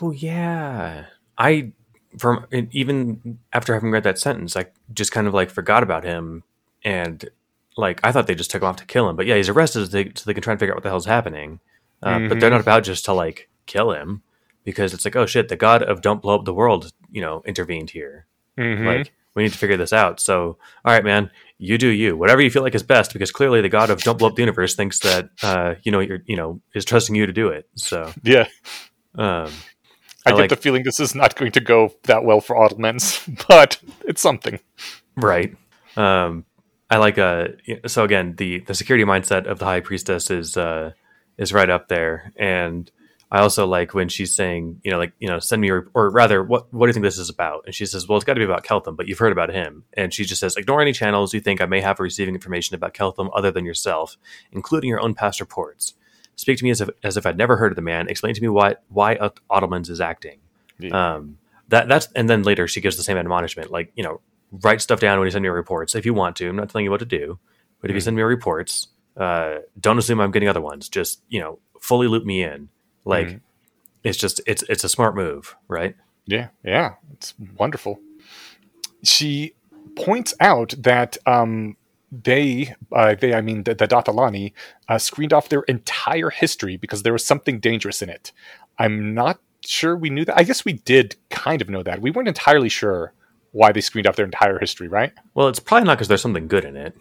oh yeah, I from even after having read that sentence, I just kind of like forgot about him and like I thought they just took him off to kill him, but yeah, he's arrested so they, so they can try and figure out what the hell's happening. Uh, But they're not about just to like kill him because it's like, oh shit, the god of don't blow up the world, you know, intervened here. Mhm. Like we need to figure this out. So, all right, man, you do you. Whatever you feel like is best, because clearly the god of don't blow up the universe thinks that uh, you know you're you know is trusting you to do it. So, yeah, um, I, I get like- the feeling this is not going to go that well for Otolmens, but it's something. right. Um, I like uh so again the the security mindset of the high priestess is uh is right up there and I also like when she's saying, you know, like, you know, send me, a, or rather, what what do you think this is about? And she says, well, it's got to be about Keltham, but you've heard about him. And she just says, ignore any channels you think I may have for receiving information about Keltham other than yourself, including your own past reports. Speak to me as if as if I'd never heard of the man. Explain to me why why Otolmens is acting. Yeah. Um, that that's and then later she gives the same admonishment, like you know, write stuff down when you send me your reports if you want to. I'm not telling you what to do, but if you send me your reports, uh, don't assume I'm getting other ones. Just you know, fully loop me in. Like Mhm. it's just it's it's a smart move, right? Yeah, yeah, it's wonderful. She points out that um, they, uh, they, I mean, the, the Dath ilani, uh, screened off their entire history because there was something dangerous in it. I'm not sure we knew that. I guess we did kind of know that. We weren't entirely sure why they screened off their entire history, right? Well, it's probably not because there's something good in it,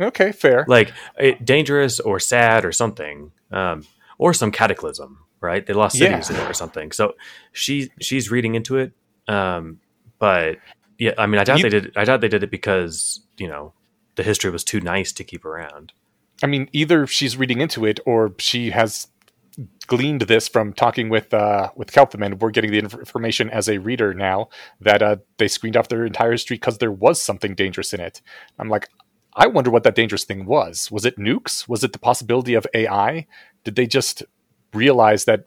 Okay, fair. like it, dangerous or sad or something, um, or some cataclysm, right? They lost Yeah. cities in it or something. So she she's reading into it. Um, but yeah, I mean, I doubt You- they did. I doubt they did it because you know the history was too nice to keep around. I mean, either she's reading into it or she has gleaned this from talking with uh, with Keltham, and we're getting the inf- information as a reader now that uh, they screened off their entire history because there was something dangerous in it. I'm like, I wonder what that dangerous thing was. Was it nukes? Was it the possibility of AI? Did they just realize that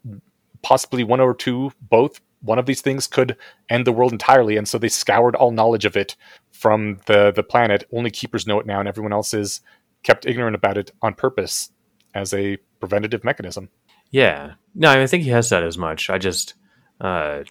possibly one or two, both one of these things could end the world entirely, and so they scoured all knowledge of it from the the planet. Only keepers know it now, and everyone else is kept ignorant about it on purpose as a preventative mechanism. Yeah, no, I think he has said as much. I just, uh,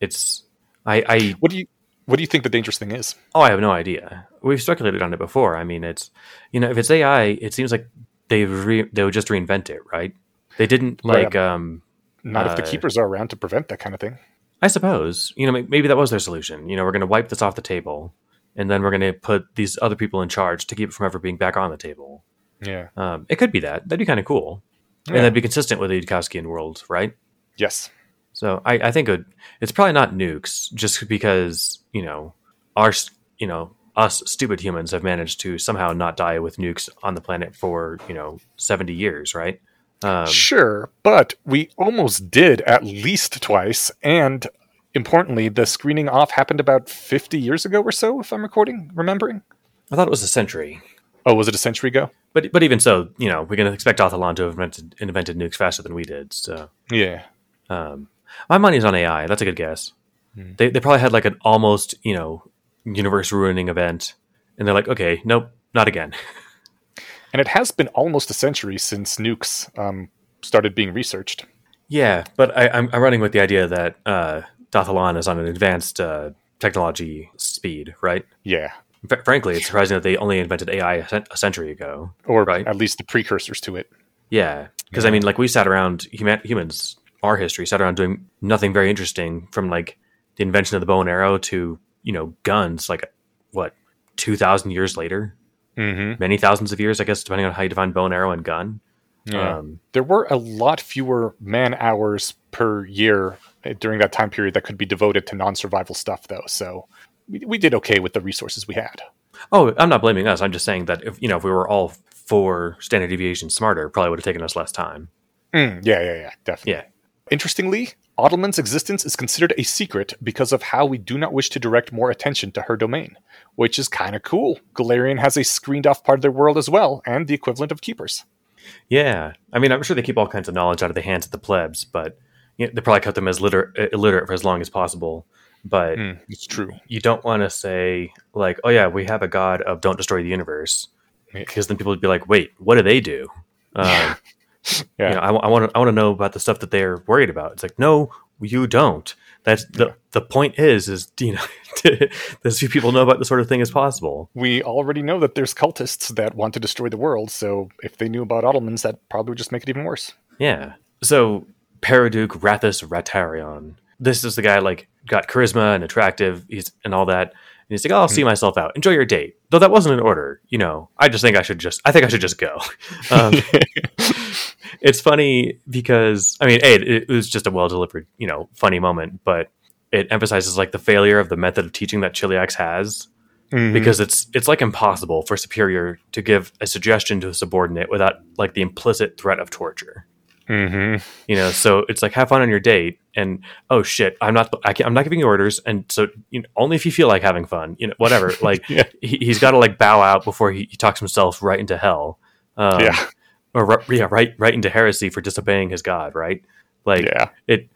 it's, I, I, What do you what do you think the dangerous thing is? oh, I have no idea. We've speculated on it before. I mean, it's, you know, if it's AI, it seems like they re- they would just reinvent it, right? They didn't Right. like, um, Not if the Uh, keepers are around to prevent that kind of thing. I suppose, you know, maybe that was their solution. You know, we're going to wipe this off the table, and then we're going to put these other people in charge to keep it from ever being back on the table. Yeah. Um, it could be that. That'd be kind of cool, Yeah. and that'd be consistent with the Yudkowskian world, right? Yes. So I, I think it, it's probably not nukes, just because you know our you know us stupid humans have managed to somehow not die with nukes on the planet for you know seventy years, right? Um, sure, but we almost did at least twice, and importantly, the screening off happened about fifty years ago or so, if I'm recording, remembering. I thought it was a century, Oh, was it a century ago? but but even so, you know we can expect Dath ilan to have invented, invented nukes faster than we did. So Yeah. um, my money's on AI. That's a good guess. Hmm. They they probably had like an almost you know universe ruining event, and they're like, okay, nope, not again. And it has been almost a century since nukes um, started being researched. Yeah, but I, I'm, I'm running with the idea that uh, Dath ilan is on an advanced uh, technology speed, right? Yeah. Fr- frankly, it's surprising that they only invented AI a, cent- a century ago. Or Right. at least the precursors to it. Yeah, because I mean, like we sat around human- humans, our history sat around doing nothing very interesting from like the invention of the bow and arrow to you know guns. Like what, two thousand years later, Mm-hmm. many thousands of years, I guess, depending on how you define bow and arrow and gun. Yeah. Um, there were a lot fewer man hours per year uh, during that time period that could be devoted to non-survival stuff though so we, we did okay with the resources we had Oh, I'm not blaming us. I'm just saying that if you know if we were all four standard deviation smarter, probably would have taken us less time. Mm, yeah yeah yeah definitely Yeah. interestingly Otolmens' existence is considered a secret because of how we do not wish to direct more attention to her domain, which is kind of cool. Golarion has a screened off part of their world as well, and the equivalent of keepers. Yeah, I mean, I'm sure they keep all kinds of knowledge out of the hands of the plebs, but you know, they probably cut them as liter- uh, illiterate for as long as possible. But Mm, it's true. you don't want to say like, "Oh yeah, we have a god of don't destroy the universe," because then people would be like, "Wait, what do they do?" Um, Yeah. You know, I, want to I want to know about the stuff that they're worried about. It's like, no, you don't. That's the the point is is you know, as few people know about this sort of thing as possible. We already know that there's cultists that want to destroy the world, so if they knew about Otolmens, that probably would just make it even worse. Yeah. So Paraduke Rathus Ratarion. This is the guy like got charisma and attractive, he's and all that. And he's like, oh, I'll see myself out. Enjoy your date. Though that wasn't an order, you know. I just think I should just I think I should just go. Um, it's funny because I mean, A, it, it was just a well delivered, you know, funny moment, but it emphasizes like the failure of the method of teaching that Cheliax has Mhm. because it's it's like impossible for superior to give a suggestion to a subordinate without like the implicit threat of torture Mhm. you know so it's like have fun on your date and oh shit i'm not I can't, i'm not giving you orders. And so you know, only if you feel like having fun you know whatever. Like Yeah. he, he's got to like bow out before he, he talks himself right into hell. Um, yeah, or yeah right right into heresy for disobeying his god right? Like yeah, it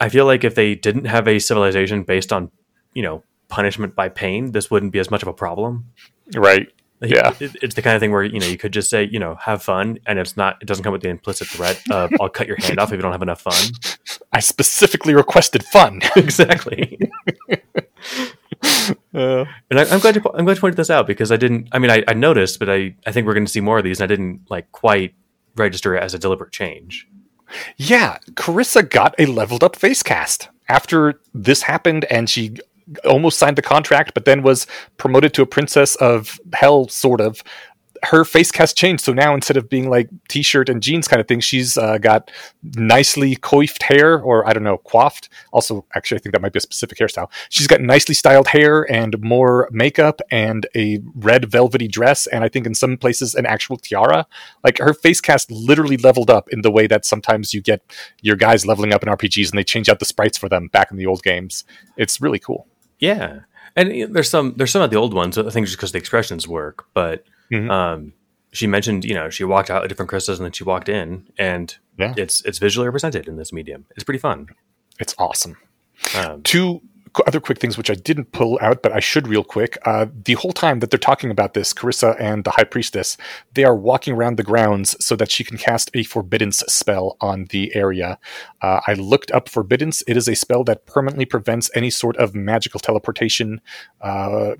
i feel like if they didn't have a civilization based on you know punishment by pain this wouldn't be as much of a problem. Right. Yeah. it, it's the kind of thing where you know you could just say you know have fun and it's not it doesn't come with the implicit threat of i'll cut your hand off if you don't have enough fun I specifically requested fun. exactly. Uh, And I, I'm glad you, I'm glad you pointed this out because I didn't. I mean, I, I noticed, but I, I think we're going to see more of these, and I didn't like quite register it as a deliberate change. yeah, Carissa got a leveled up face cast after this happened, and she almost signed the contract, but then was promoted to a princess of hell, sort of. her face cast changed. So now instead of being like t-shirt and jeans kind of thing, she's uh, got nicely coiffed hair, or I don't know, coiffed. Also, actually, I think that might be a specific hairstyle. She's got nicely styled hair and more makeup and a red velvety dress, and I think in some places an actual tiara. Like her face cast literally leveled up in the way that sometimes you get your guys leveling up in RPGs and they change out the sprites for them back in the old games. It's really cool. Yeah, and there's some there's some of the old ones. I think just because the expressions work, but mm-hmm. um, she mentioned you know she walked out at different crystals and then she walked in, and yeah. it's it's visually represented in this medium. It's pretty fun. It's awesome. Um, Two other quick things which I didn't pull out, but I should real quick. Uh, the whole time that they're talking about this, Carissa and the High Priestess, they are walking around the grounds so that she can cast a Forbiddance spell on the area. Uh, I looked up Forbiddance. It is a spell that permanently prevents any sort of magical teleportation uh,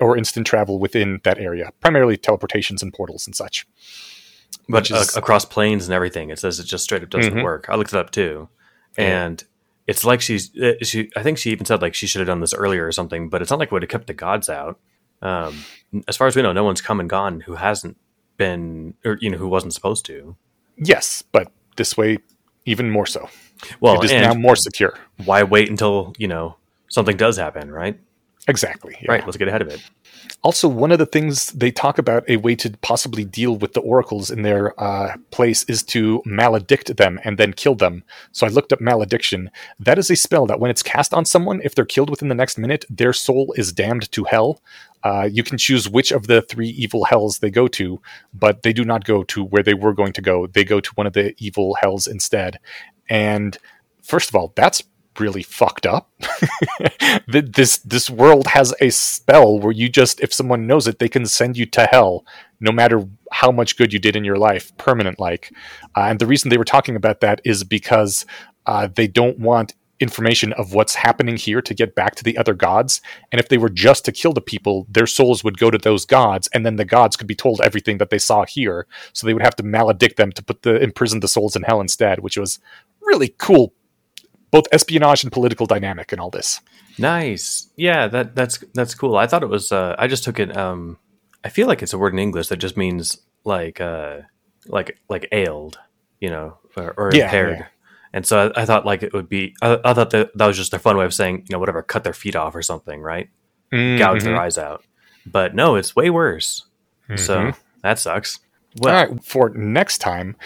or instant travel within that area, primarily teleportations and portals and such. But is, across planes and everything, it says it just straight up doesn't mm-hmm. work. I looked it up too. And it's like she's uh, she i think she even said like she should have done this earlier or something but it's not like it would have kept the gods out. Um, as far as we know no one's come and gone who hasn't been or you know who wasn't supposed to. Yes but this way even more so. Well it is now more secure. why wait until you know something does happen right exactly yeah. right let's get ahead of it also, one of the things they talk about a way to possibly deal with the oracles in their uh, place is to maledict them and then kill them. So I looked up malediction. That is a spell that when it's cast on someone, if they're killed within the next minute, their soul is damned to hell. Uh, you can choose which of the three evil hells they go to, but they do not go to where they were going to go. They go to one of the evil hells instead. And first of all, that's really fucked up. this this world has a spell where you just if someone knows it, they can send you to hell, no matter how much good you did in your life, permanent like. Uh, and the reason they were talking about that is because uh, they don't want information of what's happening here to get back to the other gods. And if they were just to kill the people, their souls would go to those gods, and then the gods could be told everything that they saw here. So they would have to maledict them to put the imprison the souls in hell instead, which was really cool both espionage and political dynamic and all this. Nice. Yeah, that that's that's cool. I thought it was uh, I just took it um I feel like it's a word in English that just means like uh like like ailed, you know, or, or yeah, impaired. Yeah. And so I, I, thought like it would be I, I, thought that that was just a fun way of saying, you know, whatever, cut their feet off or something, right? Mm-hmm. Gouge their eyes out. But no, it's way worse. Mm-hmm. So that sucks. Well, All right, for next time,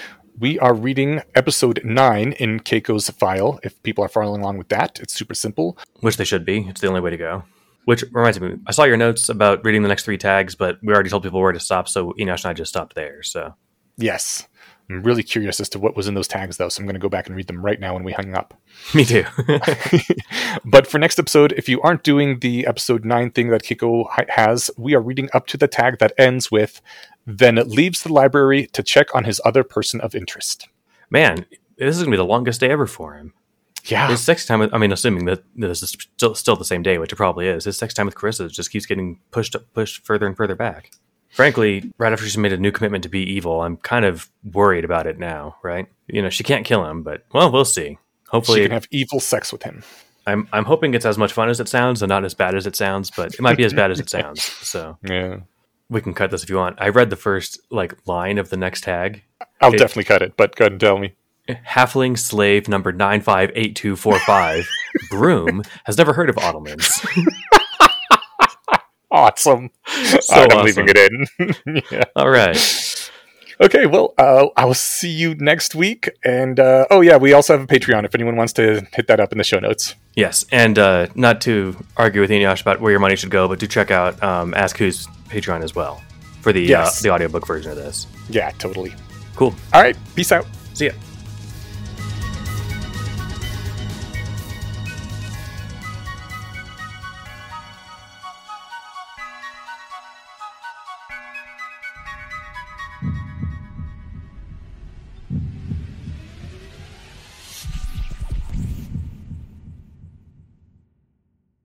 we are reading episode 9 in Keiko's file. If people are following along with that, it's super simple. Which they should be. It's the only way to go. Which reminds me, I saw your notes about reading the next three tags, but we already told people where to stop, so Eneasz and I just stopped there. So, yes, I'm really curious as to what was in those tags, though. So I'm going to go back and read them right now when we hung up. Me too. but for next episode, if you aren't doing the episode nine thing that Kiko has, we are reading up to the tag that ends with then leaves the library to check on his other person of interest. Man, this is going to be the longest day ever for him. Yeah. His sex time with, I mean, assuming that this is still, still the same day, which it probably is, his sex time with Carissa just keeps getting pushed pushed further and further back. Frankly, right after she's made a new commitment to be evil, I'm kind of worried about it now, right? You know, she can't kill him, but, well, we'll see. Hopefully. She can have evil sex with him. I'm, I'm hoping it's as much fun as it sounds and not as bad as it sounds, but it might be as bad as it sounds. So. Yeah we can cut this if you want. I read the first like line of the next tag. I'll it, definitely cut it, but go ahead and tell me. Halfling slave number nine five eight two four five. Broom has never heard of Otolmens. awesome. So I'm awesome. leaving it in. yeah. All right. Okay, well, uh, I will see you next week. And uh, oh yeah, we also have a Patreon if anyone wants to hit that up in the show notes. Yes, and uh, not to argue with Eneasz about where your money should go, but do check out um, Askwho's Patreon as well for the uh, yes. the audiobook version of this. Yeah, totally. Cool. All right, peace out. See ya.